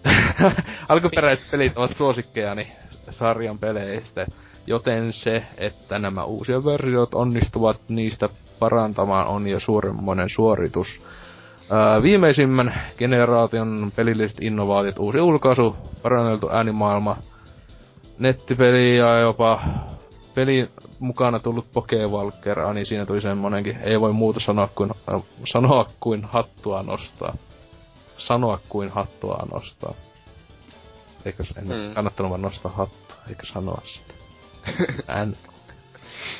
Alkuperäiset pelit ovat suosikkejani sarjan peleistä, joten se, että nämä uusia versiot onnistuvat niistä parantamaan on jo suuremmoinen suoritus. Ää, viimeisimmän generaation pelilliset innovaatiot, uusi ulkaisu, paranneltu äänimaailma, nettipeli ja jopa peli mukana tullut Pokevalkera, niin siinä tuli semmonenkin, ei voi muuta sanoa kuin, äh, sanoa kuin hattua nostaa. Sanoa kuin hattua nostaa. Eikö se en mm. kannattanut vaan nostaa hattua, eikö sanoa sitä. en.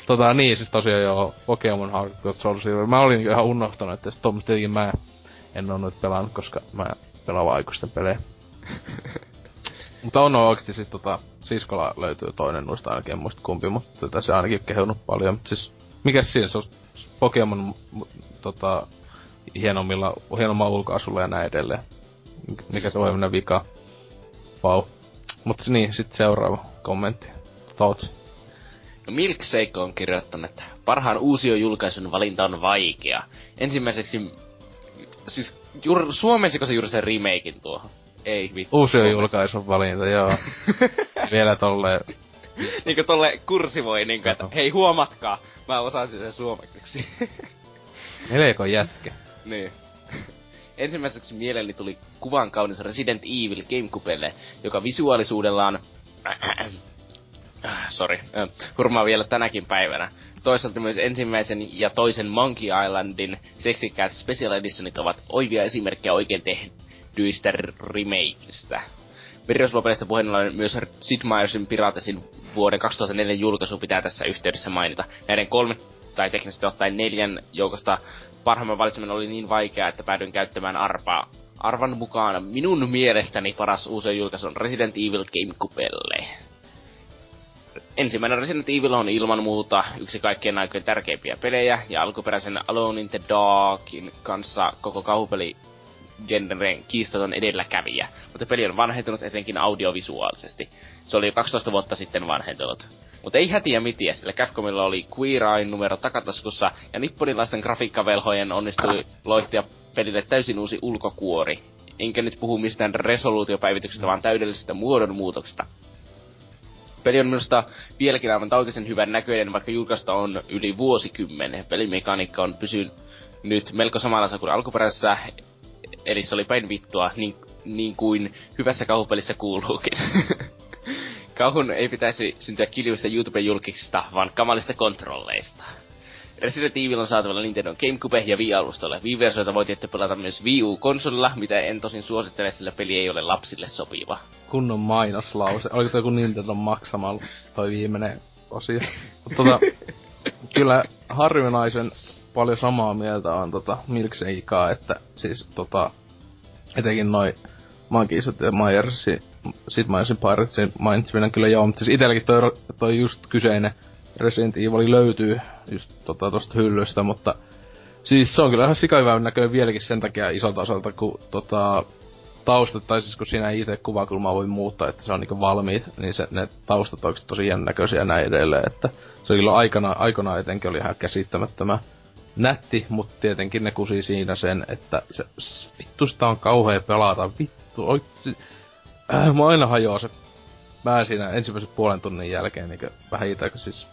Tota niin, siis tosiaan joo, Pokemon Heart Soul Silver. Mä olin ihan unohtanut, että Tom tietenkin mä en oo nyt pelannut, koska mä pelaan aikuisten pelejä. mutta on oikeesti siis tota, siskolla löytyy toinen noista ainakin, en muista kumpi, mutta tätä se ainakin kehunut paljon. Siis, mikä siinä se on Pokemon tota, hienommilla, hienommalla ulkoasulla ja näin edelleen. Mikä se voi mennä vika. Vau. Wow. Mutta niin, sitten seuraava kommentti. Thoughts. No Milkshake on kirjoittanut, että parhaan uusiojulkaisun valinta on vaikea. Ensimmäiseksi, siis juur, suomensiko se juuri sen remakein tuohon? Ei vittu. Uusiojulkaisun valinta, joo. Vielä tolle niinku tolle kursivoi, niinku, että hei huomatkaa, mä osasin sen suomeksi. Melko jätkä. niin. Ensimmäiseksi mielelläni tuli kuvan kaunis Resident Evil Gamecubelle, joka visuaalisuudellaan sorry, äh, hurmaa vielä tänäkin päivänä. Toisaalta myös ensimmäisen ja toisen Monkey Islandin seksikkäät Special Editionit ovat oivia esimerkkejä oikein tehdyistä remakeista. Virroslopeista puheen ollen myös Sid Meiersin Piratesin vuoden 2004 julkaisu pitää tässä yhteydessä mainita. Näiden kolme, tai teknisesti ottaen neljän joukosta parhaimman valitseminen oli niin vaikeaa, että päädyin käyttämään arpaa. Arvan mukaan minun mielestäni paras uusi julkaisu on Resident Evil Gamecubelle. Ensimmäinen Resident Evil on ilman muuta yksi kaikkien aikojen tärkeimpiä pelejä, ja alkuperäisen Alone in the Darkin kanssa koko kauhupeli genren kiistaton edelläkävijä, mutta peli on vanhentunut etenkin audiovisuaalisesti. Se oli jo 12 vuotta sitten vanhentunut. Mutta ei hätiä mitiä, sillä Capcomilla oli Queer Eye numero takataskussa, ja nipponilaisten grafiikkavelhojen onnistui loihtia pelille täysin uusi ulkokuori. Enkä nyt puhu mistään resoluutiopäivityksestä, vaan täydellisestä muodonmuutoksesta. Peli on minusta vieläkin aivan tautisen hyvän näköinen, vaikka julkaista on yli vuosikymmenen. Pelimekaniikka on pysynyt nyt melko samalla kuin alkuperäisessä, eli se oli päin vittua, niin, niin kuin hyvässä kauhupelissä kuuluukin. Kauhun ei pitäisi syntyä kiljuvista YouTube-julkiksista, vaan kamalista kontrolleista. Resident Evil on saatavilla Nintendo Gamecube ja Wii-alustolle. Wii-versioita voi tietty pelata myös Wii U-konsolilla, mitä en tosin suosittele, sillä peli ei ole lapsille sopiva. Kunnon mainoslause. Oliko toi joku Nintendo maksamalla toi viimeinen osio? tota, kyllä harvinaisen paljon samaa mieltä on tota Milkshakeaa, että siis tota, etenkin noi Mankisat ja Myersin, sit Myersin Piratesin mainitseminen kyllä joo, mutta siis itelläkin toi, toi just kyseinen Resident Evil löytyy just tota tosta hyllystä, mutta siis se on kyllä ihan sikahyvän näköinen vieläkin sen takia isolta osalta, kun tota, taustat, tai siis kun siinä ei itse kuvakulmaa voi muuttaa, että se on niinku valmiit, niin se, ne taustat on tosi näköisiä näin edelleen, että se kyllä aikana, aikana etenkin oli ihan käsittämättömän nätti, mutta tietenkin ne kusi siinä sen, että se, vittu sitä on kauhea pelata, vittu, oikeesti, äh, mä aina hajoaa se mä siinä ensimmäisen puolen tunnin jälkeen niin vähän itse, siis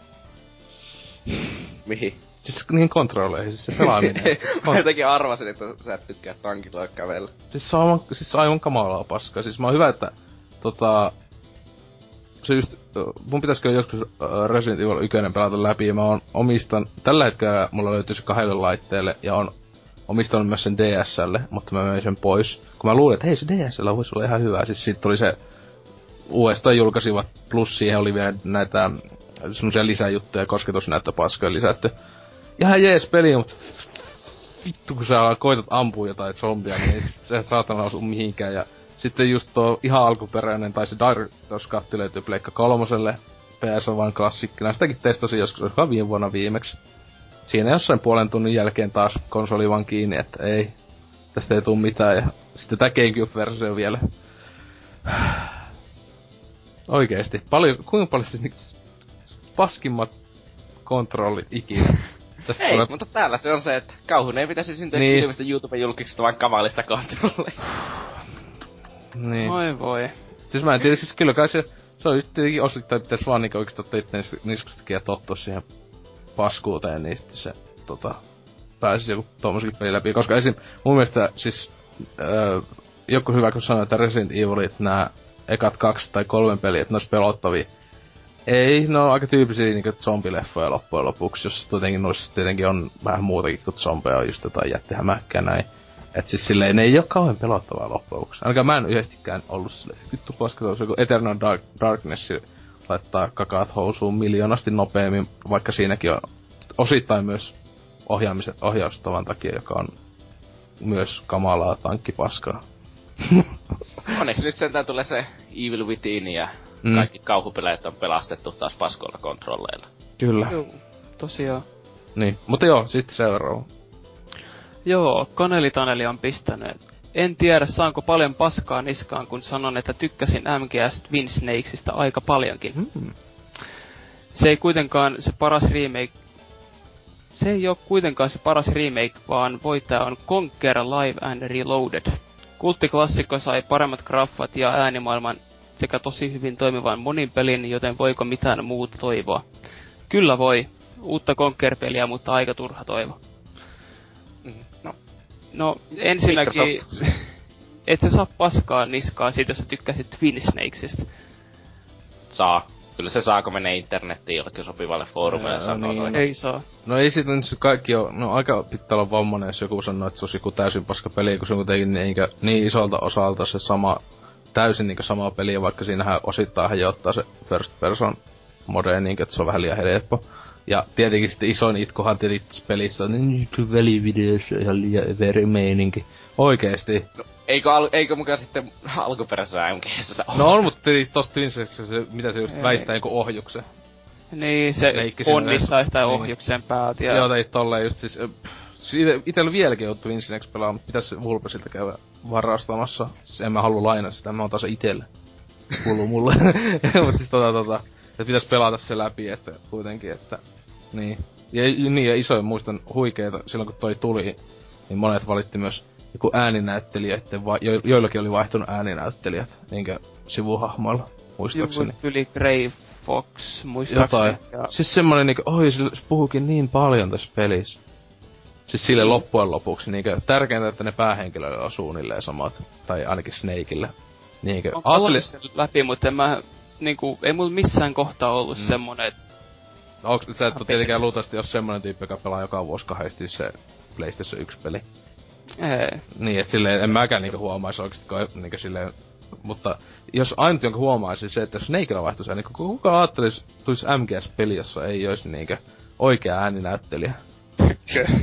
Mihin? Siis niihin kontrolleihin, siis se pelaaminen. mä jotenkin arvasin, että sä et tykkää tankilla kävellä. Siis se on aivan, siis aivan kamalaa paskaa. Siis mä oon hyvä, että tota... Se just, mun pitäisikö joskus Resident Evil 1 pelata läpi, ja mä oon omistan, tällä hetkellä mulla löytyy se kahdelle laitteelle, ja on omistanut myös sen DSlle, mutta mä möin sen pois. Kun mä luulin, että hei se DSL voisi olla ihan hyvä, siis sit tuli se uudestaan julkaisivat, plus siihen oli vielä näitä semmosia lisäjuttuja, kosketusnäyttöpaskoja lisätty. Ihan jees peli, mutta vittu kun sä koitat ampua jotain zombia, niin se saatana osu mihinkään. Ja sitten just tuo ihan alkuperäinen, tai se Dark Katti löytyy Pleikka kolmoselle, PS on vain klassikkina. Sitäkin testasin joskus, olisiko viime vuonna viimeksi. Siinä jossain puolen tunnin jälkeen taas konsoli vaan kiinni, että ei, tästä ei tuu mitään. Ja sitten tää Gamecube-versio vielä. Oikeesti. Paljon, kuinka paljon siis paskimmat kontrollit ikinä. Tästä ei, tulee... mutta täällä se on se, että kauhun ei pitäisi syntyä niin. kilvistä YouTube-julkiksesta, vaan kamalista kontrolleista. niin. Oi voi. Siis mä en tiedä, siis kyllä kai se, se on tietenkin osittain pitäis vaan niinku oikeesti ottaa itse niskastakin ja tottua siihen paskuuteen, niin sitten se tota, pääsisi joku tommosenkin peli läpi. Koska esim. mun mielestä siis öö, joku hyvä kun sanoi, että Resident Evilit nää ekat kaksi tai kolme peliä, että ne olisi pelottavia. Ei, no aika tyypillisiä niinku zombileffoja loppujen lopuksi, jos tietenkin noissa tietenkin on vähän muutakin kuin zombeja, just jotain jättihämäkkää näin. Et siis silleen, ne ei oo kauhean pelottavaa loppujen lopuksi. Ainakaan mä en yhdestikään ollut silleen, vittu paska tuossa joku Eternal Dark, Darkness laittaa kakaat housuun miljoonasti nopeammin, vaikka siinäkin on osittain myös ohjaamisen, ohjaustavan takia, joka on myös kamalaa tankkipaskaa. Onneksi nyt sentään tulee se Evil Within ja mm. kaikki kauhupeleet on pelastettu taas paskoilla kontrolleilla. Kyllä. Joo, tosiaan. Niin, mutta joo, sitten seuraava. Joo, Kaneli Taneli on pistänyt. En tiedä saanko paljon paskaa niskaan, kun sanon, että tykkäsin MGS Twin Snakesista aika paljonkin. Mm. Se ei kuitenkaan se paras remake... Se ei ole kuitenkaan se paras remake, vaan voittaja on Conquer Live and Reloaded. Kulttiklassikko sai paremmat graffat ja äänimaailman sekä tosi hyvin toimivan monin pelin, joten voiko mitään muuta toivoa? Kyllä voi. Uutta Conquer-peliä, mutta aika turha toivo. No, No, ensinnäkin... Et sä saa paskaa niskaa siitä, jos sä tykkäsit Twin Snakesista. saa. Kyllä se saako menee internettiin jollekin sopivalle foorumille ja sanoo niin. noin. Ei saa. No ei sit nyt se kaikki on, no aika pitää olla vammainen, jos joku sanoo, että se olisi joku täysin paska peli, kun se on kuitenkin niin, niin isolta osalta se sama, täysin niin sama peli, vaikka siinähän osittain hajoittaa se first person mode, niin, että se on vähän liian helppo. Ja tietenkin sitten isoin itkuhan tietenkin tässä pelissä on, niin nyt välivideossa ihan liian veri meininki. Oikeesti. Eikö, al- eikö mukaan sitten alkuperäisessä MGS No on, mutta tossa Twin se, mitä se just Ei. väistää joku ohjuksen. Niin, se onnistaa sitä Niin. ohjuksen päältä. Ja... Joo, teit tolleen just siis... pff, itellä vieläkin on Twin Snakes pelaa, mutta pitäis Vulpesilta käydä varastamassa. En mä halua lainaa sitä, mä otan se itelle. Kuuluu mulle. Mut siis tota tota... että pitäis pelata se läpi, että kuitenkin, että... Niin. Ja, niin, ja isoin muistan huikeeta silloin kun toi tuli, niin monet valitti myös joku ääninäyttelijöiden, va- jo, joillakin oli vaihtunut ääninäyttelijät, niinkö sivuhahmoilla, muistaakseni. Juu, yli Grey Fox, muistaakseni. Jotain. Ja... Siis semmonen niinku, oi se, puhuukin niin paljon tässä pelissä. Siis sille loppujen lopuksi niinku, tärkeintä, että ne päähenkilöille on suunnilleen samat. Tai ainakin Snakeille. Niinkö, sen läpi, mutta en mä, niinku, ei mulla missään kohtaa ollut Mm. mm. semmonen, että no, onks, sä et tietenkään luultavasti jos semmonen tyyppi, joka pelaa joka vuosi kahdesti se PlayStation 1 peli. ei. Niin, et silleen, en mäkään niinku huomaisi oikeesti, kun niinku silleen, mutta jos ainut jonka huomaisi se, että jos Snakeilla vaihtuisi, niin kuka ajattelisi, tulisi MGS-peli, jossa ei olisi niinkö oikea ääninäyttelijä.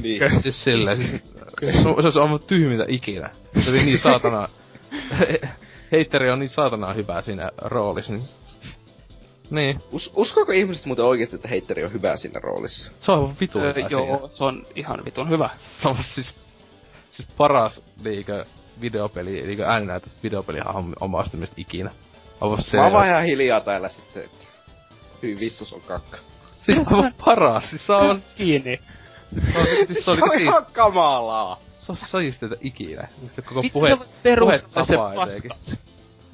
Niin. Siis silleen, siis, se, on- se olisi aivan tyhmintä ikinä. Se oli niin saatana... Heitteri on niin saatana hyvä siinä roolissa, niin... Niin, Us, uskoako ihmiset muuten oikeesti, että heitteri on hyvä siinä roolissa? se on aivan vitun Öö, hyvä joo, siinä. se on ihan vitun hyvä. Se on siis, siis paras niinkö videopeli, niinkö ääninäytö videopelihahmo omasta mielestä ikinä. Aivan se. Mä oon vaan ihan hiljaa täällä sitten, että... Hyi vittu, se on kakka. Siis aivan paras, siis se on. Kiinni. Siis se on, siis se on, Se on ihan kamalaa. se on sajisteita ikinä. Siis se koko puhe, se puhetapa etenkin. paskat.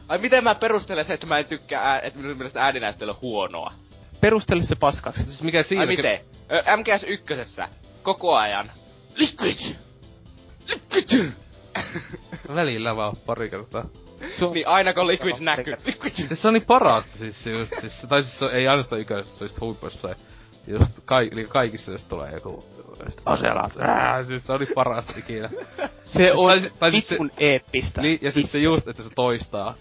Ai miten mä perustelen se, että mä en tykkää, ää, että minun mielestä ääninäyttely on huonoa? Perustele se paskaksi. Siis mikä siinä... Ai miten? Ö, MGS ykkösessä. Koko ajan. Liquid! Liquid! Välillä vaan pari kertaa. Se on niin aina kun Liquid näkyy. Liquid! Siis se on niin parasta siis se just, siis, tai siis se on- ei ainoastaan yköisessä, se on just huipussa. Just kai, eli kaikissa jos tulee joku aselat, ää, siis se niin parasta ikinä. Se on Tai siis- se- eeppistä. Li, ja siis se just, että se toistaa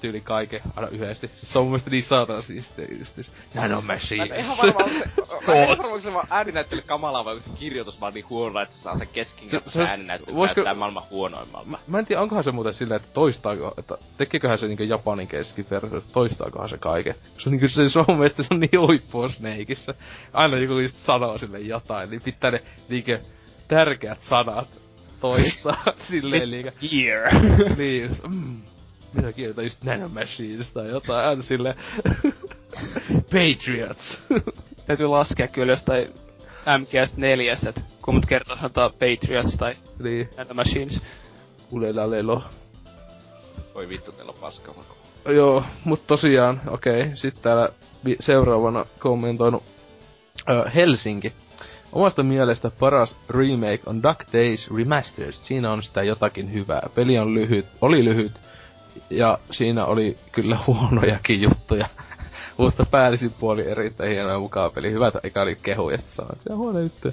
tyyli kaiken aina yhdesti. Se on mun mielestä niin saatana siistiä just siis. Nano Mä machine. en ihan varma, onko se, mä en varma, onko se vaan ääninäyttely kamalaa vai onko se kirjoitus vaan niin huono, että se saa sen Se- keskinkertaisen se- ääninäyttelyn voisiko- näyttää maailman huonoimmalta. Mä, mä en tiedä, onkohan se muuten silleen, että toistaako, että tekeeköhän se niinku japanin keskiversio, että toistaakohan se kaiken. Se on niinku se, se on mun mielestä se on niin huippua Snakeissa. Aina joku just sanoo sille jotain, niin pitää ne niinku tärkeät sanat toistaa silleen liikä. Year. niin just, mm, mitä kieltä just nanomachines tai jotain, aina silleen. Patriots. Täytyy laskea kyllä jostain MGS 4, että kuinka kertaa sanotaan Patriots tai niin, Nano Machines. ulela lelo. Oi vittu, teillä on paskamako. Joo, mut tosiaan, okei. Sitten täällä vi- seuraavana kommentoinut ö, Helsinki. Omasta mielestä paras remake on Duck Days Remastered. Siinä on sitä jotakin hyvää. Peli on lyhyt, oli lyhyt, ja siinä oli kyllä huonojakin juttuja. Mutta päällisin puoli erittäin hieno ja mukava peli. Hyvät eka oli kehu ja sitten sanoin, että se on huono juttu.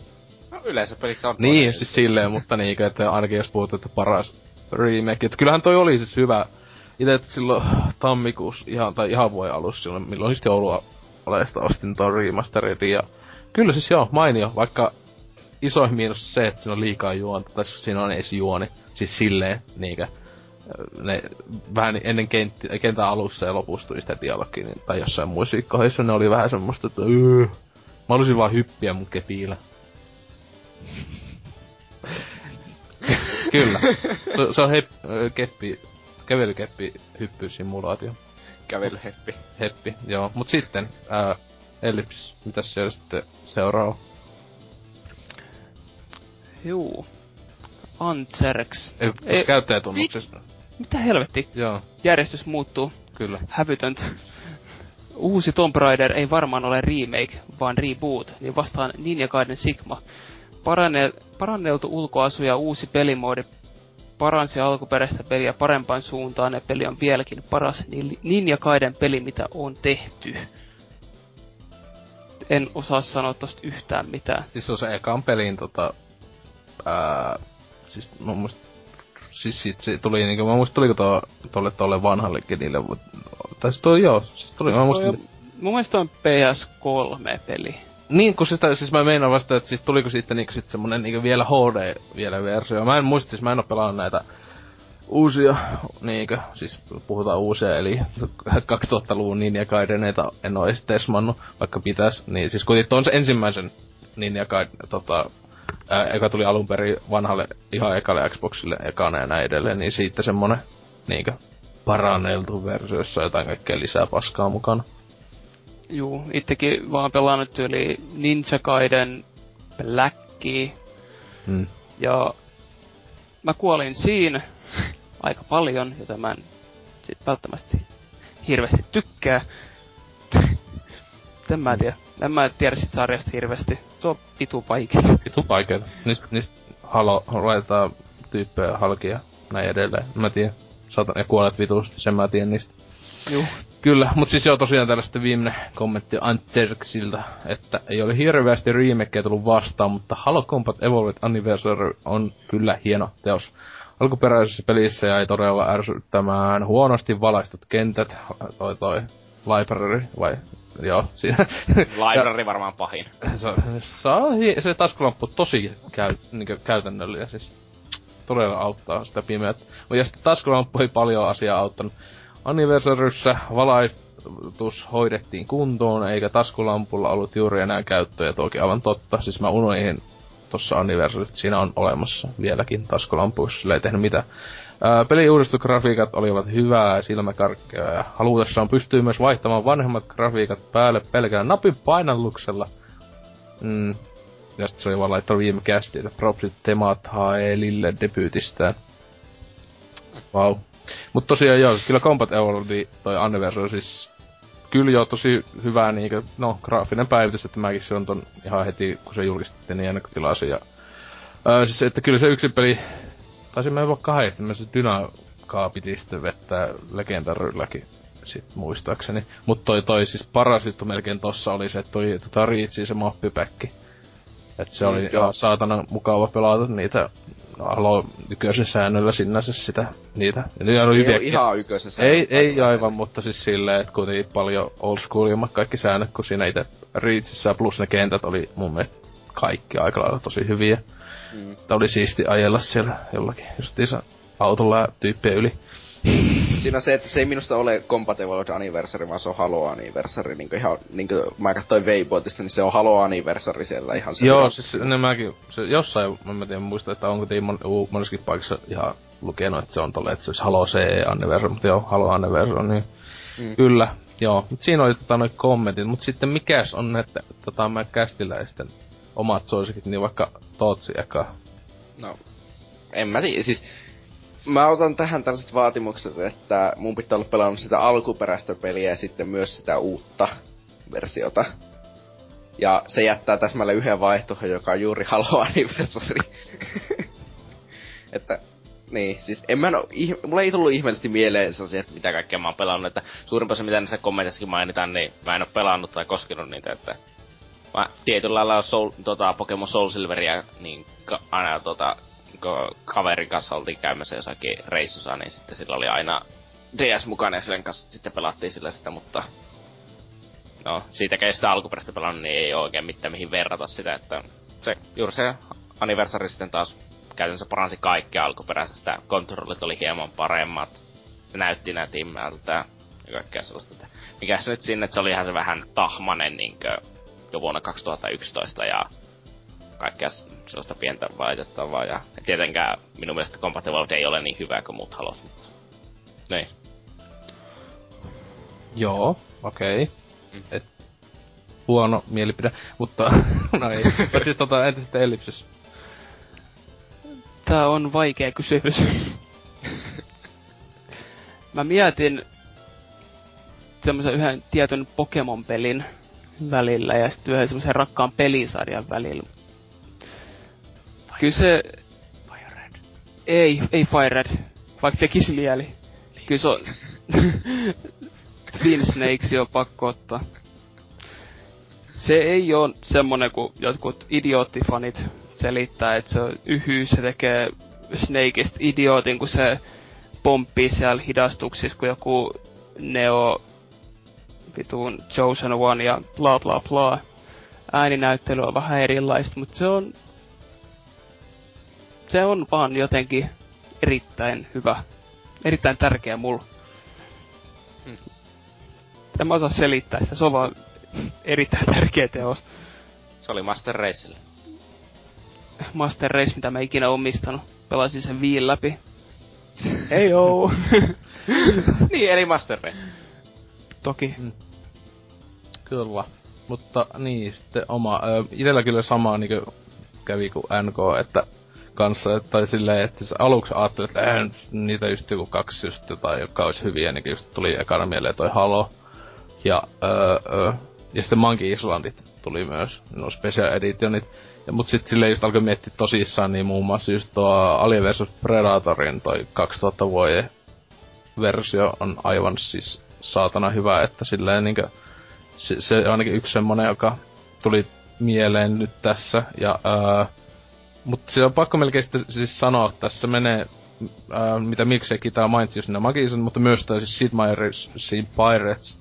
No yleensä pelissä on Niin, siis silleen, mutta niinkö, että ainakin jos puhut, että paras remake. Että kyllähän toi oli siis hyvä. Itse silloin tammikuussa, ihan, tai ihan vuoden alussa silloin, milloin sitten joulua olesta ostin ton remasterin ja kyllä siis joo, mainio, vaikka isoin miinus se, että siinä on liikaa juonta, tai siis siinä on edes juoni, siis silleen, niinkö, ne vähän ennen kentti, kentän alussa ja lopussa tuli sitä dialogia, niin, tai jossain muissa kohdissa ne oli vähän semmoista, että öö, mä halusin vaan hyppiä mun kepillä. Kyllä. Se, se on hep, keppi, kävelykeppi hyppysimulaatio. Kävelyheppi. Heppi, joo. Mut sitten, ää, Ellips, mitäs siellä sitten seuraa? Juu. Antserx. Ei, Ei- käyttäjätunnuksessa. Mitä helvetti? Joo, Järjestys muuttuu. kyllä. Hävytöntä. Uusi Tomb Raider ei varmaan ole remake, vaan reboot, niin vastaan Ninja Gaiden Sigma. Parane, paranneltu ulkoasu ja uusi pelimoodi paransi alkuperäistä peliä parempaan suuntaan ja peli on vieläkin paras Ni- Ninja Gaiden peli, mitä on tehty. En osaa sanoa tosta yhtään mitään. Siis se on se ekan pelin tota... Ää, siis mä muist, siis sit se tuli niinku, mä muistin tuliko tuo, tolle tolle vanhallekin niille, mut, tai siis toi joo, siis tuli, mä muistin, Toi on- Mun mielestä on PS3-peli. Niin, kun sitä, siis mä meinaan vasta, että siis tuliko sitten niinku sit semmonen niinku vielä HD vielä versio. Mä en muista, siis mä en oo pelannut näitä uusia, niinkö, siis puhutaan uusia, eli 2000-luvun Ninja Gaideneita en oo edes tesmannut, vaikka pitäis. Niin siis kuitenkin ton se ensimmäisen Ninja Gaiden, tota, ää, joka tuli alun perin vanhalle, ihan ekalle Xboxille ekana ja näin edelleen, niin siitä semmonen, niinkö, paranneltu versio, jossa on jotain kaikkea lisää paskaa mukana. Juu, itsekin vaan pelannut yli Ninja Gaiden Blackia Mm. ja mä kuolin siinä aika paljon, jota mä en sit välttämättä hirveästi tykkää. En mä tiedä. En mä tiedä sit sarjasta hirveästi. Se on vitu vaikea. Vitu vaikeeta. Niistä, niistä halo, laitetaan tyyppejä halki ja näin edelleen. Mä tiedän. Saatan, ja kuolet vitusti, sen mä tiedän niistä. Juu. Kyllä, mutta siis joo tosiaan täällä sitten viimeinen kommentti Antserksiltä, että ei ole hirveästi remakeja tullut vastaan, mutta Halo Combat Evolved Anniversary on kyllä hieno teos. Alkuperäisessä pelissä jäi todella ärsyttämään huonosti valaistut kentät, toi toi library, vai joo, siinä. Library varmaan pahin. se, se, se taskulamppu on tosi käy, niin käytännöllinen, siis todella auttaa sitä pimeät. Ja sitten taskulamppu ei paljon asiaa auttanut. Anniversaryssä valaistus hoidettiin kuntoon, eikä taskulampulla ollut juuri enää käyttöä, toki aivan totta. Siis mä unoihin tossa Anniversaryt, siinä on olemassa vieläkin taskulampu, jos sillä ei tehnyt mitään. Ää, peliuudistusgrafiikat olivat hyvää ja silmäkarkkeja ja halutessaan pystyy myös vaihtamaan vanhemmat grafiikat päälle pelkällä napin painalluksella. Mm. Ja sitten se oli vaan laittanut viime kästi, että propsit Temat Haelille debyytistään. Vau. Wow. Mut tosiaan joo, kyllä Combat Evolved toi Anniversary siis kyllä joo tosi hyvää niinkö, no graafinen päivitys, että mäkin se on ton ihan heti kun se julkistettiin niin ennakkotilasin ja öö, siis että kyllä se yksi peli, taisin mä jopa kahdesti, mä se Dynakaa piti sitten vettää legendarylläkin sit muistaakseni. Mut toi toi siis paras juttu melkein tossa oli se, että toi tota Reachi se mappipäkki. Et se oli Mm, joo. ihan saatana mukava pelata niitä Halo nykyisen säännöllä sinänsä sitä, niitä. Ja ne oli Ei ole ihan ei, ei aivan, mutta siis silleen, että kuitenkin paljon old schoolimmat kaikki säännöt, kun siinä itse Reachissä plus ne kentät oli mun mielestä kaikki aika lailla tosi hyviä. Mm. Että oli siisti ajella siellä jollakin justiinsa autolla ja tyyppien yli. Siinä on se, että se ei minusta ole Compatible Anniversary, vaan se on Halo Anniversary. Niin ihan, niin kuin mä katsoin Waypointista, niin se on Halo Anniversary siellä ihan se. Joo, siis ne mäkin, se jossain, mä en tiedä muista, että onko Tiimon uu, monissakin paikassa ihan lukenut, että se on tolle, että se olisi Halo CE Anniversary, mutta joo, Halo Anniversary, niin Mm. mm. kyllä, joo. Mut siinä oli tota noin kommentit, mut sitten mikäs on, että tota mä kästiläisten omat suosikit, niin vaikka Tootsi eka. No, en mä tiedä, siis mä otan tähän tällaiset vaatimukset, että mun pitää olla pelannut sitä alkuperäistä peliä ja sitten myös sitä uutta versiota. Ja se jättää täsmälle yhden vaihtoehdon, joka on juuri Halo Anniversary. että niin, siis en mä no, ih, mulla ei tullut ihmeellisesti mieleen sellaisia, että mitä kaikkea mä oon pelannut, että suurin osa mitä näissä kommenteissakin mainitaan, niin mä en oo pelannut tai koskenut niitä, että mä tietyllä lailla Soul, tota, Pokemon Soul Silveria, niin ka, aina tota, kun kaverin kanssa oltiin käymässä jossakin reissussa, niin sitten sillä oli aina DS mukana ja sen kanssa sitten pelattiin sillä sitä, mutta no, siitäkään sitä alkuperäistä pelannut, niin ei oikein mitään mihin verrata sitä, että se, juuri se anniversari sitten taas käytännössä paransi kaikkea alkuperäisestä. Kontrollit oli hieman paremmat. Se näytti nätimmältä ja kaikkea sellaista. Että mikä se nyt sinne, että se oli ihan se vähän tahmanen niinkö jo vuonna 2011 ja kaikkea sellaista pientä valitettavaa. Ja tietenkään minun mielestä Compatible ei ole niin hyvä kuin muut halot, mutta... Niin. Joo, okei. Okay. Mm. Et, huono mielipide, mutta no ei. siis tota, entä sitten Ellipsis? Tää on vaikea kysymys. Mä mietin semmoisen yhden tietyn Pokemon-pelin välillä ja sitten yhden semmoisen rakkaan pelisarjan välillä. Kyllä se... Fire Red. Ei, ei Fire Red. Vaikka tekisi mieli. Kyllä se on... Twin Snakes on pakko ottaa. Se ei ole semmonen kuin jotkut idioottifanit selittää, että se yhyy, se tekee Snakeista idiootin, kun se pomppii siellä hidastuksissa, kun joku Neo vitun Chosen One ja bla bla bla. Ääninäyttely on vähän erilaista, mutta se on... Se on vaan jotenkin erittäin hyvä. Erittäin tärkeä mulla. Hmm. En mä osaa selittää sitä, se on vaan erittäin tärkeä teos. Se oli Master Racelle. Master Race, mitä mä ikinä omistanut. Pelasin sen viin läpi. Ei oo. niin, eli Master Race. Toki. Mm. Kyllä. Mutta niin, sitten oma, ö, itellä kyllä sama niinku kävi kuin NK, että kanssa, tai silleen, että siis aluksi ajattelin, että eihän niitä just joku kaksi just jotain, jotka olisi hyviä, niin just tuli ekana mieleen toi Halo. Ja, öö, öö, ja sitten Monkey Islandit tuli myös, no special editionit. Ja, mut sit silleen just alkoi miettiä tosissaan, niin muun muassa just tuo Alien vs Predatorin toi 2000 vuoden versio on aivan siis saatana hyvä, että silleen niinkö, se, se ainakin yksi semmonen, joka tuli mieleen nyt tässä, ja ää, mut se on pakko melkein sitten siis sanoa, että tässä menee, ää, mitä Milkshakekin tää mainitsi just Magician, mutta myös toi siis Sid Meier's Pirates,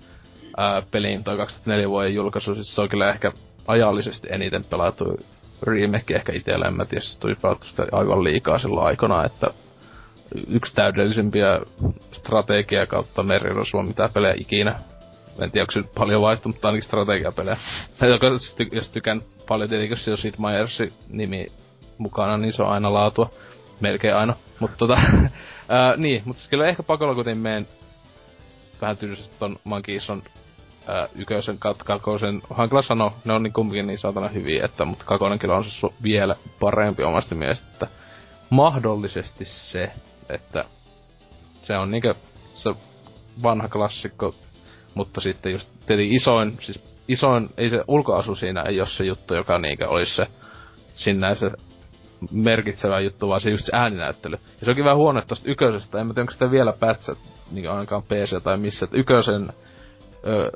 ää, peliin toi 2004 vuoden julkaisu, siis se on kyllä ehkä ajallisesti eniten pelattu remake ehkä itellä, en mä tiedä, se tuli sitä aivan liikaa silloin aikana, että yksi täydellisimpiä strategia kautta merirosua, mitä pelejä ikinä. En tiedä, onko se paljon vaihtu, mutta ainakin strategiapelejä. jos tykän paljon tietenkin, jos Sid Meiersin nimi mukana, niin se on aina laatua. Melkein aina. Mutta tota, ää, niin, mutta siis kyllä ehkä pakolla kuitenkin meen vähän tyylisesti ton Mankison ää, ykösen kautta kakosen, hankala sanoa, ne on niin kumminkin niin saatana hyviä, että, mutta kakonen kyllä on se vielä parempi omasta mielestä, että mahdollisesti se, että se on niinkö se vanha klassikko, mutta sitten just tietenkin isoin, siis isoin, ei se ulkoasu siinä ei ole se juttu, joka niinkö olisi se sinne se merkitsevä juttu, vaan se just se ääninäyttely. Ja se onkin vähän huono, että tosta yköisestä, en mä tiedä, onko sitä vielä pätsät, niin ainakaan PC tai missä, että yköisen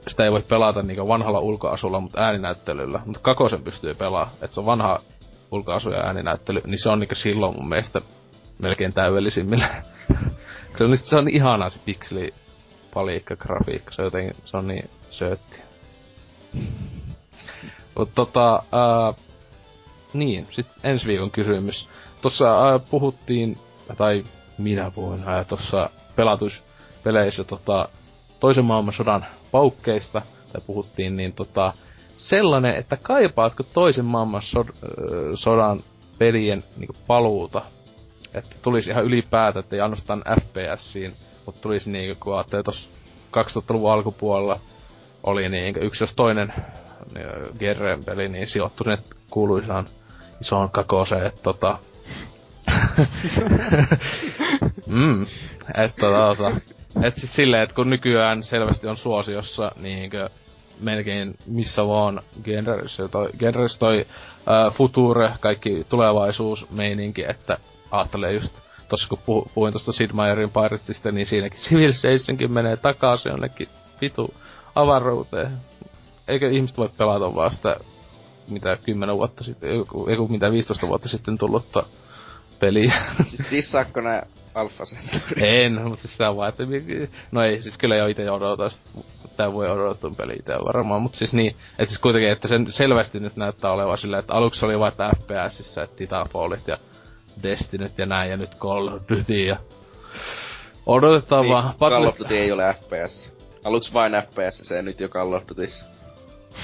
sitä ei voi pelata niinku vanhalla ulkoasulla, mutta ääninäyttelyllä. Mutta kakosen pystyy pelaamaan, että se on vanha ulkoasu ja ääninäyttely, niin se on niinku silloin mun mielestä melkein täydellisimmillä. se on, se on ihanaa se pikseli paliikka grafiikka, se on jotenkin, se on niin söötti. Mutta tota, ää, niin, sit ensi viikon kysymys. Tossa ää, puhuttiin, tai minä puhuin ää, tossa pelatuspeleissä tota, toisen maailmansodan paukkeista, tai puhuttiin, niin tota, sellainen, että kaipaatko toisen maailmansodan pelien niin paluuta, että tulisi ihan ylipäätään, että ei ainoastaan FPSiin, mutta tulisi niin kun ajattelee tuossa 2000-luvun alkupuolella oli niin yksi jos toinen Gerren peli, niin sijoittui sinne kuuluisaan isoon kakoseen, että tota... mm, että tota, et siis silleen, että kun nykyään selvästi on suosiossa niinkö melkein missä vaan genressä. Toi, genressä toi ää, future, kaikki tulevaisuus, meininki, että ajattelee just tossa kun puh, puhuin tosta Sid Meierin Piratesista, niin siinäkin Civilizationkin menee takaisin jonnekin vitu avaruuteen. Eikö ihmiset voi pelata vaan sitä, mitä 10 vuotta sitten, joku, mitä 15 vuotta sitten tullutta peliä. Siis dissaakko nää Alpha Centauri? En, mutta siis sitä vaan, että... No ei, siis kyllä jo ite odotas. Tää voi odottaa peli ite varmaan, mutta siis niin, että siis kuitenkin, että sen selvästi nyt näyttää olevan sillä, että aluksi oli vain FPSissä, että Titanfallit ja Destinyt ja näin, ja nyt Call of Duty ja... Odotetaan niin, vaan. Call of Duty ei ole FPS. Aluksi vain FPS, se nyt jo Call of Dutyssa.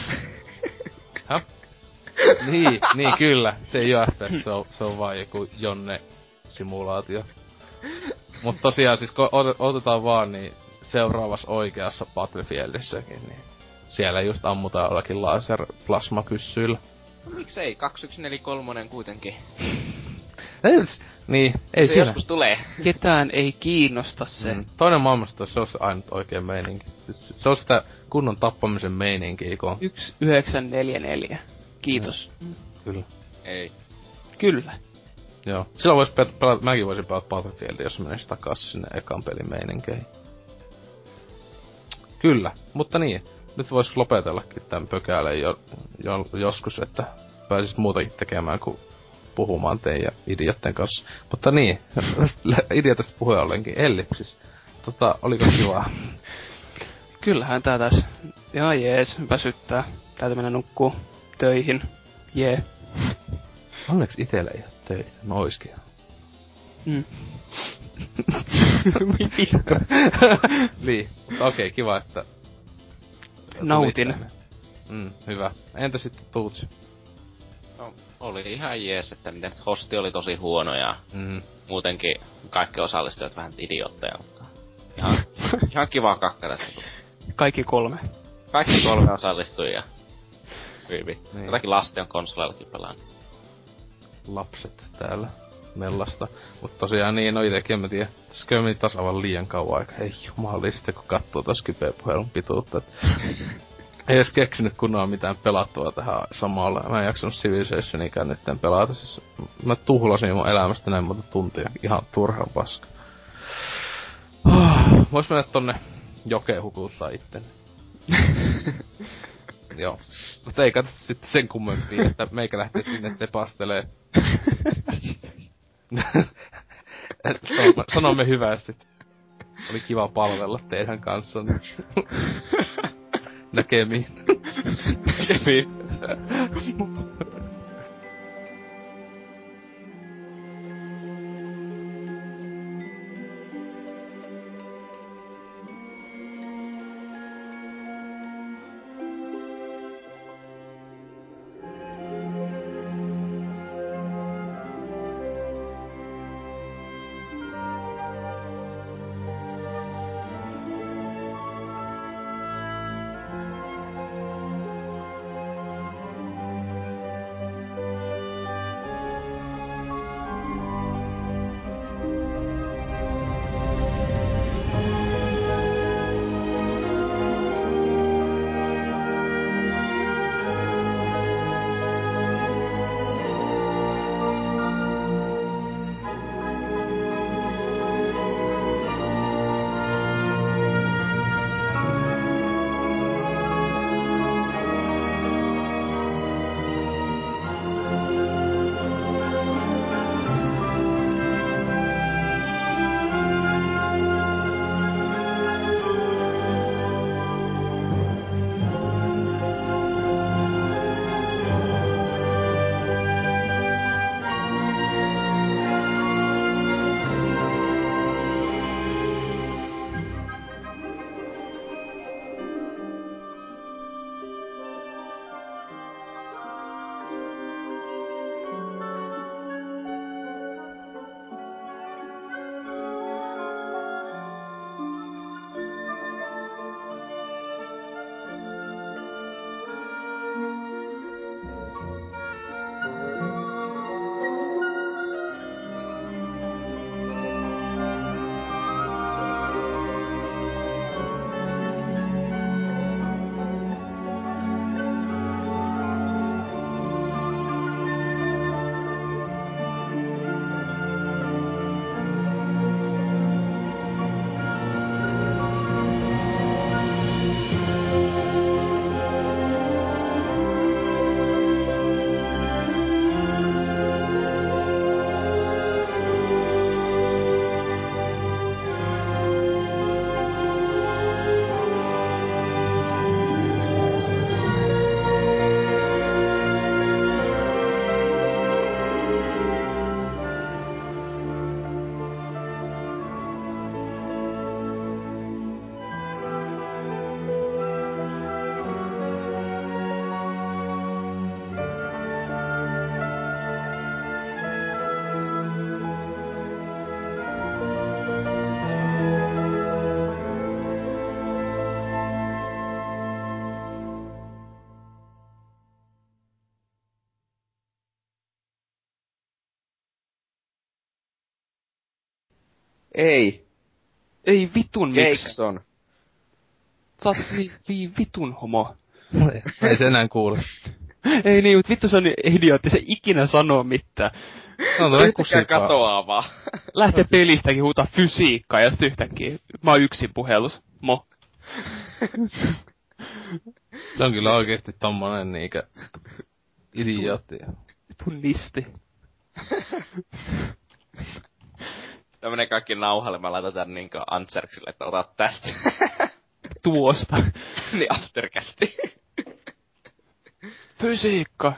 Häh? niin, niin kyllä. Se ei oo FPS, se on, se on vaan joku Jonne simulaatio. Mut tosiaan siis kun otetaan vaan niin seuraavassa oikeassa Battlefieldissäkin, niin siellä just ammutaan jollakin laser plasmapyssyillä. No miksei? 2143 kuitenkin. niin, ei se siinä. joskus tulee. Ketään ei kiinnosta se. Mm. Toinen maailmasta se on se ainut oikein meininki. Se on sitä kunnon tappamisen meininkiä, kun... 1944. Kiitos. Mm. Kyllä. Ei. Kyllä. Joo. Silloin vois pelata, mäkin voisin pelata Battlefield, jos menis takas sinne ekan pelin meininkeihin. Kyllä, mutta niin. Nyt vois lopetellakin tän pökäleen jo, jo, joskus, että pääsis muutakin tekemään kuin puhumaan teidän idiotten kanssa. Mutta niin, idiotista puheen ollenkin. Ellipsis. Tota, oliko kiva? Kyllähän tää tässä ihan jees, väsyttää. Täytyy mennä nukkuu töihin. Jee. Yeah. Onneksi itellä ei ole töitä. No oiskin. Mm. niin, mutta okei, okay, kiva, että... Nautin. Mm, hyvä. Entä sitten Tuutsi? No, oli ihan jees, että miten hosti oli tosi huono ja mm. muutenkin kaikki osallistujat vähän idiotteja, mutta ihan, ihan kiva kakkara Kaikki kolme. Kaikki kolme osallistujia. Hyvin vittu. Niin. Jotakin lasten on konsoleillakin pelannut lapset täällä mellasta. Mutta tosiaan niin, no itekin en mä tiedä. Tässä meni taas aivan liian kauan aika. Ei jumalista, kun katsoo taas Skype-puhelun pituutta. ei edes keksinyt kunnolla mitään pelattua tähän samalla. Mä en jaksanut Civilizationikään nyt pelata. Siis mä tuhlasin mun elämästä näin monta tuntia. Ihan turhan paska. Oh, vois mennä tonne jokeen hukuttaa itteni. Joo. Mutta ei katso sitten sen kummempi, että meikä lähtee sinne tepastelee. sanomme hyvästi. Oli kiva palvella teidän kanssa. Näkemiin. Näkemiin. Ei. Ei vitun. Jackson. Sä oot niin vi, vitun homo. Ei se enää kuule. Ei niin, mut vittu se on niin idiootti, se ikinä sanoo mitään. No, no, Yhtäkään katoaa vaan. Lähtee pelistäkin huutaa fysiikkaa ja sit yhtäkkiä mä oon yksin puhelus. Mo. Se on kyllä oikeesti tommonen niinkö idiootti. Vitun nisti. Tää menee kaikki nauhalle, mä laitan tän niinkö Antserksille, että otat tästä. Tuosta. niin aftercasti. Fysiikka.